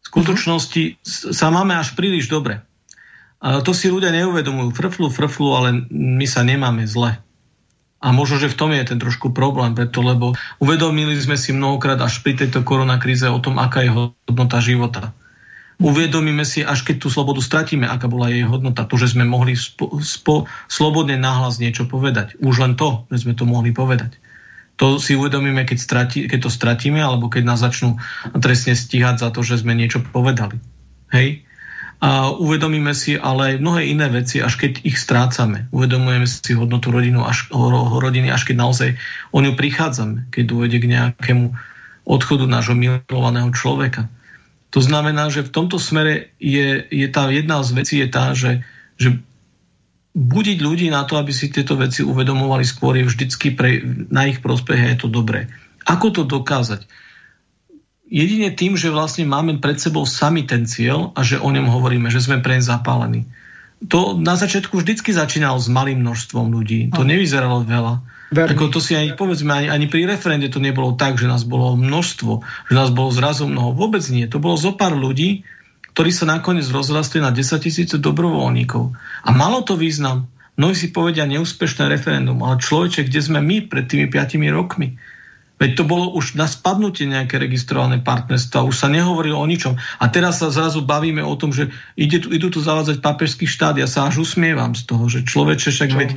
V skutočnosti sa máme až príliš dobre. A to si ľudia neuvedomujú. Frflu, frflu, ale my sa nemáme zle. A možno, že v tom je ten trošku problém, preto, lebo uvedomili sme si mnohokrát až pri tejto koronakríze o tom, aká je hodnota života uvedomíme si, až keď tú slobodu stratíme, aká bola jej hodnota. To, že sme mohli spo, spo, slobodne nahlas niečo povedať. Už len to, že sme to mohli povedať. To si uvedomíme, keď, strati, keď to stratíme, alebo keď nás začnú trestne stíhať za to, že sme niečo povedali. Hej? A uvedomíme si ale mnohé iné veci, až keď ich strácame. Uvedomujeme si hodnotu rodinu až, rodiny, až keď naozaj o ňu prichádzame, keď dôjde k nejakému odchodu nášho milovaného človeka. To znamená, že v tomto smere je, je tá jedna z vecí je tá, že, že budiť ľudí na to, aby si tieto veci uvedomovali skôr, je vždycky pre, na ich prospech a je to dobré. Ako to dokázať? Jedine tým, že vlastne máme pred sebou sami ten cieľ a že o ňom hovoríme, že sme preň zapálení. To na začiatku vždycky začínalo s malým množstvom ľudí. To nevyzeralo veľa. Ako to si ani povedzme, ani, ani pri referende to nebolo tak, že nás bolo množstvo, že nás bolo zrazu mnoho. Vôbec nie. To bolo zo pár ľudí, ktorí sa nakoniec rozrastli na 10 tisíce dobrovoľníkov. A malo to význam. Mnohí si povedia neúspešné referendum, ale človeče, kde sme my pred tými 5 rokmi? Veď to bolo už na spadnutie nejaké registrované partnerstvo, už sa nehovorilo o ničom. A teraz sa zrazu bavíme o tom, že ide tu, idú tu zavádzať papežský štát. Ja sa až usmievam z toho, že človeče však veď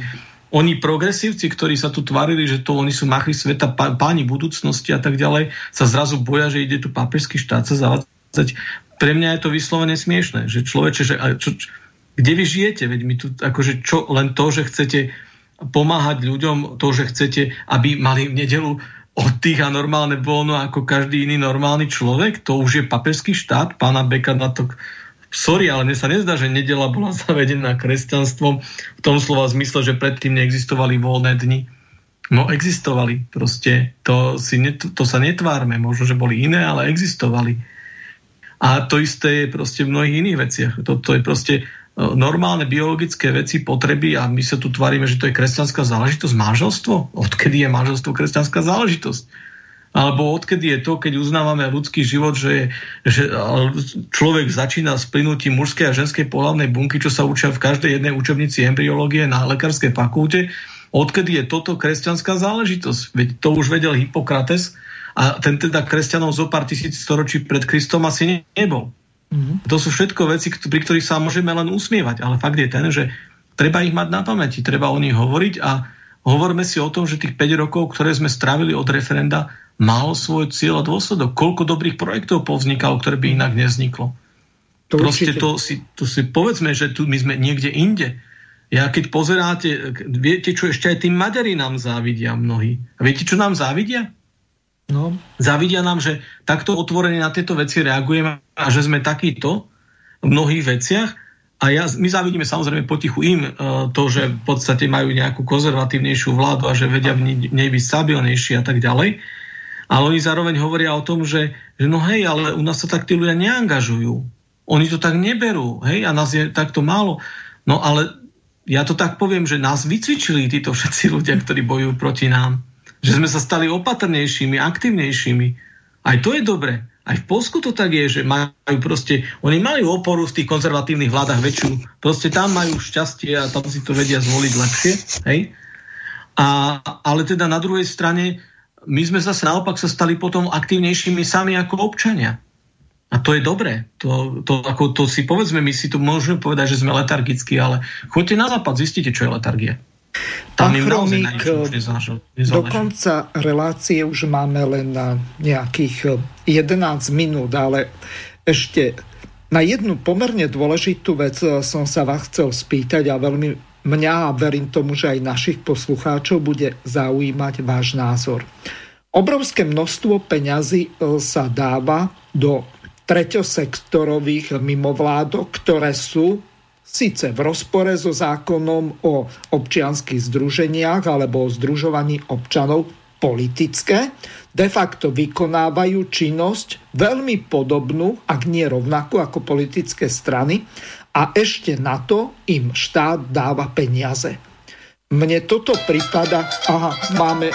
oni progresívci, ktorí sa tu tvarili, že to oni sú machy sveta, páni budúcnosti a tak ďalej, sa zrazu boja, že ide tu papežský štát sa zavádzať. Pre mňa je to vyslovene smiešne, že človeče, že, čo, čo, kde vy žijete? Veď my tu, akože čo, len to, že chcete pomáhať ľuďom, to, že chcete, aby mali v nedelu oddych a normálne voľno ako každý iný normálny človek, to už je papežský štát, pána Beka na to sorry, ale mne sa nezdá, že nedela bola zavedená kresťanstvom v tom slova zmysle, že predtým neexistovali voľné dni. No existovali, proste to, si net, to sa netvárme, možno, že boli iné, ale existovali. A to isté je proste v mnohých iných veciach. To, to je proste normálne biologické veci, potreby a my sa tu tvárime, že to je kresťanská záležitosť. Manželstvo? Odkedy je manželstvo kresťanská záležitosť? Alebo odkedy je to, keď uznávame ľudský život, že, že človek začína s plynutím mužskej a ženskej pohľavnej bunky, čo sa učia v každej jednej učebnici embryológie na lekárskej fakulte, odkedy je toto kresťanská záležitosť? Veď to už vedel Hippokrates a ten teda kresťanov zo pár tisíc storočí pred Kristom asi nebol. Mm-hmm. To sú všetko veci, pri ktorých sa môžeme len usmievať, ale fakt je ten, že treba ich mať na pamäti, treba o nich hovoriť a hovorme si o tom, že tých 5 rokov, ktoré sme strávili od referenda, malo svoj cieľ a dôsledok. Koľko dobrých projektov povznikalo, ktoré by inak nevzniklo. To Proste to si, to si povedzme, že tu my sme niekde inde. Ja keď pozeráte, viete čo, ešte aj tým Maďari nám závidia mnohí. A viete, čo nám závidia? No. Zavidia nám, že takto otvorene na tieto veci reagujeme a že sme takýto v mnohých veciach. A ja, my závidíme samozrejme potichu im uh, to, že v podstate majú nejakú konzervatívnejšiu vládu a že vedia v nej byť stabilnejší a tak ďalej. Ale oni zároveň hovoria o tom, že, že no hej, ale u nás sa tak tí ľudia neangažujú. Oni to tak neberú, hej, a nás je takto málo. No ale ja to tak poviem, že nás vycvičili títo všetci ľudia, ktorí bojujú proti nám že sme sa stali opatrnejšími, aktívnejšími. Aj to je dobre. Aj v Polsku to tak je, že majú proste, oni majú oporu v tých konzervatívnych vládach väčšiu. Proste tam majú šťastie a tam si to vedia zvoliť lepšie. Hej? A, ale teda na druhej strane my sme zase naopak sa stali potom aktívnejšími sami ako občania. A to je dobré. To, to, ako, to si povedzme, my si tu môžeme povedať, že sme letargickí, ale choďte na západ, zistite, čo je letargia. Pán Chromík, do konca relácie už máme len na nejakých 11 minút, ale ešte na jednu pomerne dôležitú vec som sa vás chcel spýtať a veľmi mňa a verím tomu, že aj našich poslucháčov bude zaujímať váš názor. Obrovské množstvo peňazí e, sa dáva do treťosektorových mimovládok, ktoré sú síce v rozpore so zákonom o občianských združeniach alebo o združovaní občanov politické, de facto vykonávajú činnosť veľmi podobnú, ak nie rovnakú ako politické strany a ešte na to im štát dáva peniaze. Mne toto prípada, aha, máme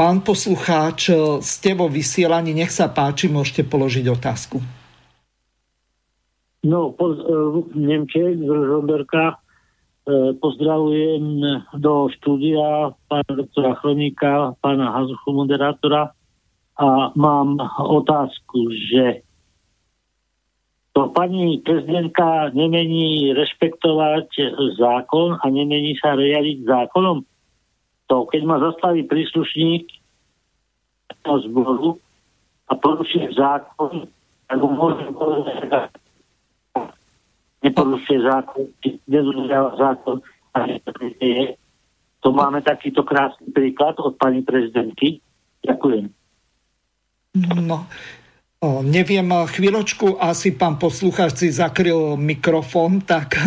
Pán poslucháč, ste vo vysielaní, nech sa páči, môžete položiť otázku. No, poz, uh, Nemček z Roberka. Uh, pozdravujem do štúdia pána doktora Chronika, pána Hazuchu, moderátora. A mám otázku, že to pani prezidentka nemení rešpektovať zákon a nemení sa riadiť zákonom to, keď ma zastaví príslušník zboru a poruší zákon, tak mu povedať, neporušuje zákon, nedodržiava zákon a je. To máme takýto krásny príklad od pani prezidentky. Ďakujem. No, O, neviem, chvíľočku, asi pán poslucháč si zakryl mikrofón, tak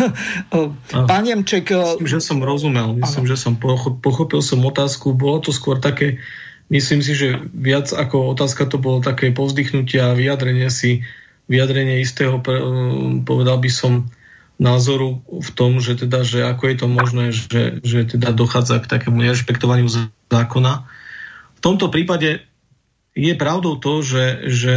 o, pán Nemček... Myslím, že som rozumel, myslím, ano. že som pochopil som otázku, bolo to skôr také, myslím si, že viac ako otázka to bolo také povzdychnutie a vyjadrenie si, vyjadrenie istého, povedal by som, názoru v tom, že teda, že ako je to možné, že, že teda dochádza k takému nerešpektovaniu zákona. V tomto prípade je pravdou to, že, že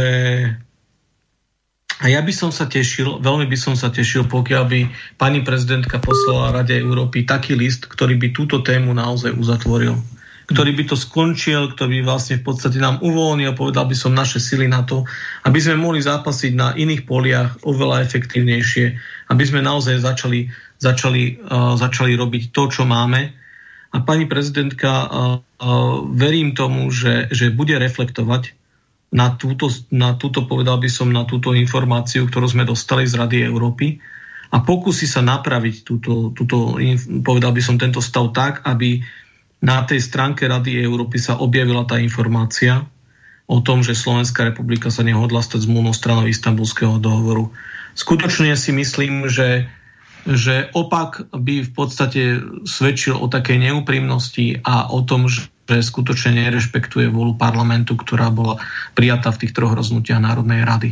a ja by som sa tešil, veľmi by som sa tešil, pokiaľ by pani prezidentka poslala Rade Európy taký list, ktorý by túto tému naozaj uzatvoril. Ktorý by to skončil, ktorý by vlastne v podstate nám uvoľnil, povedal by som, naše sily na to, aby sme mohli zápasiť na iných poliach oveľa efektívnejšie, aby sme naozaj začali, začali, uh, začali robiť to, čo máme. A pani prezidentka uh, verím tomu, že, že bude reflektovať na túto, na túto, povedal by som, na túto informáciu, ktorú sme dostali z Rady Európy a pokusí sa napraviť túto, túto, povedal by som, tento stav tak, aby na tej stránke Rady Európy sa objavila tá informácia o tom, že Slovenská republika sa nehodla stať zmluvnou stranou istambulského dohovoru. Skutočne si myslím, že že opak by v podstate svedčil o takej neúprimnosti a o tom, že skutočne nerešpektuje volu parlamentu, ktorá bola prijatá v tých troch rozhodnutiach Národnej rady.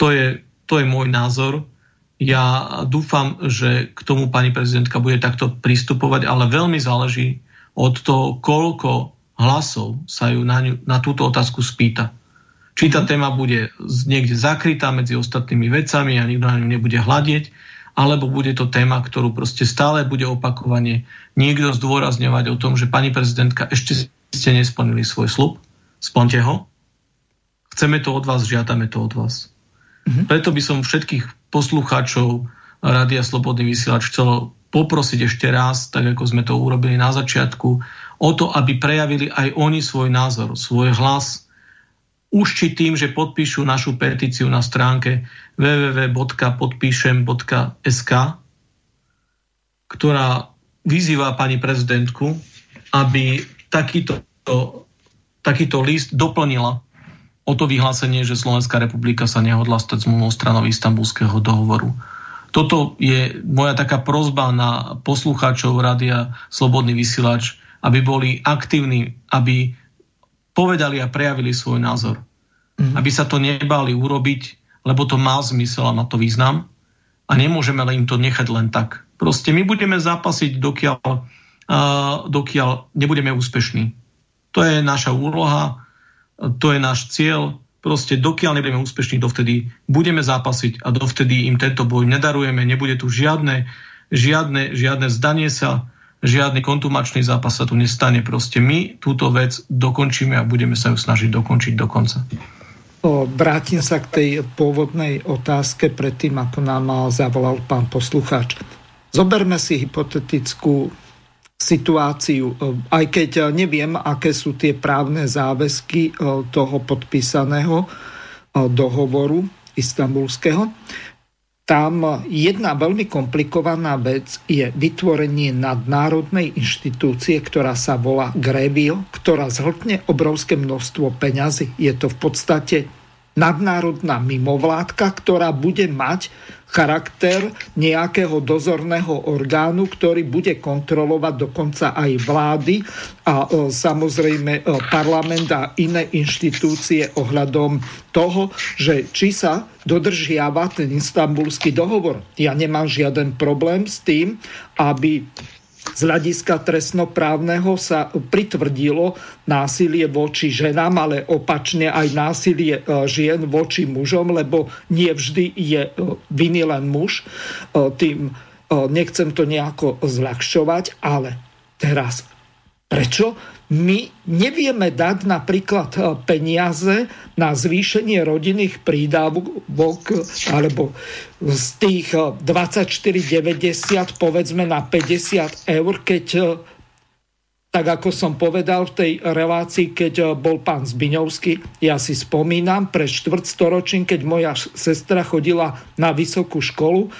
To je, to je môj názor. Ja dúfam, že k tomu pani prezidentka bude takto pristupovať, ale veľmi záleží od toho, koľko hlasov sa ju na, ňu, na túto otázku spýta. Či tá téma bude niekde zakrytá medzi ostatnými vecami a nikto na ňu nebude hľadieť, alebo bude to téma, ktorú proste stále bude opakovane niekto zdôrazňovať o tom, že pani prezidentka, ešte ste nesplnili svoj slub, splňte ho, chceme to od vás, žiadame to od vás. Mm-hmm. Preto by som všetkých poslucháčov Rádia Slobodný vysielač chcel poprosiť ešte raz, tak ako sme to urobili na začiatku, o to, aby prejavili aj oni svoj názor, svoj hlas, už či tým, že podpíšu našu petíciu na stránke www.podpíšem.sk, ktorá vyzýva pani prezidentku, aby takýto, takýto list doplnila o to vyhlásenie, že Slovenská republika sa nehodla stať zmluvnou stranou istambulského dohovoru. Toto je moja taká prozba na poslucháčov Rádia Slobodný vysielač, aby boli aktívni, aby povedali a prejavili svoj názor. Mm-hmm. Aby sa to nebali urobiť, lebo to má zmysel a má to význam a nemôžeme im to nechať len tak. Proste my budeme zápasiť, dokiaľ, uh, dokiaľ nebudeme úspešní. To je naša úloha, to je náš cieľ. Proste dokiaľ nebudeme úspešní, dovtedy budeme zápasiť a dovtedy im tento boj nedarujeme. Nebude tu žiadne, žiadne, žiadne zdanie sa, žiadny kontumačný zápas sa tu nestane. Proste my túto vec dokončíme a budeme sa ju snažiť dokončiť do konca. Vrátim sa k tej pôvodnej otázke predtým, ako nám zavolal pán poslucháč. Zoberme si hypotetickú situáciu, aj keď neviem, aké sú tie právne záväzky toho podpísaného dohovoru istambulského tam jedna veľmi komplikovaná vec je vytvorenie nadnárodnej inštitúcie, ktorá sa volá Grevio, ktorá zhltne obrovské množstvo peňazí. Je to v podstate nadnárodná mimovládka, ktorá bude mať charakter nejakého dozorného orgánu, ktorý bude kontrolovať dokonca aj vlády a e, samozrejme e, parlament a iné inštitúcie ohľadom toho, že či sa dodržiava ten istambulský dohovor. Ja nemám žiaden problém s tým, aby z hľadiska trestnoprávneho sa pritvrdilo násilie voči ženám, ale opačne aj násilie e, žien voči mužom, lebo nie vždy je e, viny len muž. E, tým nechcem to nejako zľahšovať, ale teraz prečo my nevieme dať napríklad e, peniaze na zvýšenie rodinných prídavok alebo z tých 24,90 e, povedzme na 50 eur, keď e, tak ako som povedal v tej relácii, keď bol pán Zbiňovský, ja si spomínam, pre štvrtstoročím, keď moja sestra chodila na vysokú školu,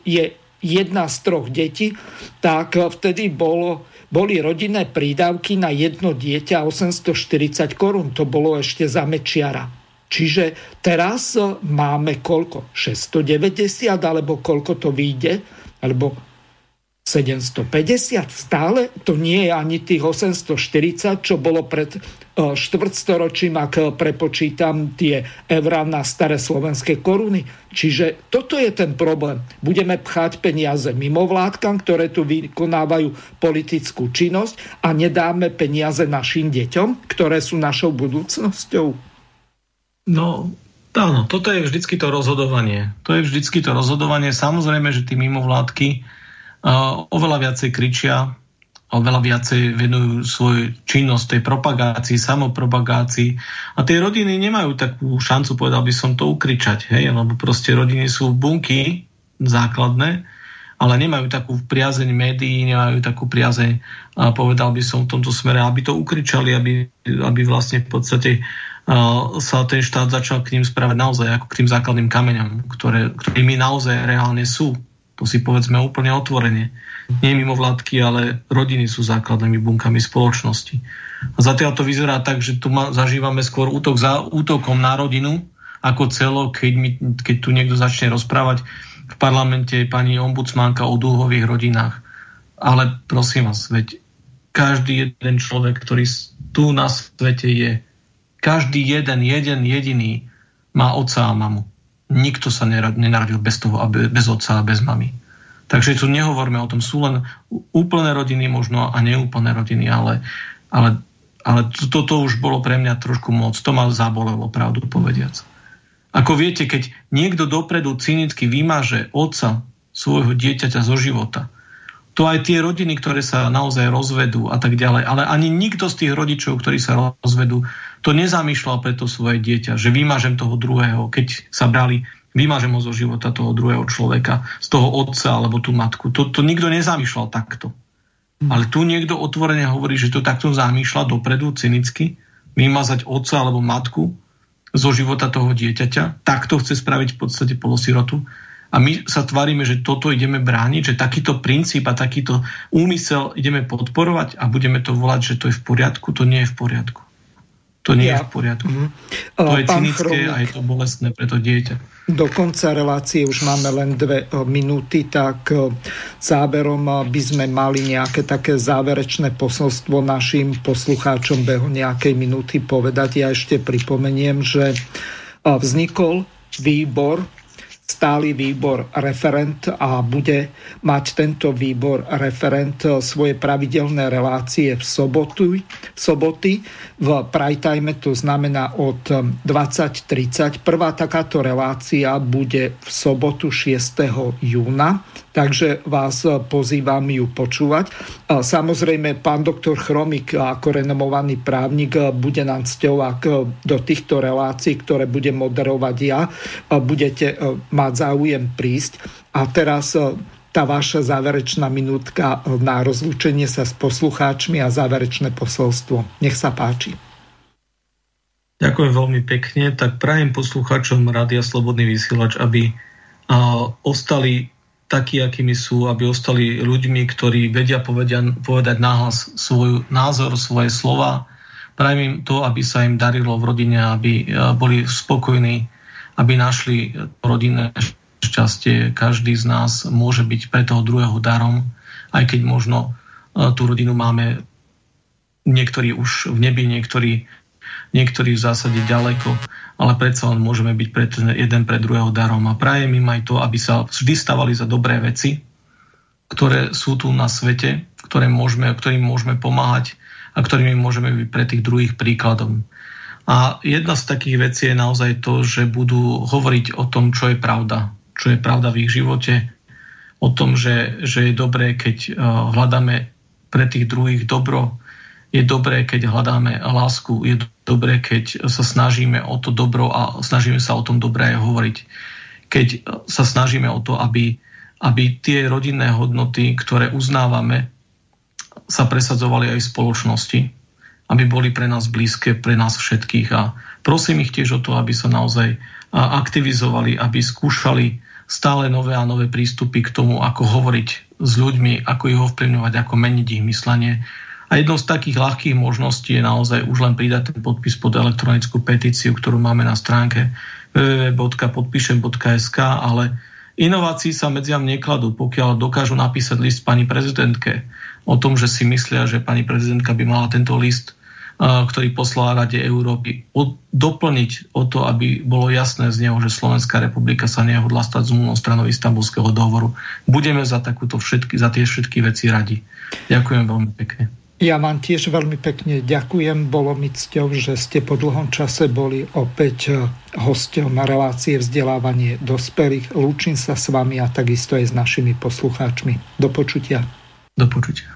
je jedna z troch detí, tak vtedy bolo boli rodinné prídavky na jedno dieťa 840 korún. To bolo ešte za Mečiara. Čiže teraz máme koľko? 690 alebo koľko to vyjde? Alebo 750 stále, to nie je ani tých 840, čo bolo pred e, štvrtstoročím, ak prepočítam tie eurá na staré slovenské koruny. Čiže toto je ten problém. Budeme pchať peniaze mimovládkam, ktoré tu vykonávajú politickú činnosť a nedáme peniaze našim deťom, ktoré sú našou budúcnosťou. No, áno, toto je vždycky to rozhodovanie. To je vždycky to rozhodovanie. Samozrejme, že tí mimovládky oveľa viacej kričia, oveľa viacej venujú svoju činnosť tej propagácii, samopropagácii. A tie rodiny nemajú takú šancu, povedal by som to, ukričať, hej? lebo proste rodiny sú bunky základné, ale nemajú takú priazeň médií, nemajú takú priazeň, a povedal by som v tomto smere, aby to ukričali, aby, aby vlastne v podstate uh, sa ten štát začal k ním správať naozaj ako k tým základným kameňom, ktoré, ktorými naozaj reálne sú. To si povedzme úplne otvorene. Nie mimo vládky, ale rodiny sú základnými bunkami spoločnosti. A zatiaľ to vyzerá tak, že tu ma, zažívame skôr útok za útokom na rodinu ako celo, keď, mi, keď tu niekto začne rozprávať v parlamente pani ombudsmanka o dlhových rodinách. Ale prosím vás, veď každý jeden človek, ktorý tu na svete je, každý jeden, jeden, jediný má otca a mamu. Nikto sa nenarodil bez toho, bez otca a bez mamy. Takže tu nehovoríme o tom, sú len úplné rodiny možno a neúplné rodiny, ale, ale, ale toto už bolo pre mňa trošku moc. To ma zabolelo, pravdu povediac. Ako viete, keď niekto dopredu cynicky vymaže otca svojho dieťaťa zo života, to aj tie rodiny, ktoré sa naozaj rozvedú a tak ďalej, ale ani nikto z tých rodičov, ktorí sa rozvedú, to nezamýšľal pre to svoje dieťa, že vymažem toho druhého, keď sa brali, vymažem ho zo života toho druhého človeka, z toho otca alebo tú matku. To, to nikto nezamýšľal takto. Hm. Ale tu niekto otvorene hovorí, že to takto zamýšľa dopredu cynicky, vymazať otca alebo matku zo života toho dieťaťa. Takto chce spraviť v podstate polosirotu. A my sa tvárime, že toto ideme brániť, že takýto princíp a takýto úmysel ideme podporovať a budeme to volať, že to je v poriadku. To nie je v poriadku. To nie ja. je v poriadku. Mm. To je Pán cynické Chromík, a je to bolestné pre to dieťa. Do konca relácie už máme len dve e, minúty, tak e, záverom e, by sme mali nejaké také záverečné posolstvo našim poslucháčom beho nejakej minúty povedať. Ja ešte pripomeniem, že vznikol výbor stály výbor referent a bude mať tento výbor referent svoje pravidelné relácie v sobotu, v soboty v prime to znamená od 20.30. Prvá takáto relácia bude v sobotu 6. júna takže vás eh, pozývam ju počúvať. Samozrejme, pán doktor Chromik ako renomovaný právnik eh, bude nám cťou, ak do týchto relácií, ktoré budem moderovať ja, budete mať záujem prísť. A teraz tá vaša záverečná minútka na rozlúčenie sa s poslucháčmi a záverečné posolstvo. Nech sa páči. Ďakujem veľmi pekne. Tak prajem poslucháčom Rádia Slobodný vysielač, aby ostali takí, akými sú, aby ostali ľuďmi, ktorí vedia povedia, povedať náhlas svoj názor, svoje slova. Prajem im to, aby sa im darilo v rodine, aby e, boli spokojní, aby našli rodinné šťastie. Každý z nás môže byť pre toho druhého darom, aj keď možno e, tú rodinu máme niektorí už v nebi, niektorí, niektorí v zásade ďaleko ale predsa len môžeme byť pred, jeden pre druhého darom. A prajem im aj to, aby sa vždy stavali za dobré veci, ktoré sú tu na svete, ktoré môžeme, ktorým môžeme pomáhať a ktorými môžeme byť pre tých druhých príkladom. A jedna z takých vecí je naozaj to, že budú hovoriť o tom, čo je pravda. Čo je pravda v ich živote. O tom, že, že je dobré, keď uh, hľadáme pre tých druhých dobro, je dobré, keď hľadáme lásku, je dobré, keď sa snažíme o to dobro a snažíme sa o tom dobré hovoriť. Keď sa snažíme o to, aby, aby tie rodinné hodnoty, ktoré uznávame, sa presadzovali aj v spoločnosti, aby boli pre nás blízke, pre nás všetkých. A prosím ich tiež o to, aby sa naozaj aktivizovali, aby skúšali stále nové a nové prístupy k tomu, ako hovoriť s ľuďmi, ako ich ovplyvňovať, ako meniť ich myslenie, A jednou z takých ľahkých možností je naozaj už len pridať ten podpis pod elektronickú petíciu, ktorú máme na stránke www.podpíšem.sk, ale inovácií sa medziam nekladú, pokiaľ dokážu napísať list pani prezidentke o tom, že si myslia, že pani prezidentka by mala tento list ktorý poslala Rade Európy, doplniť o to, aby bolo jasné z neho, že Slovenská republika sa nehodla stať zmluvnou stranou istambulského dohovoru. Budeme za, takúto všetky, za tie všetky veci radi. Ďakujem veľmi pekne. Ja vám tiež veľmi pekne ďakujem. Bolo mi cťou, že ste po dlhom čase boli opäť eh, hostom relácie vzdelávanie dospelých. Lúčim sa s vami a takisto aj s našimi poslucháčmi. Do počutia. Do počutia.